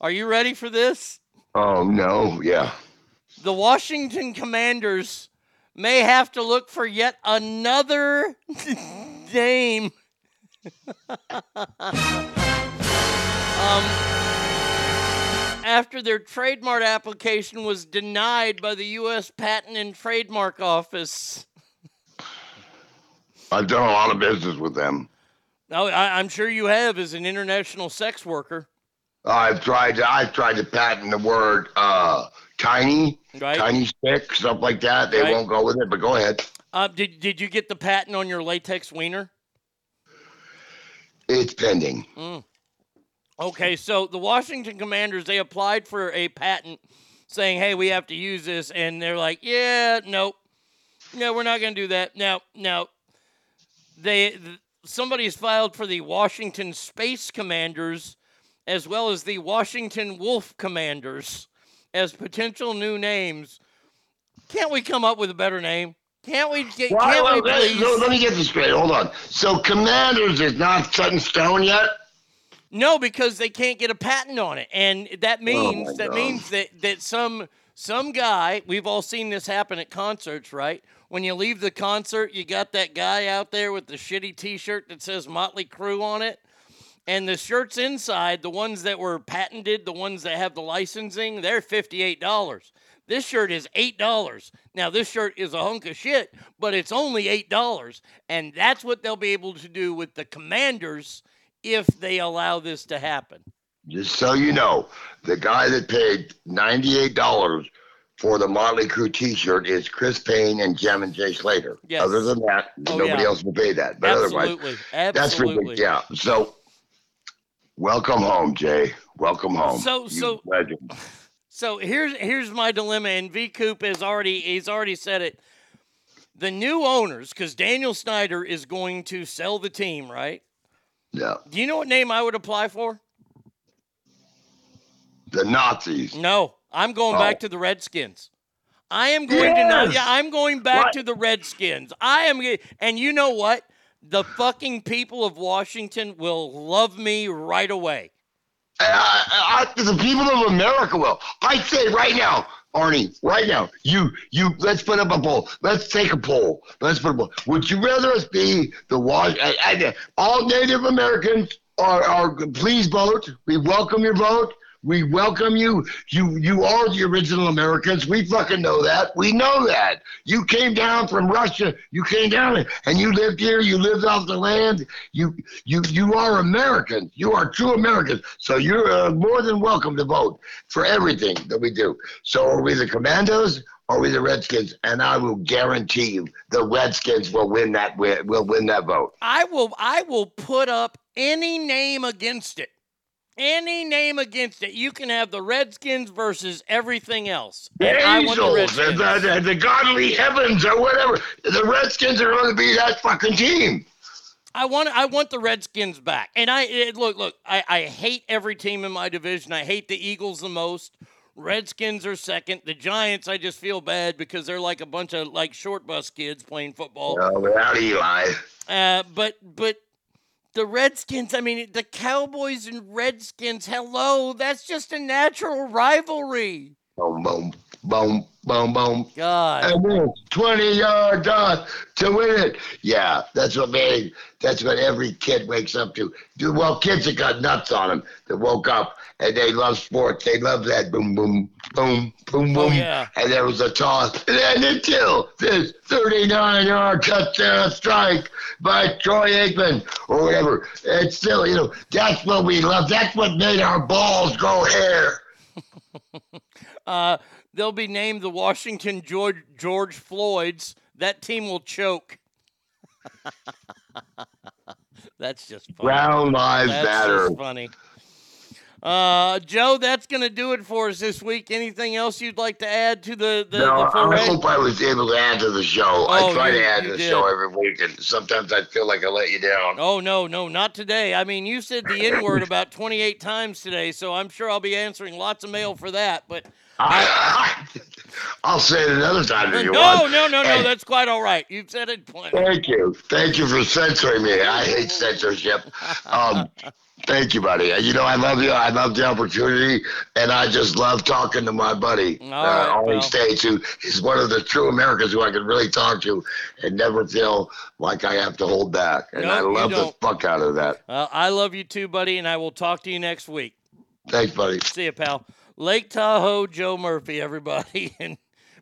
[SPEAKER 4] Are you ready for this?
[SPEAKER 16] Oh no, yeah.
[SPEAKER 4] The Washington Commanders may have to look for yet another name. um, after their trademark application was denied by the U.S. Patent and Trademark Office.
[SPEAKER 16] I've done a lot of business with them.
[SPEAKER 4] Now, I, I'm sure you have as an international sex worker.
[SPEAKER 16] I've tried to I've tried to patent the word uh, tiny,
[SPEAKER 4] Right.
[SPEAKER 16] tiny stick, stuff like that. They
[SPEAKER 4] Right.
[SPEAKER 16] won't go with it. But go ahead.
[SPEAKER 4] Uh, did did you get the patent on your latex wiener?
[SPEAKER 16] It's pending.
[SPEAKER 4] Mm. Okay, so the Washington Commanders they applied for a patent saying, "Hey, we have to use this," and they're like, "Yeah, nope, no, we're not going to do that." Now, now, they th- somebody's filed for the Washington Space Commanders as well as the Washington Wolf Commanders as potential new names. Can't we come up with a better name? Can't we get?
[SPEAKER 16] Well,
[SPEAKER 4] Can't
[SPEAKER 16] well,
[SPEAKER 4] we
[SPEAKER 16] let,
[SPEAKER 4] please?
[SPEAKER 16] let me get this straight. Hold on. So Commanders is not set in stone yet.
[SPEAKER 4] No, because they can't get a patent on it, and that oh, means
[SPEAKER 16] my
[SPEAKER 4] that
[SPEAKER 16] God.
[SPEAKER 4] means that that some some guy. We've all seen this happen at concerts, right? When you leave the concert, you got that guy out there with the shitty T-shirt that says Motley Crue on it, and the shirts inside, the ones that were patented, the ones that have the licensing, they're fifty-eight dollars. This shirt is eight dollars. Now this shirt is a hunk of shit, but it's only eight dollars, and that's what they'll be able to do with the Commanders if they allow this to happen.
[SPEAKER 16] Just so you know, the guy that paid ninety-eight dollars for the Motley Crue T-shirt is Chris Payne and Gem and Jay Slater.
[SPEAKER 4] Yes.
[SPEAKER 16] Other than that,
[SPEAKER 4] Oh,
[SPEAKER 16] nobody
[SPEAKER 4] yeah.
[SPEAKER 16] else will pay that. But
[SPEAKER 4] Absolutely.
[SPEAKER 16] otherwise, that's
[SPEAKER 4] Absolutely.
[SPEAKER 16] ridiculous. Yeah. So, welcome home, Jay. Welcome home.
[SPEAKER 4] So-
[SPEAKER 16] You
[SPEAKER 4] so-
[SPEAKER 16] legend.
[SPEAKER 4] So here's here's my dilemma, and V Coop has already he's already said it. The new owners, because Daniel Snyder is going to sell the team, right?
[SPEAKER 16] Yeah.
[SPEAKER 4] Do you know what name I would apply for?
[SPEAKER 16] The Nazis.
[SPEAKER 4] No, I'm going
[SPEAKER 16] Oh.
[SPEAKER 4] back to the Redskins. I am going to
[SPEAKER 16] Yes!
[SPEAKER 4] yeah, I'm going back
[SPEAKER 16] What?
[SPEAKER 4] to the Redskins. I am, and you know what? The fucking people of Washington will love me right away.
[SPEAKER 16] I, I, the people of America will. I say right now, Arnie, right now, you, you, let's put up a poll. Let's take a poll. Let's put a poll. Would you rather us be the Wash? All Native Americans are, are, please vote. We welcome your vote. We welcome you. You, you are the original Americans. We fucking know that. We know that. You came down from Russia. You came down and you lived here. You lived off the land. You, you, you are Americans. You are true Americans. So you're uh, more than welcome to vote for everything that we do. So are we the Commandos? Are we the Redskins? And I will guarantee you, the Redskins will win that. wi- Will win that vote.
[SPEAKER 4] I will I will put up any name against it. Any name against it. You can have the Redskins versus everything else.
[SPEAKER 16] The
[SPEAKER 4] And want the
[SPEAKER 16] Angels, the, the, the godly heavens, or whatever. The Redskins are going to be that fucking team.
[SPEAKER 4] I want I want the Redskins back. And I it, look look I, I hate every team in my division. I hate the Eagles the most. Redskins are second. The Giants I just feel bad because they're like a bunch of like short bus kids playing football.
[SPEAKER 16] Uh, without Eli.
[SPEAKER 4] Uh, but but the Redskins, I mean the Cowboys and Redskins, hello, that's just a natural rivalry.
[SPEAKER 16] Boom, boom, boom, boom, boom.
[SPEAKER 4] God.
[SPEAKER 16] And then 20 yard dot to win it. Yeah, that's what made, that's what every kid wakes up to. Dude, Well, kids that got nuts on them that woke up and they love sports. They love that boom, boom, boom, boom, oh, boom.
[SPEAKER 4] Oh, yeah.
[SPEAKER 16] And there was a toss. And then until this 39 yard touchdown strike by Troy Aikman or whatever. It's still, you know, that's what we love. That's what made our balls grow hair.
[SPEAKER 4] Uh, they'll be named the Washington George George Floyds. That team will choke. that's just funny.
[SPEAKER 16] Brown lives
[SPEAKER 4] that's
[SPEAKER 16] matter.
[SPEAKER 4] Just funny. Uh, Joe, that's going to do it for us this week. Anything else you'd like to add to the the,
[SPEAKER 16] no,
[SPEAKER 4] the
[SPEAKER 16] I hope I was able to add to the show.
[SPEAKER 4] Oh,
[SPEAKER 16] I try
[SPEAKER 4] you-
[SPEAKER 16] to add to the
[SPEAKER 4] did.
[SPEAKER 16] show every week, and sometimes I feel like I let you down.
[SPEAKER 4] Oh no, no, not today. I mean, you said the N word about 28 times today, so I'm sure I'll be answering lots of mail for that. But
[SPEAKER 16] I'll say it another time if you
[SPEAKER 4] no,
[SPEAKER 16] want.
[SPEAKER 4] no, no, no,
[SPEAKER 16] Hey,
[SPEAKER 4] that's quite all right. You've said it plenty.
[SPEAKER 16] Thank you. Thank you for censoring me. I hate censorship. Um, thank you, buddy. You know, I love you. I love the opportunity, and I just love talking to my buddy,
[SPEAKER 4] All
[SPEAKER 16] uh, Arnie
[SPEAKER 4] pal.
[SPEAKER 16] States, who is one of the true Americans who I can really talk to and never feel like I have to hold back. And
[SPEAKER 4] No,
[SPEAKER 16] I love the fuck out of that.
[SPEAKER 4] Uh, I love you too, buddy, and I will talk to you next week.
[SPEAKER 16] Thanks, buddy.
[SPEAKER 4] See you, pal. Lake Tahoe, Joe Murphy, everybody. And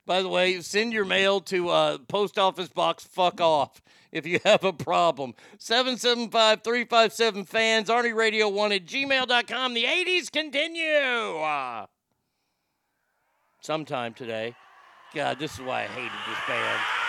[SPEAKER 4] by the way, send your mail to uh, post office box fuck off if you have a problem. 775 357 fans, Arnie Radio 1 at gmail.com. The 80s continue. Uh, sometime today. God, this is why I hated this band.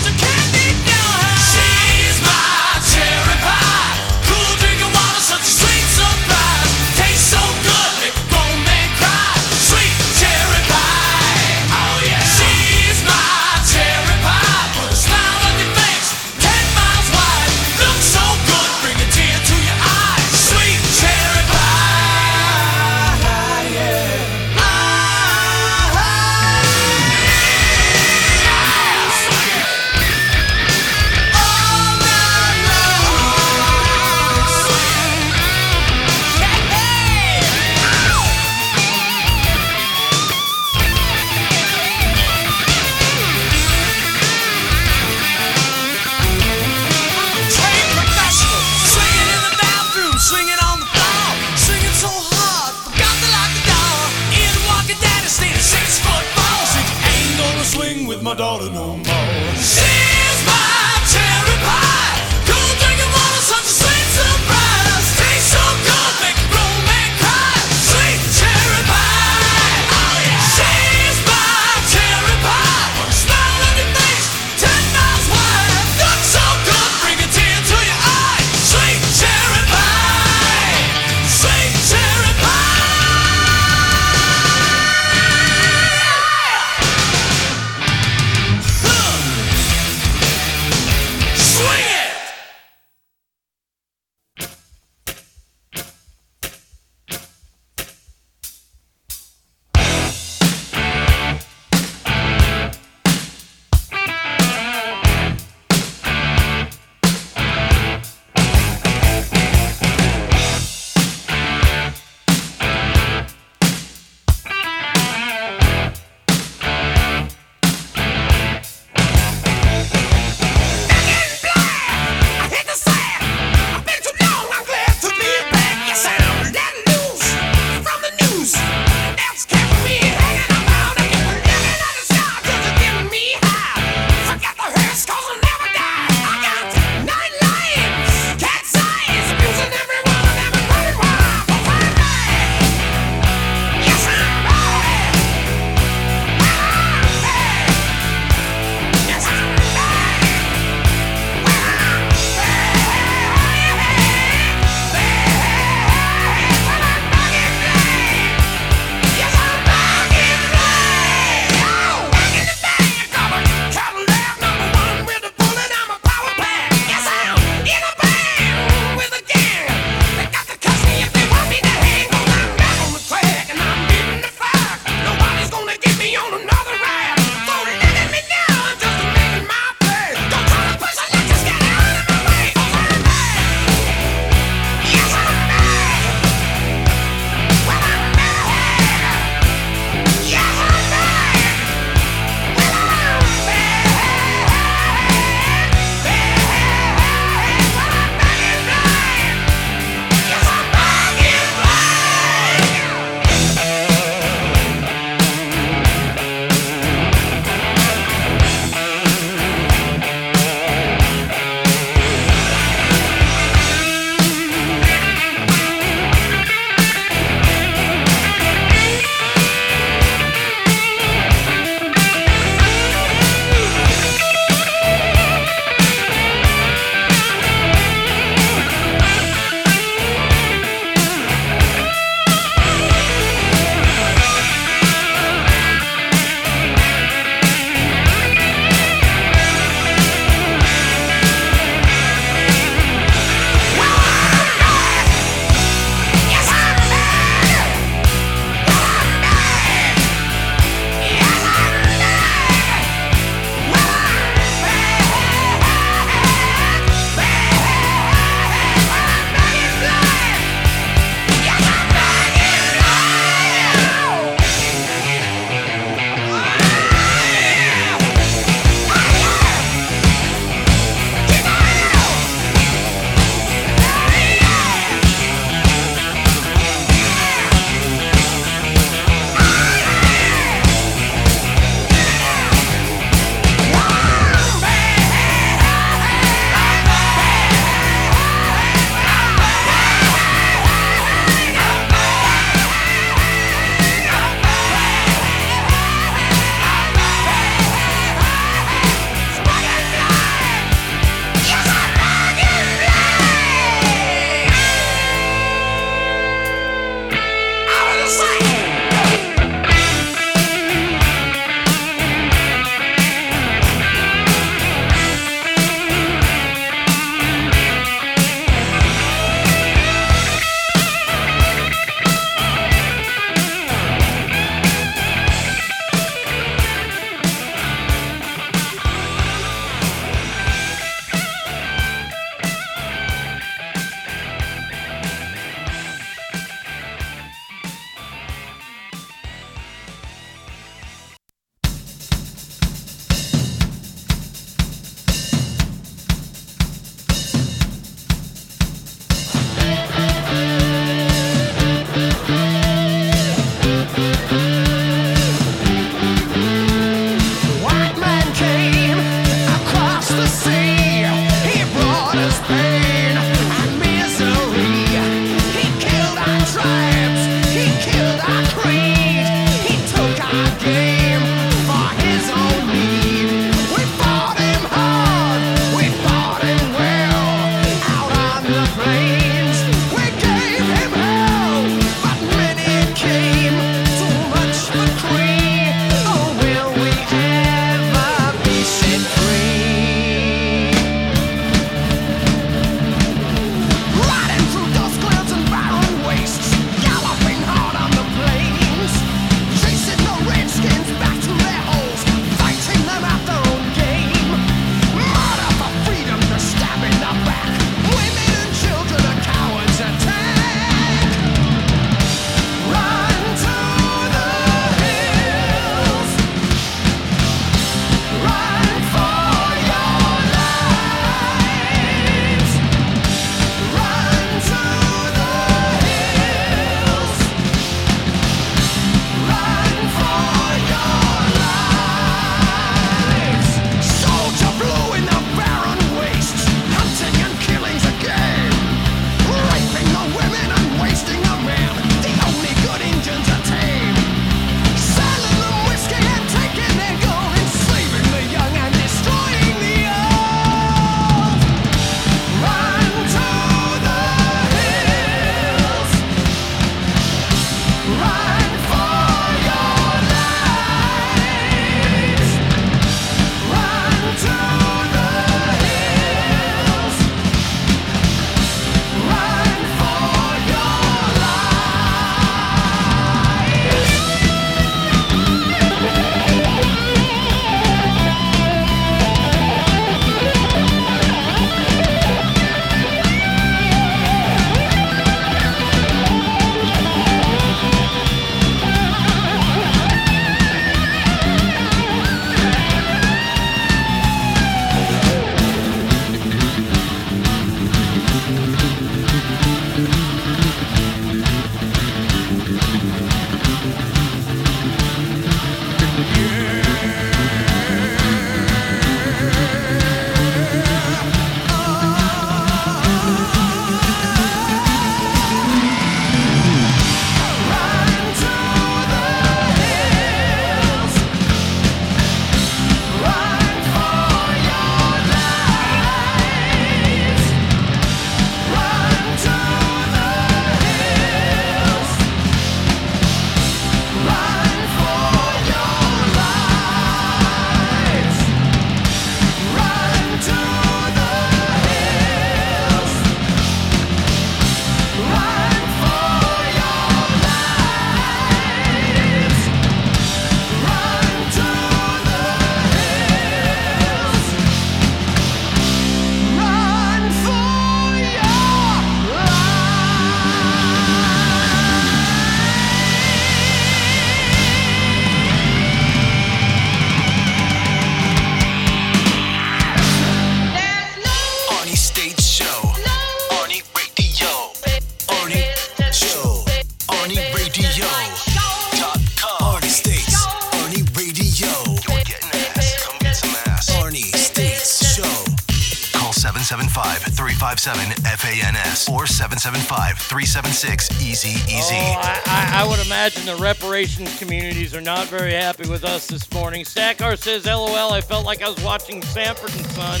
[SPEAKER 2] 376 Easy Easy.
[SPEAKER 4] Oh, I, I, would imagine the reparations communities are not very happy with us this morning. Stackar says, LOL, I felt like I was watching Sanford and Son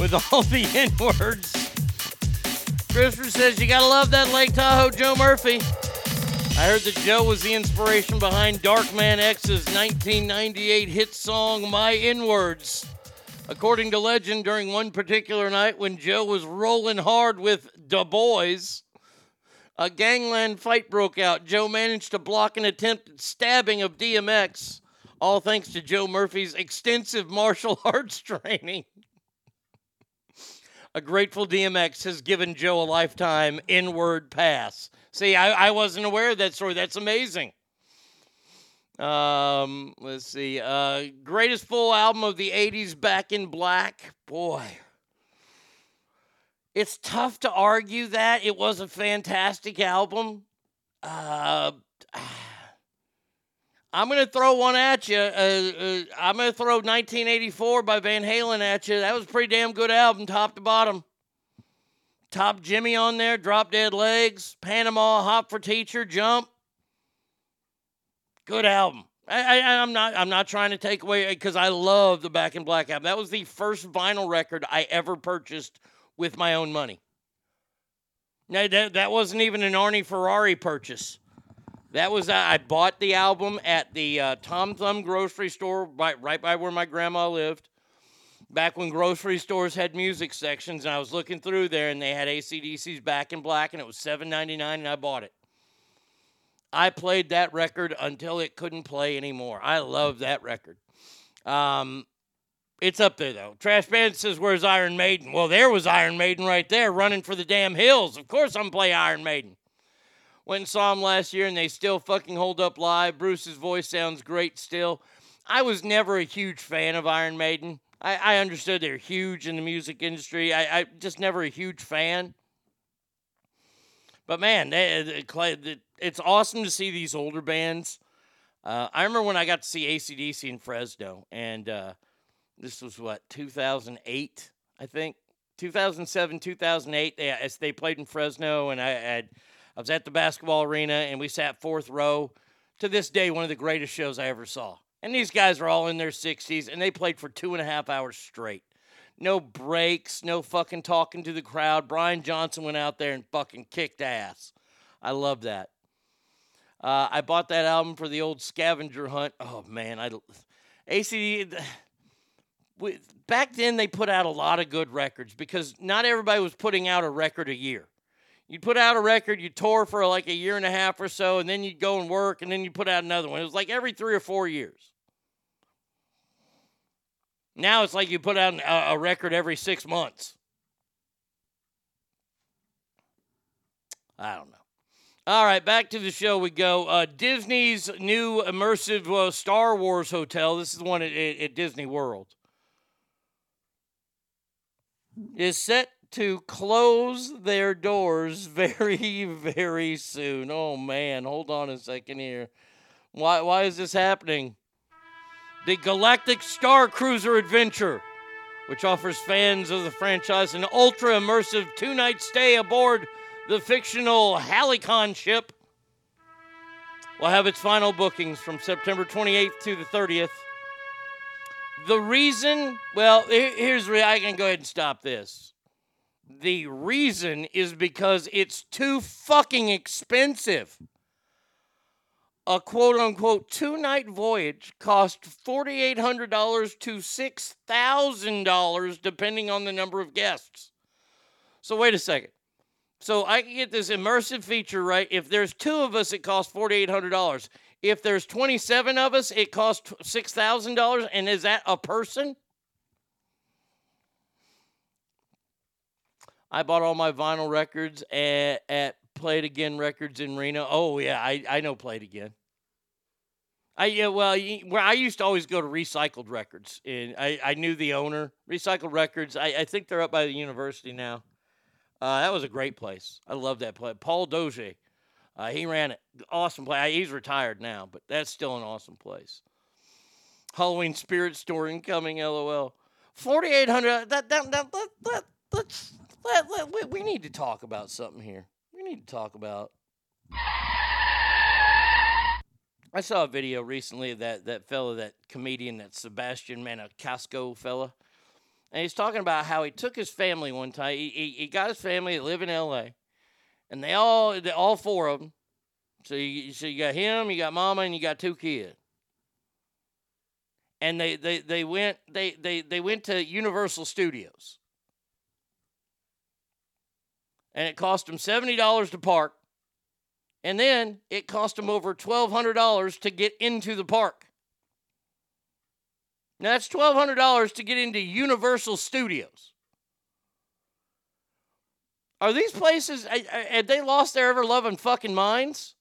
[SPEAKER 4] with all the N words. Christopher says, You gotta love that Lake Tahoe Joe Murphy. I heard that Joe was the inspiration behind Darkman X's 1998 hit song My Inwards. According to legend, during one particular night when Joe was rolling hard with Du Bois, a gangland fight broke out. Joe managed to block an attempted stabbing of DMX, all thanks to Joe Murphy's extensive martial arts training. A grateful DMX has given Joe a lifetime inward pass. See, I, I wasn't aware of that story. That's amazing. Um, let's see. Uh, greatest full album of the 80s, Back in Black. Boy. It's tough to argue that. It was a fantastic album. Uh, I'm going to throw one at you. Uh, uh, I'm going to throw 1984 by Van Halen at you. That was a pretty damn good album, top to bottom. Top Jimmy on there, Drop Dead Legs, Panama, Hot for Teacher, Jump. Good album. I, I'm not. I'm not trying to take away because I love the Back in Black album. That was the first vinyl record I ever purchased with my own money. Now that that wasn't even an Arnie Ferrari purchase. That was I bought the album at the uh, Tom Thumb grocery store right, right by where my grandma lived. Back when grocery stores had music sections, and I was looking through there, and they had ACDC's Back in Black, and it was $7.99, and I bought it. I played that record until it couldn't play anymore. I love that record. Um, it's up there though. Trash Band says, "Where's Iron Maiden?" Well, there was Iron Maiden right there, running for the damn hills. Of course, I'm play Iron Maiden. Went and saw them last year, and they still fucking hold up live. Bruce's voice sounds great still. I was never a huge fan of Iron Maiden. I, I understood they're huge in the music industry. I, I just never a huge fan. But man, they, they, it's awesome to see these older bands. Uh, I remember when I got to see ACDC in Fresno, and uh, this was what 2008, I think, 2007, 2008. They as they played in Fresno, and I I was at the basketball arena, and we sat fourth row. To this day, one of the greatest shows I ever saw. And these guys are all in their 60s, and they played for two and a half hours straight. No breaks, no fucking talking to the crowd. Brian Johnson went out there and fucking kicked ass. I love that. Uh, I bought that album for the old scavenger hunt. Oh man, I ACD. Back then, they put out a lot of good records because not everybody was putting out a record a year. You'd put out a record, you tour for like a year and a half or so, and then you'd go and work, and then you put out another one. It was like every three or four years. Now it's like you put out a, a record every six months. I don't know. All right, back to the show we go. Uh, Disney's new immersive uh, Star Wars hotel. This is the one at, at Disney World. Is set to close their doors very, very soon. Oh man, hold on a second here. Why why is this happening? The Galactic Star Cruiser Adventure, which offers fans of the franchise an ultra immersive two night stay aboard the fictional Halcyon ship, will have its final bookings from September 28th to the 30th. The reason, well, here's where I can go ahead and stop this. The reason is because it's too fucking expensive. A quote unquote two night voyage cost $4,800 to $6,000 depending on the number of guests. So, wait a second. So, I can get this immersive feature, right? If there's two of us, it costs $4,800. If there's 27 of us, it costs $6,000. And is that a person? I bought all my vinyl records at, at Play It Again Records in Reno. Oh yeah, I, I know Play It Again. I yeah, well, where I used to always go to Recycled Records, and I, I knew the owner. Recycled Records. I, I think they're up by the university now. Uh, that was a great place. I love that place. Paul Doge, uh, he ran it. Awesome place. He's retired now, but that's still an awesome place. Halloween Spirit Store incoming. LOL. Forty eight hundred. That that that that that's Let, let, we, need to talk about something here. We need to talk about. I saw a video recently of that that fella, that comedian, that Sebastian Maniscalco fella, and he's talking about how he took his family one time. He, he, he got his family to live in L.A. and they all all four of them. So you so you got him, you got mama, and you got two kids. And they they, they went they, they they went to Universal Studios. And it cost them seventy dollars to park. And then it cost them over $1,200 to get into the park. Now, that's $1,200 to get into Universal Studios. Are these places, have they lost their ever loving fucking minds?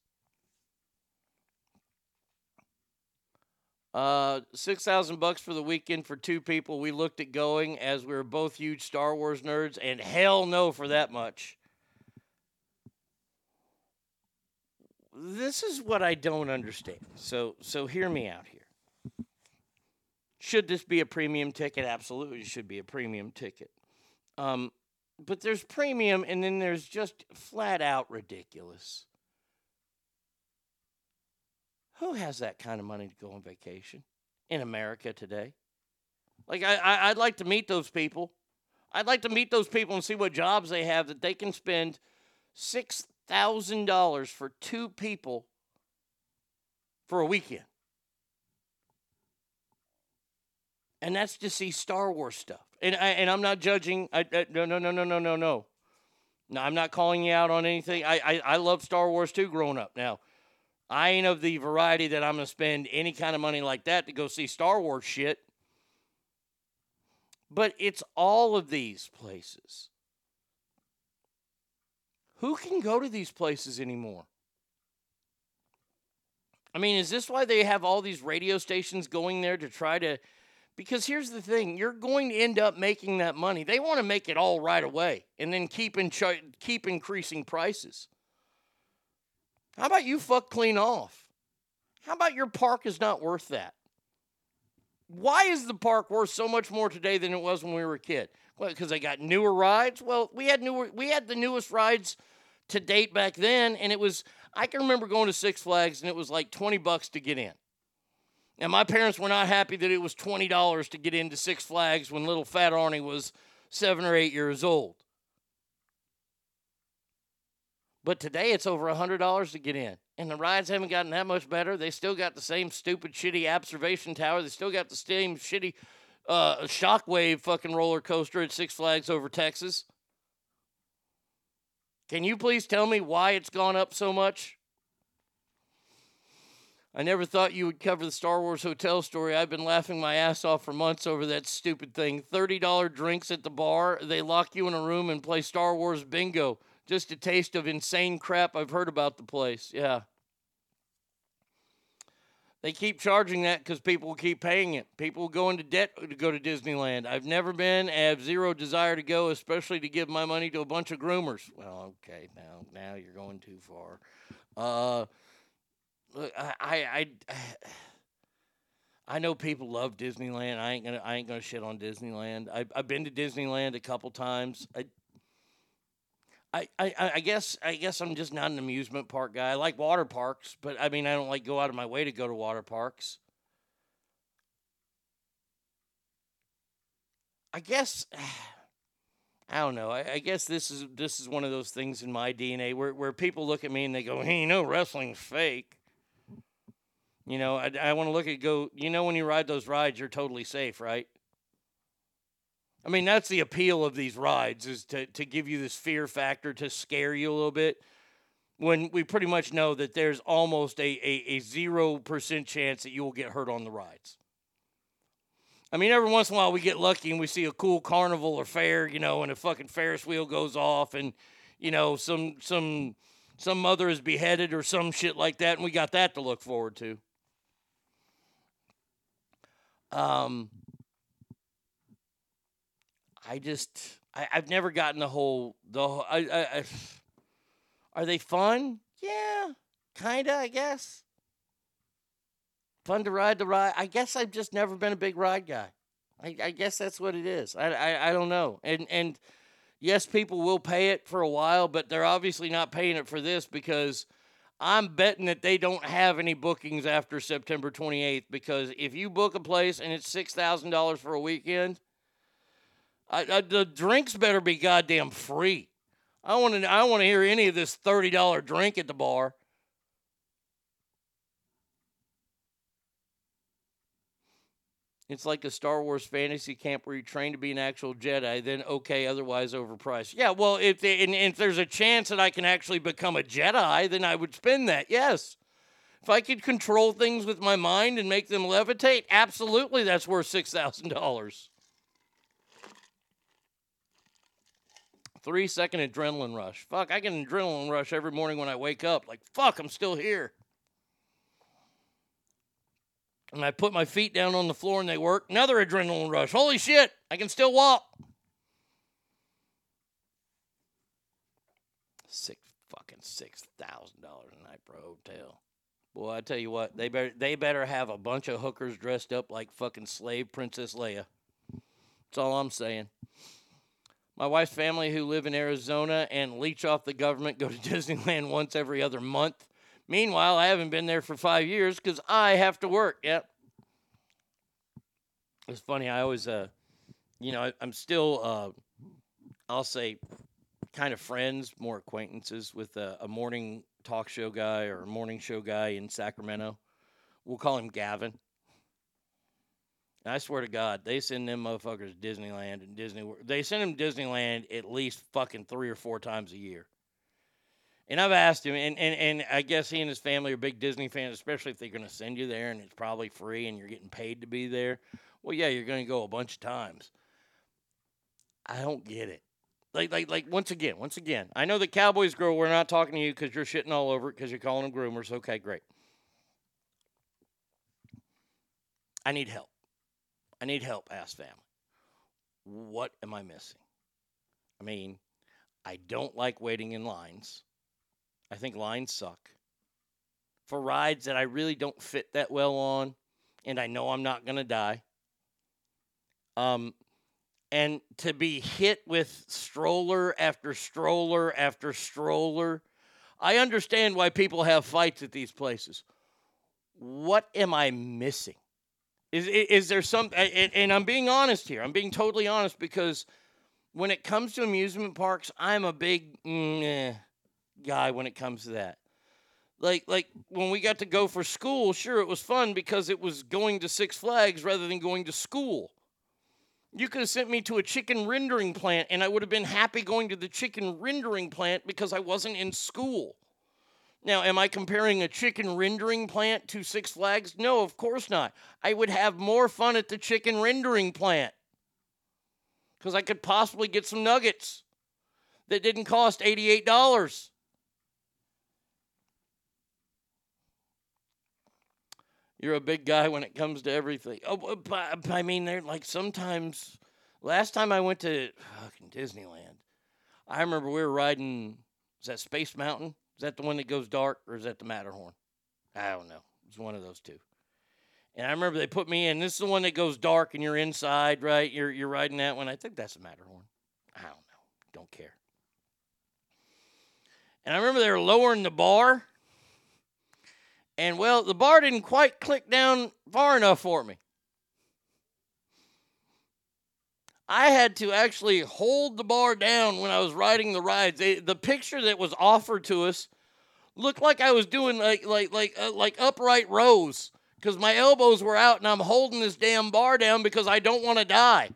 [SPEAKER 4] Uh, six thousand bucks for the weekend for two people. We looked at going as we were both huge Star Wars nerds, and hell no for that much. this is what I don't understand. So so hear me out here. Should this be a premium ticket? Absolutely, should be a premium ticket. Um, but there's premium, and then there's just flat out ridiculous. Who has that kind of money to go on vacation in America today? Like I, I I'd like to meet those people. I'd like to meet those people and see what jobs they have that they can spend six thousand dollars for two people for a weekend. And that's to see Star Wars stuff. And I, and I'm not judging. I, I, no no no no no no no. No, I'm not calling you out on anything. I, I I love Star Wars too. Growing up, now I ain't of the variety that I'm gonna spend any kind of money like that to go see Star Wars shit. But it's all of these places. Who can go to these places anymore? I mean, is this why they have all these radio stations going there to try to? Because here's the thing: you're going to end up making that money. They want to make it all right away, and then keep in keep increasing prices. How about you fuck clean off? How about your park is not worth that? Why is the park worth so much more today than it was when we were a kid? Well, because they got newer rides. Well, we had newer, we had the newest rides to date back then, and it was I can remember going to Six Flags and it was like 20 bucks to get in. And my parents were not happy that it was $20 to get into Six Flags when little fat Arnie was seven or eight years old. But today it's over $100 to get in. And the rides haven't gotten that much better. They still got the same stupid, shitty observation tower. They still got the same shitty uh, shockwave fucking roller coaster at Six Flags over Texas. Can you please tell me why it's gone up so much? I never thought you would cover the Star Wars hotel story. I've been laughing my ass off for months over that stupid thing. $30 drinks at the bar. They lock you in a room and play Star Wars bingo. Just a taste of insane crap I've heard about the place. Yeah. They keep charging that because people keep paying it. People go into debt to go to Disneyland. I've never been. I have zero desire to go, especially to give my money to a bunch of groomers. Well, okay, now now you're going too far. Uh, look, I, I, I, I know people love Disneyland. I ain't gonna I ain't gonna shit on Disneyland. I, I've been to Disneyland a couple times. I, I, I, I guess I guess I'm just not an amusement park guy. I like water parks, but I mean I don't like go out of my way to go to water parks. I guess I don't know. I, I, guess this is this is one of those things in my DNA where where people look at me and they go, "Hey, you know, wrestling's fake." You know, I, I want to look at go. You know, when you ride those rides, you're totally safe, right? I mean, that's the appeal of these rides is to, to give you this fear factor to scare you a little bit when we pretty much know that there's almost a, a, a 0% chance that you will get hurt on the rides. I mean, every once in a while we get lucky and we see a cool carnival or fair, you know, and a fucking Ferris wheel goes off and, you know, some some some mother is beheaded or some shit like that, and we got that to look forward to. Um, I just I, have never gotten the whole the whole, I, I, I, are they fun? Yeah, kinda. I guess fun to ride the ride. I guess I've just never been a big ride guy. I, I guess that's what it is. I, I I don't know. And and Yes, people will pay it for a while, but they're obviously not paying it for this because I'm betting that they don't have any bookings after September 28th. Because if you book a place and it's $6,000 for a weekend, I, I, the drinks better be goddamn free. I want to. I want to hear any of this thirty dollar drink at the bar. It's like a Star Wars fantasy camp where you train to be an actual Jedi, then okay, otherwise overpriced. Yeah, well, if they, and, and if there's a chance that I can actually become a Jedi, then I would spend that. Yes. If I could control things with my mind and make them levitate, absolutely, that's worth six thousand dollars. Three second adrenaline rush. Fuck, I get an adrenaline rush every morning when I wake up. Like, fuck, I'm still here. And I put my feet down on the floor and they work. Another adrenaline rush. Holy shit, I can still walk. Six fucking six thousand dollars a night for a hotel. Boy, I tell you what, they better they better have a bunch of hookers dressed up like fucking slave Princess Leia. That's all I'm saying. My wife's family, who live in Arizona and leech off the government, go to Disneyland once every other month. Meanwhile, I haven't been there for five years because I have to work. Yep. It's funny. I always, uh, you know, I, I'm still, uh, I'll say, kind of friends, more acquaintances with a, a morning talk show guy or a morning show guy in Sacramento. We'll call him Gavin. I swear to God, they send them motherfuckers Disneyland and Disney. They send them Disneyland at least fucking three or four times a year. And I've asked him, and, and, and I guess he and his family are big Disney fans, especially if they're going to send you there and it's probably free and you're getting paid to be there. Well, yeah, you're going to go a bunch of times. I don't get it. Like, like, like. Once again, once again, I know the Cowboys girl. We're not talking to you because you're shitting all over it because you're calling them groomers. Okay, great. I need help. I need help. Ask family. What am I missing? I mean, I don't like waiting in lines. I think lines suck. For rides that I really don't fit that well on, and I know I'm not going to die. Um, and to be hit with stroller after stroller after stroller, I understand why people have fights at these places. What am I missing? Is, is, there some, and, and I'm being honest here, I'm being totally honest because when it comes to amusement parks, I'm a big mm, eh, guy when it comes to that. Like, like when we got to go for school, sure, it was fun because it was going to Six Flags rather than going to school. You could have sent me to a chicken rendering plant, and I would have been happy going to the chicken rendering plant because I wasn't in school. Now, am I comparing a chicken rendering plant to Six Flags? No, of course not. I would have more fun at the chicken rendering plant because I could possibly get some nuggets that didn't cost $88. You're a big guy when it comes to everything. Oh, I mean, they're like sometimes. Last time I went to fucking Disneyland, I remember we were riding. Is that Space Mountain? Is that the one that goes dark, or is that the Matterhorn? I don't know. It's one of those two. And I remember they put me in. This is the one that goes dark, and you're inside, right? You're you're riding that one. I think that's the Matterhorn. I don't know. Don't care. And I remember they were lowering the bar. And well, the bar didn't quite click down far enough for me. I had to actually hold the bar down when I was riding the rides. They, the picture that was offered to us looked like I was doing like like like uh, like upright rows because my elbows were out and I'm holding this damn bar down because I don't want to die.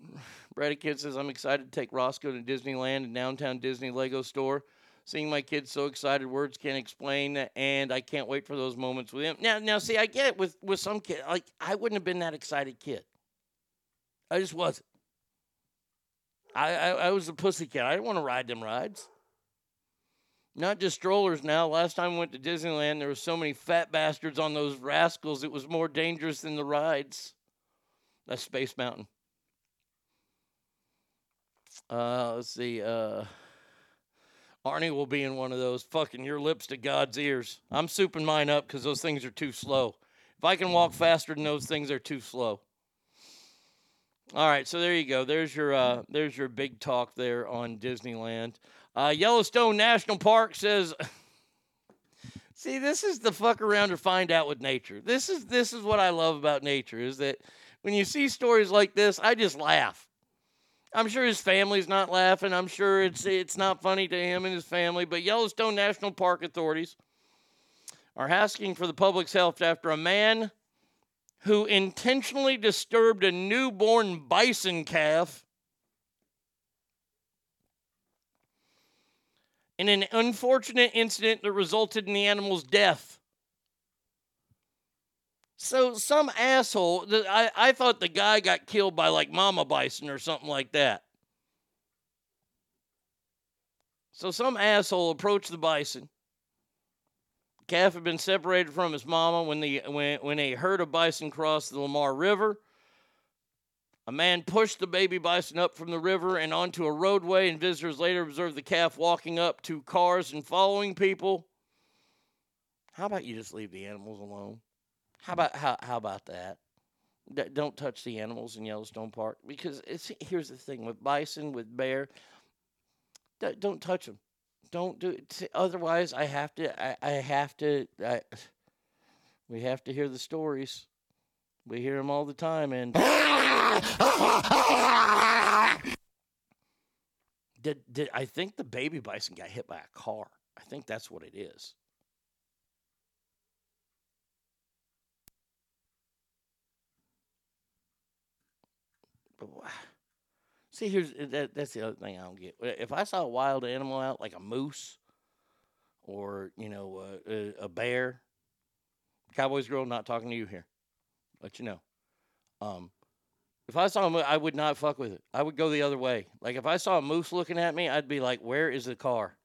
[SPEAKER 4] Brady Kid says I'm excited to take Roscoe to Disneyland and downtown Disney Lego store. Seeing my kids so excited, words can't explain, and I can't wait for those moments with him. Now, now, see, I get it with with some kid. Like I wouldn't have been that excited kid. I just wasn't. I I, I was a pussy cat. I didn't want to ride them rides. Not just strollers now. Last time I went to Disneyland, there were so many fat bastards on those rascals. It was more dangerous than the rides. That's Space Mountain. Uh, let's see. Uh, Arnie will be in one of those. Fucking your lips to God's ears. I'm souping mine up because those things are too slow. If I can walk faster than those things, they're too slow. All right, so there you go. There's your uh, there's your big talk there on Disneyland. Uh, Yellowstone National Park says. See, this is the fuck around to find out with nature. This is this is what I love about nature is that when you see stories like this, I just laugh. I'm sure his family's not laughing. I'm sure it's it's not funny to him and his family, but Yellowstone National Park authorities are asking for the public's help after a man who intentionally disturbed a newborn bison calf in an unfortunate incident that resulted in the animal's death. So some asshole, I, I thought the guy got killed by like mama bison or something like that. So some asshole approached the bison. Calf had been separated from his mama when the when when a herd of bison crossed the Lamar River. A man pushed the baby bison up from the river and onto a roadway, and visitors later observed the calf walking up to cars and following people. How about you just leave the animals alone? How about how how about that? D- Don't touch the animals in Yellowstone Park because it's here's the thing with bison, with bear. d- Don't touch them. Don't do it. Otherwise, I have to. I, I have to. I, we have to hear the stories. We hear them all the time, and did did I think the baby bison got hit by a car? I think that's what it is. See, here's that, that's the other thing I don't get. If I saw a wild animal out like a moose, or you know, a, a bear, Cowboys girl, not talking to you here. Let you know. Um, if I saw a moose, I would not fuck with it. I would go the other way. Like if I saw a moose looking at me, I'd be like, "Where is the car?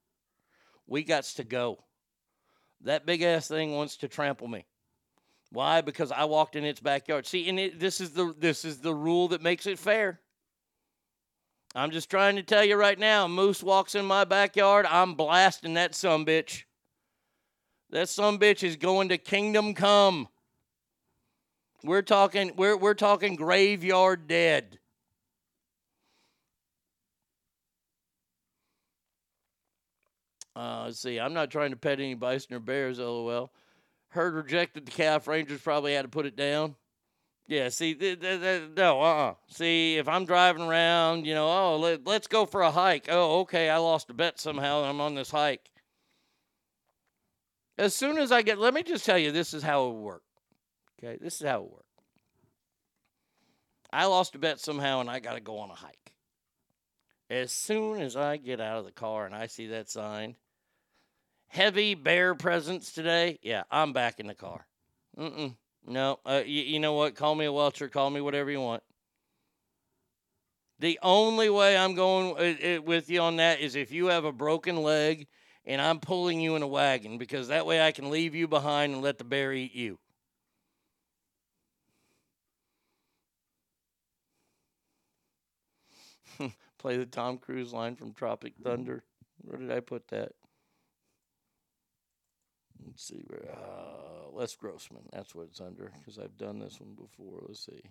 [SPEAKER 4] We got to go." That big ass thing wants to trample me. Why? Because I walked in its backyard. See, and it, this is the this is the rule that makes it fair. I'm just trying to tell you right now. Moose walks in my backyard. I'm blasting that some bitch. That some bitch is going to kingdom come. We're talking. We're we're talking graveyard dead. Uh, let's see. I'm not trying to pet any bison or bears. LOL. Herd rejected the calf. Rangers probably had to put it down. Yeah, see, th- th- th- no, uh uh See, if I'm driving around, you know, oh, let, let's go for a hike. Oh, okay, I lost a bet somehow I'm on this hike. As soon as I get, let me just tell you, this is how it would work. Okay, this is how it work. I lost a bet somehow and I got to go on a hike. As soon as I get out of the car and I see that sign, heavy bear presence today, yeah, I'm back in the car. Mm-mm. No, uh, you, know what? Call me a welcher. Call me whatever you want. The only way I'm going uh, uh, with you on that is if you have a broken leg and I'm pulling you in a wagon because that way I can leave you behind and let the bear eat you. Play the Tom Cruise line from Tropic Thunder. Where did I put that? Let's see where. Uh, Les Grossman. That's what it's under because I've done this one before. Let's see.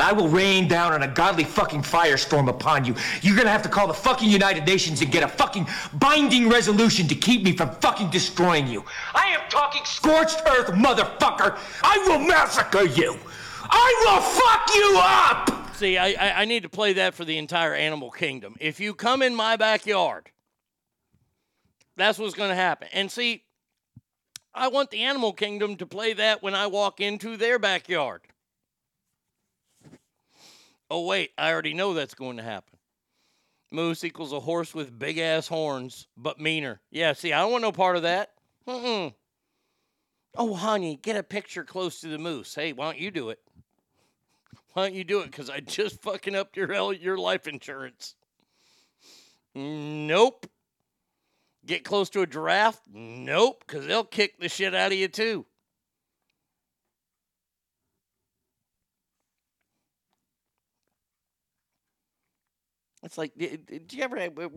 [SPEAKER 25] I will rain down on a godly fucking firestorm upon you. You're gonna have to call the fucking United Nations and get a fucking binding resolution to keep me from fucking destroying you. I am talking scorched earth, motherfucker. I will massacre you. I will fuck you up.
[SPEAKER 4] See, I, I I need to play that for the entire animal kingdom. If you come in my backyard, that's what's going to happen. And see, I want the animal kingdom to play that when I walk into their backyard. Oh, wait, I already know that's going to happen. Moose equals a horse with big ass horns, but meaner. Yeah, see, I don't want no part of that. Mm-mm. Oh, honey, get a picture close to the moose. Hey, why don't you do it? Why don't you do it? Because I just fucking upped your your life insurance. Nope. Get close to a giraffe? Nope, because they'll kick the shit out of you too. It's like, did, you ever have, I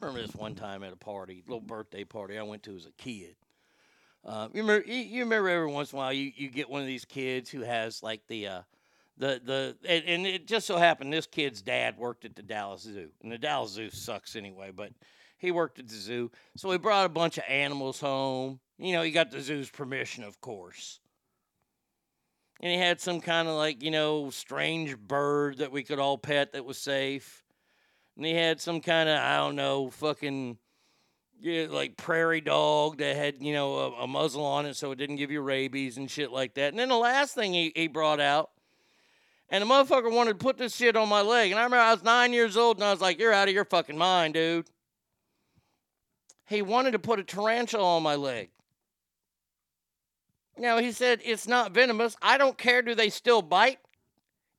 [SPEAKER 4] remember this one time at a party, little birthday party I went to as a kid. Uh, you remember, you remember every once in a while you, you get one of these kids who has like the uh, the the and, and it just so happened this kid's dad worked at the Dallas Zoo, and the Dallas Zoo sucks anyway. But he worked at the zoo, so he brought a bunch of animals home. You know, he got the zoo's permission, of course. And he had some kind of like, you know, strange bird that we could all pet that was safe. And he had some kind of, I don't know, fucking, yeah, like prairie dog that had, you know, a, a muzzle on it so it didn't give you rabies and shit like that. And then the last thing he, he brought out, and the motherfucker wanted to put this shit on my leg. And I remember I was nine years old and I was like, you're out of your fucking mind, dude. He wanted to put a tarantula on my leg. Now, he said it's not venomous. I don't care. Do they still bite?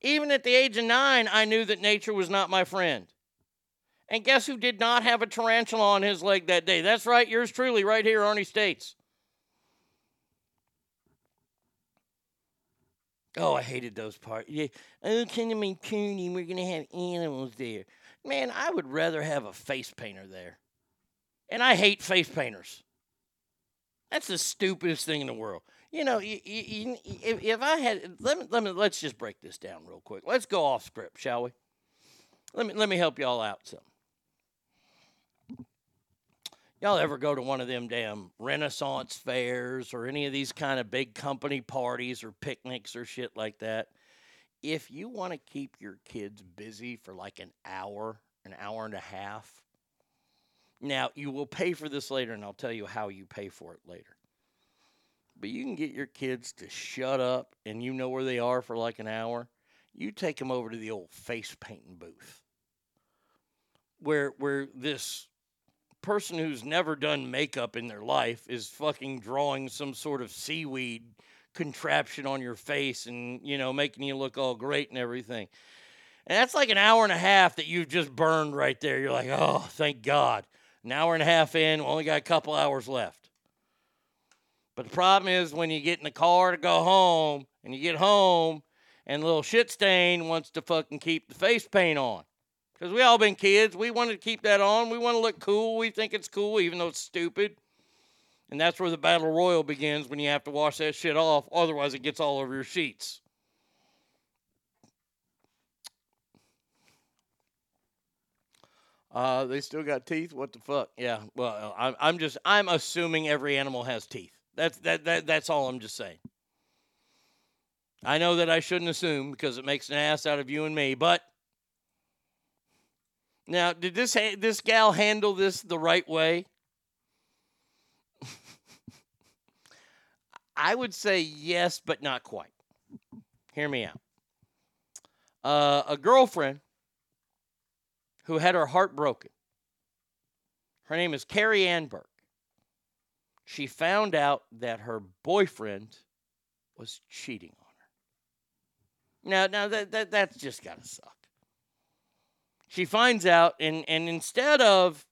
[SPEAKER 4] Even at the age of nine, I knew that nature was not my friend. And guess who did not have a tarantula on his leg that day? That's right, yours truly, right here, Arnie States. Oh, I hated those parts. Yeah. Oh, Cinnamon Cooney, we're going to have animals there. Man, I would rather have a face painter there. And I hate face painters. That's the stupidest thing in the world. You know, you, you, if, if I had, let me, let me, let's just break this down real quick. Let's go off script, shall we? Let me, let me help y'all out some. Y'all ever go to one of them damn Renaissance fairs or any of these kind of big company parties or picnics or shit like that? If you want to keep your kids busy for like an hour, an hour and a half, now you will pay for this later, and I'll tell you how you pay for it later. But you can get your kids to shut up and you know where they are for like an hour. You take them over to the old face painting booth where where this person who's never done makeup in their life is fucking drawing some sort of seaweed contraption on your face and you know making you look all great and everything. And that's like an hour and a half that you've just burned right there. You're like, oh, thank God. An hour and a half in, we only got a couple hours left. But the problem is when you get in the car to go home and you get home and little shit stain wants to fucking keep the face paint on. Because we all been kids. We want to keep that on. We want to look cool. We think it's cool, even though it's stupid. And that's where the battle royal begins when you have to wash that shit off. Otherwise, it gets all over your sheets. Uh, they still got teeth. What the fuck? Yeah. Well, I'm, I'm just I'm assuming every animal has teeth. That's that, that that's all I'm just saying. I know that I shouldn't assume because it makes an ass out of you and me, but now did this ha- this gal handle this the right way? I would say yes, but not quite. Hear me out. Uh, a girlfriend who had her heart broken. Her name is Carrie Ann Burke. She found out that her boyfriend was cheating on her. Now, now that, that that's just gotta suck. She finds out, and, and instead of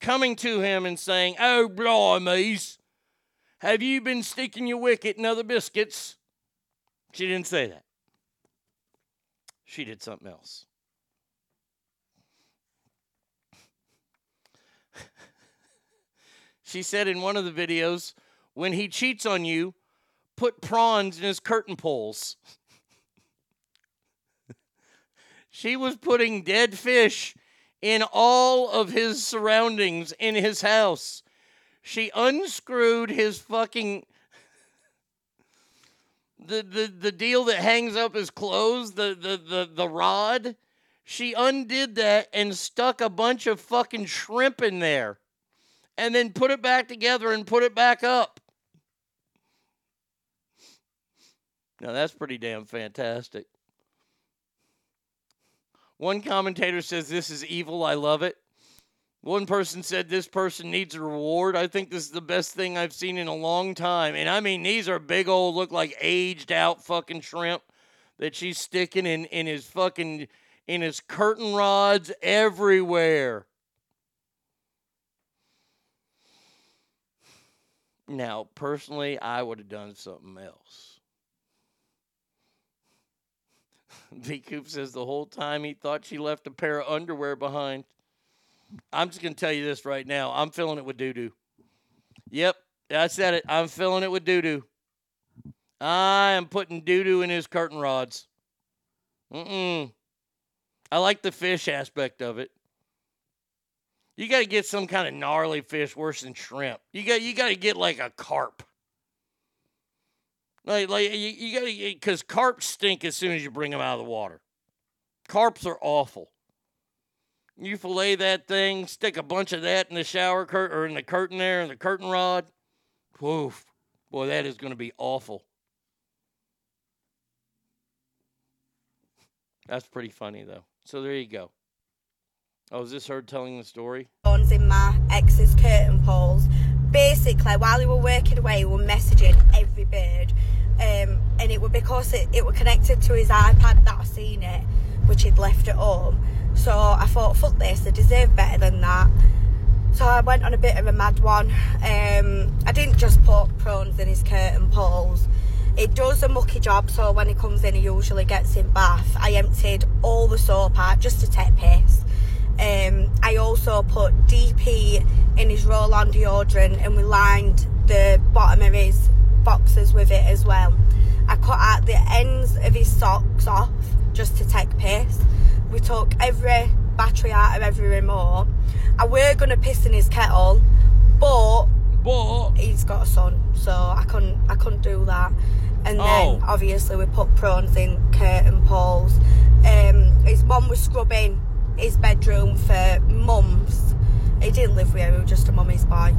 [SPEAKER 4] coming to him and saying, Oh, blimey's, have you been sticking your wicket in other biscuits? She didn't say that. She did something else. She said in one of the videos, when he cheats on you, put prawns in his curtain poles. she was putting dead fish in all of his surroundings in his house. She unscrewed his fucking the, the, the deal that hangs up his clothes, the, the, the, the rod. She undid that and stuck a bunch of fucking shrimp in there and then put it back together and put it back up. Now that's pretty damn fantastic. One commentator says this is evil. I love it. One person said this person needs a reward. I think this is the best thing I've seen in a long time. And I mean, these are big old, look like aged out fucking shrimp that she's sticking in, in his fucking, in his curtain rods everywhere. Now, personally, I would have done something else. V Coop says the whole time he thought she left a pair of underwear behind. I'm just going to tell you this right now. I'm filling it with doo doo. Yep, I said it. I'm filling it with doo doo. I am putting doo doo in his curtain rods. Mm-mm. I like the fish aspect of it. You got to get some kind of gnarly fish worse than shrimp. You got you got to get like a carp. Like like you, you got to because carp stink as soon as you bring them out of the water. Carps are awful. You fillet that thing, stick a bunch of that in the shower curtain or in the curtain there, in the curtain rod. Woof. Boy, that is going to be awful. That's pretty funny, though. So there you go. Oh, is this her telling the story?
[SPEAKER 26] In my ex's curtain poles. Basically, while we were working away, we were messaging every bird. Um, and it was because it, it was connected to his iPad that I seen it, which he'd left at home. So I thought, fuck this, I deserve better than that. So I went on a bit of a mad one. Um, I didn't just put prawns in his curtain poles. It does a mucky job, so when he comes in, he usually gets in bath. I emptied all the soap out just to take piss. Um, I also put DP in his roll-on deodorant, and we lined the bottom of his boxes with it as well. I cut out the ends of his socks off just to take piss. We took every battery out of every remote. I were gonna piss in his kettle, but
[SPEAKER 4] but
[SPEAKER 26] he's got a son, so I couldn't I couldn't do that. And then
[SPEAKER 4] Oh.
[SPEAKER 26] obviously we put prawns in curtain poles. Um, his mum was scrubbing his bedroom for months. He didn't live with her, he was just a mummy's boy.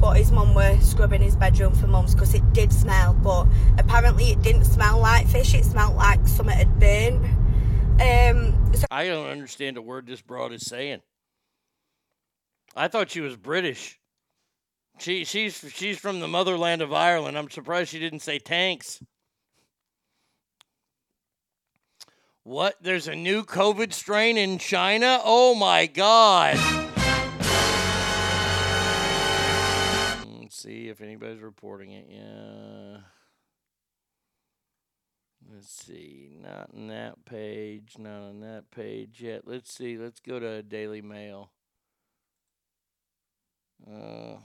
[SPEAKER 26] But his mum were scrubbing his bedroom for months because it did smell. But apparently it didn't smell like fish, it smelled like something had burnt. Um, so
[SPEAKER 4] I don't understand a word this broad is saying. I thought she was British. She she's she's from the motherland of Ireland. I'm surprised she didn't say tanks. What? There's a new COVID strain in China? Oh my god. Let's see if anybody's reporting it. Yeah. Let's see. Not on that page. Not on that page yet. Let's see. Let's go to Daily Mail. Uh,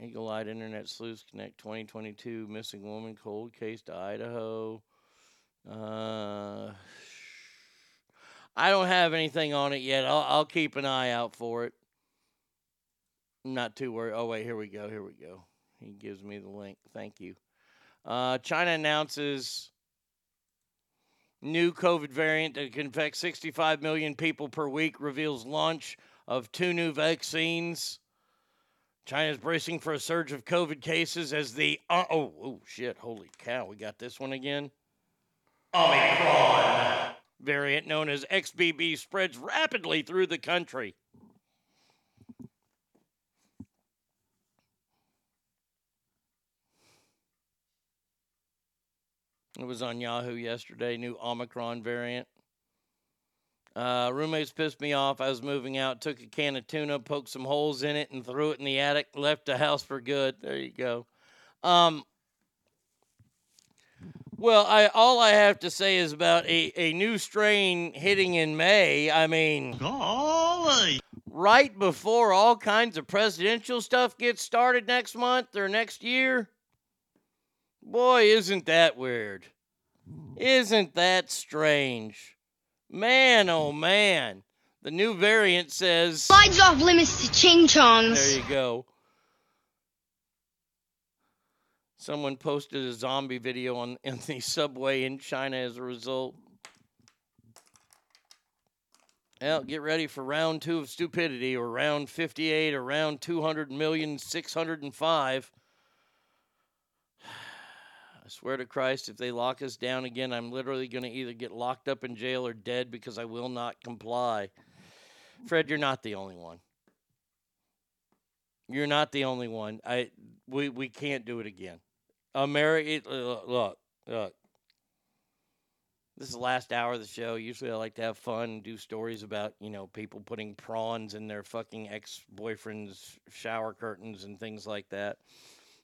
[SPEAKER 4] Eagle Eyed Internet Sleuths Connect 2022 missing woman cold case to Idaho. Uh, I don't have anything on it yet. I'll, I'll keep an eye out for it. I'm not too worried. Oh wait, here we go. Here we go. He gives me the link. Thank you. Uh, China announces new COVID variant that can infect 65 million people per week. Reveals launch of two new vaccines. China's bracing for a surge of COVID cases as the uh, oh oh shit! Holy cow! We got this one again. Omicron variant known as XBB spreads rapidly through the country. It was on Yahoo yesterday. New Omicron variant. Uh, roommates pissed me off. I was moving out, took a can of tuna, poked some holes in it, and threw it in the attic. Left the house for good. There you go. Um, well, I all I have to say is about a, a new strain hitting in May. I mean, golly. right before all kinds of presidential stuff gets started next month or next year. Boy, isn't that weird? Isn't that strange? Man, oh man. The new variant says.
[SPEAKER 27] Slides off limits to ching chongs.
[SPEAKER 4] There you go. Someone posted a zombie video on in the subway in China as a result. Well, get ready for round two of stupidity, or round 58, or round 200 million 605. I swear to Christ, if they lock us down again, I'm literally going to either get locked up in jail or dead because I will not comply. Fred, you're not the only one. You're not the only one. I we we can't do it again. America, look, uh, look. look. This is the last hour of the show. Usually, I like to have fun and do stories about you know people putting prawns in their fucking ex boyfriends' shower curtains and things like that.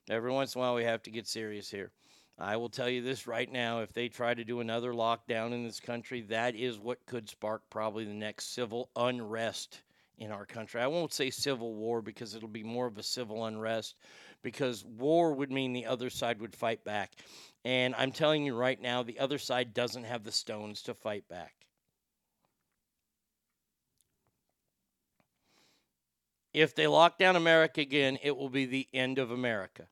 [SPEAKER 4] Every once in a while, we have to get serious here. I will tell you this right now: if they try to do another lockdown in this country, that is what could spark probably the next civil unrest in our country. I won't say civil war because it'll be more of a civil unrest because war would mean the other side would fight back. And I'm telling you right now, the other side doesn't have the stones to fight back. If they lock down America again, it will be the end of America.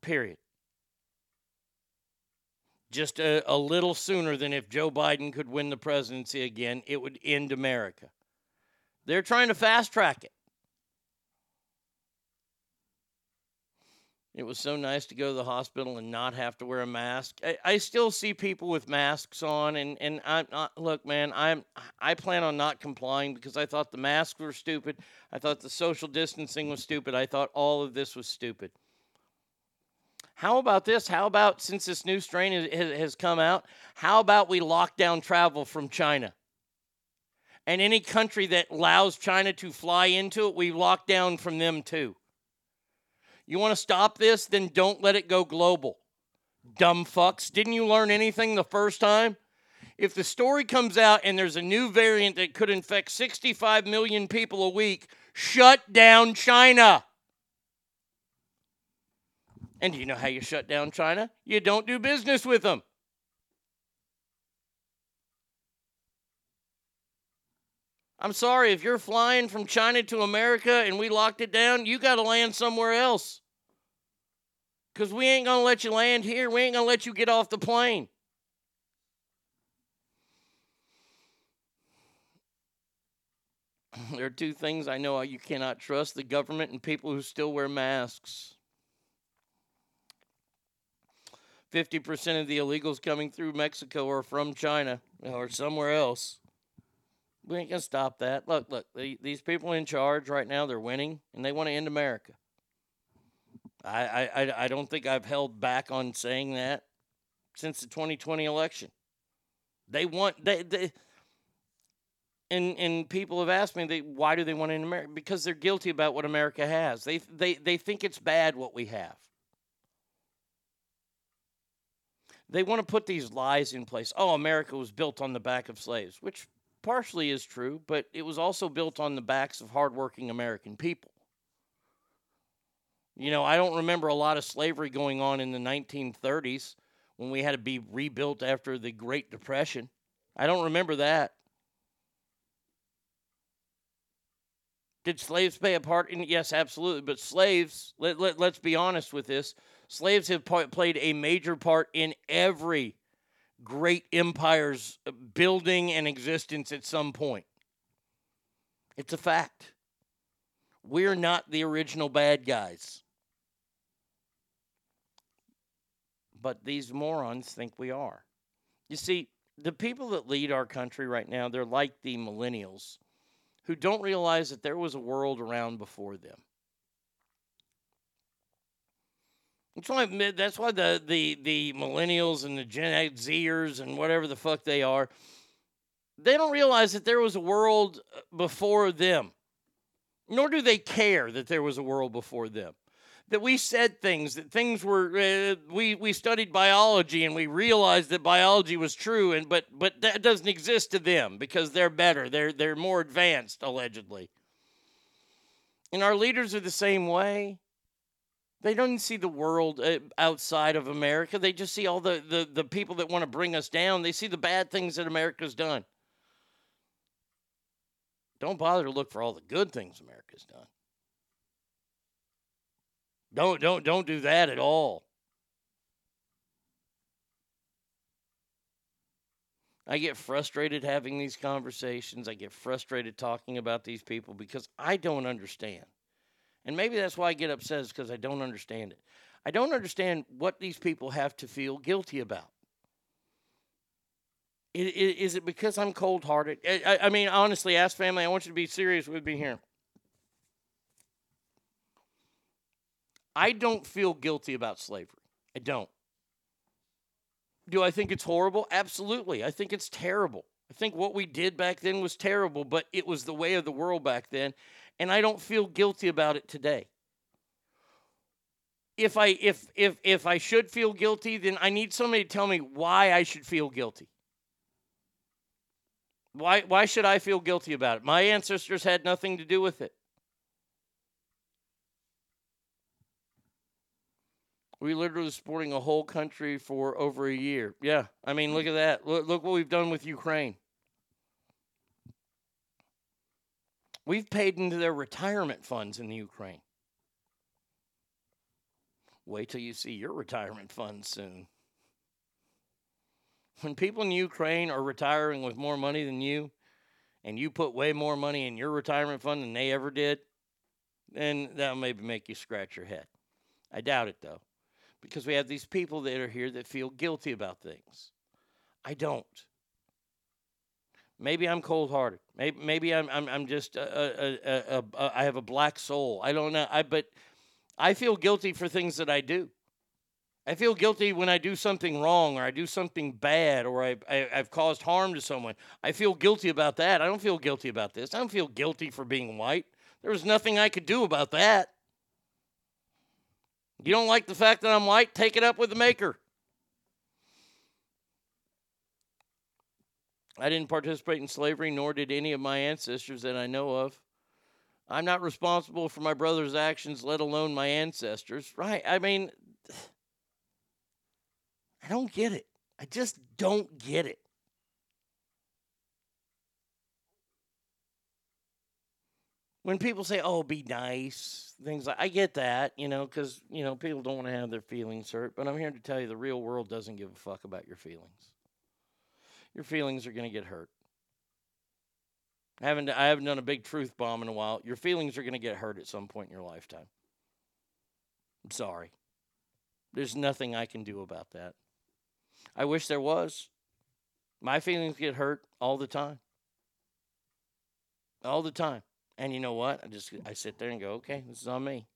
[SPEAKER 4] Period. Just a, a, little sooner than if Joe Biden could win the presidency again, it would end America. They're trying to fast track it. It was so nice to go to the hospital and not have to wear a mask. I, I still see people with masks on, and and I'm not. Look, man, I'm I plan on not complying because I thought the masks were stupid. I thought the social distancing was stupid. I thought all of this was stupid. How about this? How about since this new strain has, has come out? How about we lock down travel from China? And any country that allows China to fly into it, we lock down from them too. You want to stop this? Then don't let it go global. Dumb fucks. Didn't you learn anything the first time? If the story comes out and there's a new variant that could infect 65 million people a week, shut down China. And do you know how you shut down China? You don't do business with them. I'm sorry, if you're flying from China to America and we locked it down, you got to land somewhere else. Because we ain't going to let you land here. We ain't going to let you get off the plane. There are two things I know you cannot trust the government and people who still wear masks. 50% of the illegals coming through Mexico are from China or somewhere else. We ain't gonna stop that. Look, look, the, these people in charge right now, they're winning, and they want to end America. I, I, I don't think I've held back on saying that since the 2020 election. They want they, they and and people have asked me they why do they want to America? Because they're guilty about what America has. They they they think it's bad what we have. They want to put these lies in place. Oh, America was built on the back of slaves, which partially is true, but it was also built on the backs of hardworking American people. You know, I don't remember a lot of slavery going on in the 1930s when we had to be rebuilt after the Great Depression. I don't remember that. Did slaves play a part in Yes, absolutely. But slaves, let, let, let's be honest with this slaves have played a major part in every great empire's building and existence at some point. It's a fact. We're not the original bad guys. But these morons think we are. You see, the people that lead our country right now, they're like the millennials who don't realize that there was a world around before them. That's why that's why the, the, the millennials and the Gen Zers and whatever the fuck they are, they don't realize that there was a world uh, before them. Nor do they care that there was a world before them. That we said things, that things were uh, we we studied biology and we realized that biology was true and but but that doesn't exist to them because they're better. They're they're more advanced allegedly. And our leaders are the same way. They don't see the world uh, outside of America. They just see all the, the, the people that want to bring us down. They see the bad things that America's done. Don't bother to look for all the good things America's done. Don't don't don't do that at all. I get frustrated having these conversations. I get frustrated talking about these people because I don't understand. And maybe that's why I get upset, is because I don't understand it. I don't understand what these people have to feel guilty about. Is it because I'm cold hearted? I, I mean, honestly, ask family, I want you to be serious with me here. I don't feel guilty about slavery. I don't. Do I think it's horrible? Absolutely. I think it's terrible. I think what we did back then was terrible, but it was the way of the world back then and I don't feel guilty about it today. If I if if if I should feel guilty, then I need somebody to tell me why I should feel guilty. Why why should I feel guilty about it? My ancestors had nothing to do with it. We literally supporting a whole country for over a year. Yeah, I mean, look mm. at that. Look, look what we've done with Ukraine. We've paid into their retirement funds in the Ukraine. Wait till you see your retirement funds soon. When people in Ukraine are retiring with more money than you, and you put way more money in your retirement fund than they ever did, then that'll maybe make you scratch your head. I doubt it though, because we have these people that are here that feel guilty about things. I don't. Maybe I'm cold hearted. Maybe, maybe I'm, I'm, I'm just, a, a, a, I have a black soul. I don't know. I, but I feel guilty for things that I do. I feel guilty when I do something wrong or I do something bad or I, I, have caused harm to someone. I feel guilty about that. I don't feel guilty about this. I don't feel guilty for being white. There was nothing I could do about that. You don't like the fact that I'm white? Take it up with the maker. I didn't participate in slavery, nor did any of my ancestors that I know of. I'm not responsible for my brother's actions, let alone my ancestors. Right? I mean, I don't get it. I just don't get it. When people say, "Oh, be nice," things like I get that, you know, because you know people don't want to have their feelings hurt. But I'm here to tell you, the real world doesn't give a fuck about your feelings. Your feelings are going to get hurt. I haven't I haven't done a big truth bomb in a while. Your feelings are going to get hurt at some point in your lifetime. I'm sorry. There's nothing I can do about that. I wish there was. My feelings get hurt all the time. All the time. And you know what? I just I sit there and go, okay, this is on me.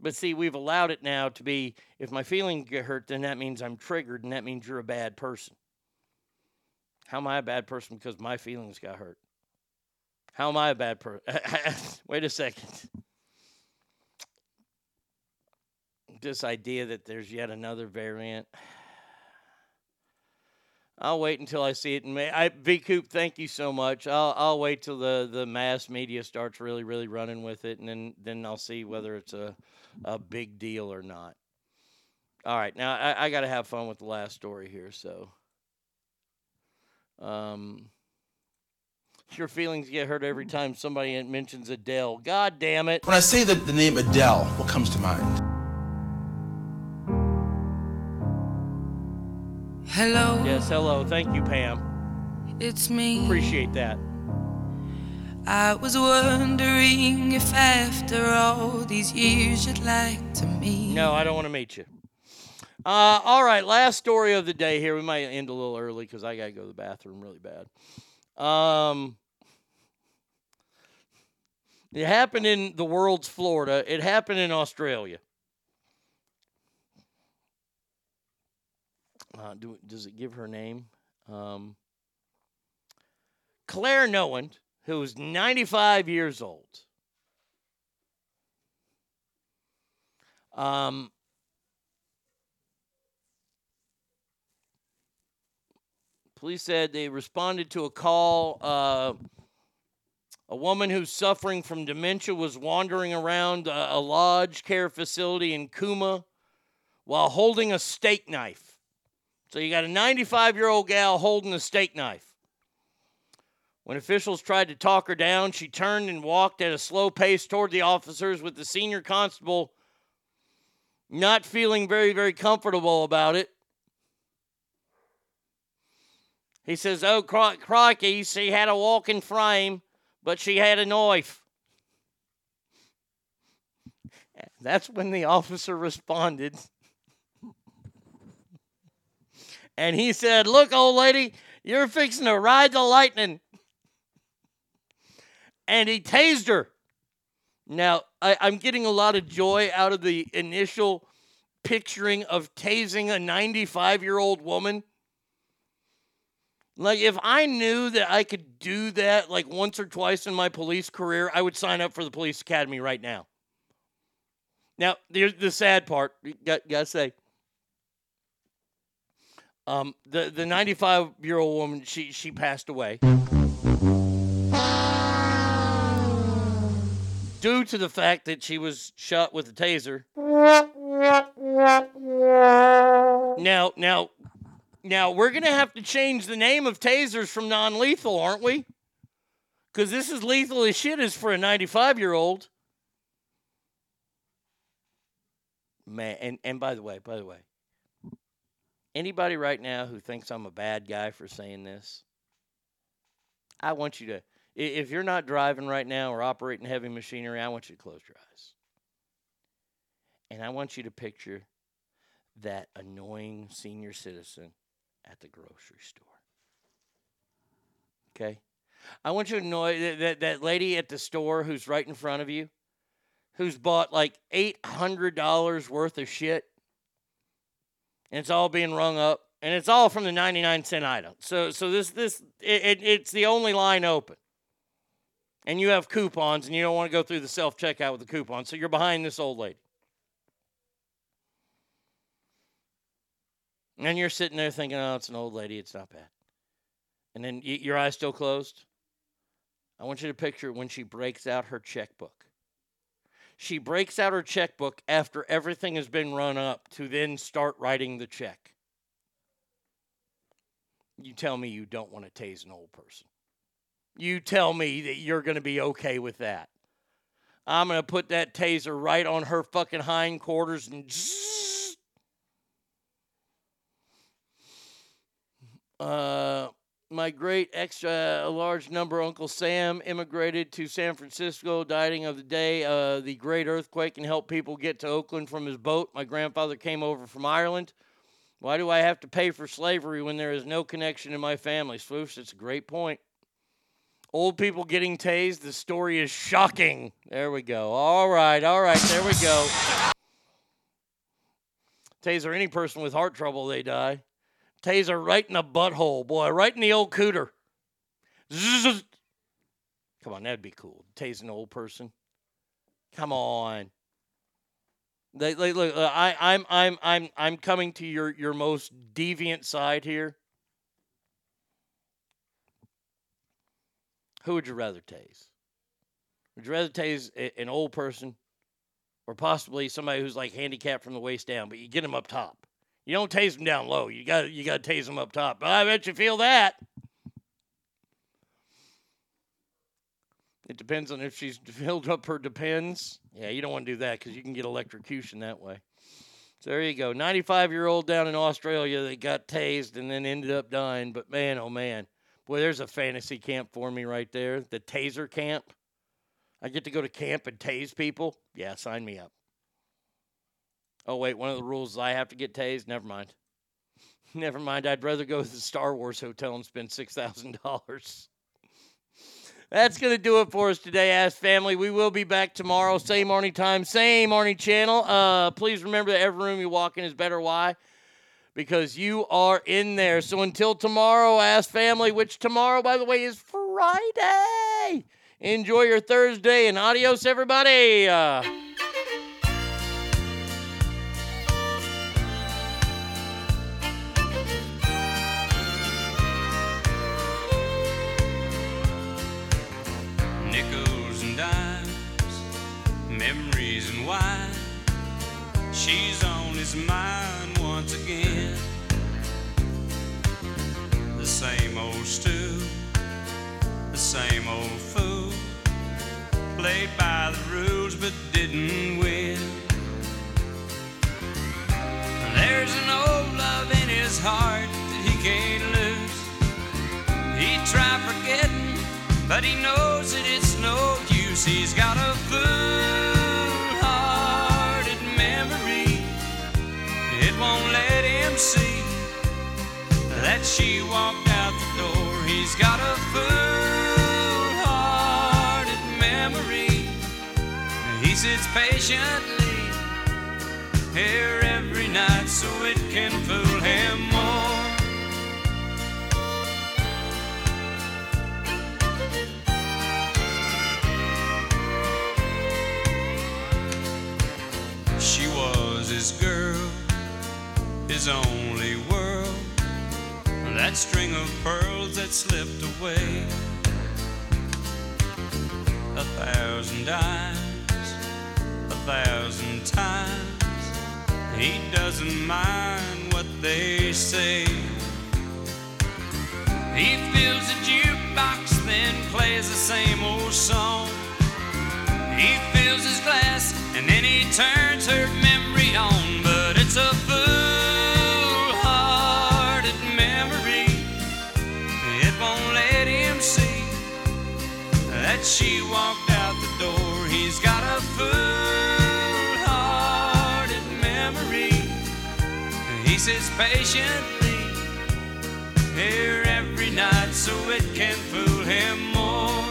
[SPEAKER 4] But see, we've allowed it now to be if my feelings get hurt, then that means I'm triggered and that means you're a bad person. How am I a bad person because my feelings got hurt? How am I a bad person? Wait a second. This idea that there's yet another variant. I'll wait until I see it in May. I V Coop, thank you so much. I'll I'll wait till the, the mass media starts really really running with it, and then then I'll see whether it's a a big deal or not. All right, now I, I got to have fun with the last story here. So, um, your feelings get hurt every time somebody mentions Adele. God damn it!
[SPEAKER 17] When I say the, the name Adele, what comes to mind?
[SPEAKER 19] Hello.
[SPEAKER 4] Yes, hello. Thank you, Pam.
[SPEAKER 19] It's me.
[SPEAKER 4] Appreciate that.
[SPEAKER 19] I was wondering if after all these years you'd like to meet.
[SPEAKER 4] No, I don't want to meet you. Uh, all right, last story of the day here. We might end a little early because I got to go to the bathroom really bad. Um, it happened in the world's Florida. It happened in Australia. Uh, do, does it give her name? Um, Clare Nowland, who is 95 years old. Um, police said they responded to a call. Uh, a woman who's suffering from dementia was wandering around a, a lodge care facility in Cooma while holding a steak knife. So you got a 95 year old gal holding a steak knife. When officials tried to talk her down, she turned and walked at a slow pace toward the officers, with the senior constable not feeling very, very comfortable about it. He says, Oh, cro- crikey, she had a walking frame, but she had a knife. That's when the officer responded. And he said, Look, old lady, you're fixing to ride the lightning. And he tased her. Now, I, am getting a lot of joy out of the initial picturing of tasing a 95 year old woman. Like, if I knew that I could do that like once or twice in my police career, I would sign up for the police academy right now. Now, there's the sad part. Got, gotta say, um, the the 95 year old woman, she she passed away due to the fact that she was shot with a taser. Now, now, now we're gonna have to change the name of tasers from non-lethal, aren't we? Because this is lethal as shit as for a 95 year old. Man, and, and by the way, by the way, anybody right now who thinks I'm a bad guy for saying this, I want you to, if you're not driving right now or operating heavy machinery, I want you to close your eyes. And I want you to picture that annoying senior citizen at the grocery store. Okay? I want you to know that, that, that lady at the store who's right in front of you, who's bought like $800 worth of shit, and it's all being rung up, and it's all from the 99 cent item. So, so this, this, it, it, it's the only line open. And you have coupons, and you don't want to go through the self checkout with the coupons, so you're behind this old lady. And you're sitting there thinking, oh, it's an old lady, it's not bad. And then your eyes still closed. I want you to picture when she breaks out her checkbook. She breaks out her checkbook after everything has been run up to then start writing the check. You tell me you don't want to tase an old person. You tell me that you're going to be okay with that. I'm going to put that taser right on her fucking hindquarters and Uh, my great extra large number Uncle Sam immigrated to San Francisco, dying of the day uh, the great earthquake and helped people get to Oakland from his boat. My grandfather came over from Ireland. Why do I have to pay for slavery when there is no connection in my family? Swoosh, it's a great point. Old people getting tased, the story is shocking. There we go. All right, all right, there we go. Taser any person with heart trouble, they die. Taser right in the butthole, boy, right in the old cooter. Zzz. Come on, that'd be cool. Tase an old person. Come on. They, they, look, uh, I, I'm, I'm, I'm, I'm coming to your, your most deviant side here. Who would you rather tase? Would you rather tase an old person, or possibly somebody who's like handicapped from the waist down, but you get them up top? You don't tase them down low. You got you got to tase them up top. I bet you feel that. It depends on if she's filled up her depends. Yeah, you don't want to do that because you can get electrocution that way. So there you go. 95 year old down in Australia that got tased and then ended up dying. But man, oh man. Boy, there's a fantasy camp for me right there. The taser camp. I get to go to camp and tase people. Yeah, sign me up. Oh, wait, one of the rules is I have to get tased? Never mind. Never mind. I'd rather go to the Star Wars hotel and spend $6,000. That's going to do it for us today, Ask Family. We will be back tomorrow, same Arnie time, same Arnie channel. Uh, please remember that every room you walk in is better. Why? Because you are in there. So until tomorrow, Ask Family, which tomorrow, by the way, is Friday. Enjoy your Thursday and adios, everybody. Uh,
[SPEAKER 28] wine. She's on his mind once again. The same old stew, the same old fool. Played by the rules but didn't win. There's an old love in his heart that he can't lose. He tried forgetting, but he knows that it's no use. He's got a fool-hearted won't let him see that she walked out the door. He's got a fool-hearted memory. He sits patiently here every night so it can fool him more. She was his girl, his only world. That string of pearls that slipped away. A thousand dimes, a thousand times. He doesn't mind what they say. He fills a jukebox, then plays the same old song. He fills his glass and then he turns her memory on, but it's a she walked out the door. He's got a fool-hearted memory. He sits patiently here every night so it can fool him more.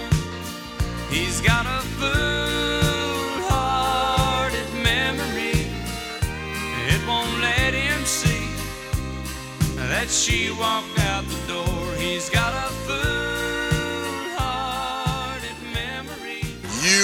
[SPEAKER 28] He's got a fool-hearted memory. It won't let him see that she walked out the door. He's got a fool-hearted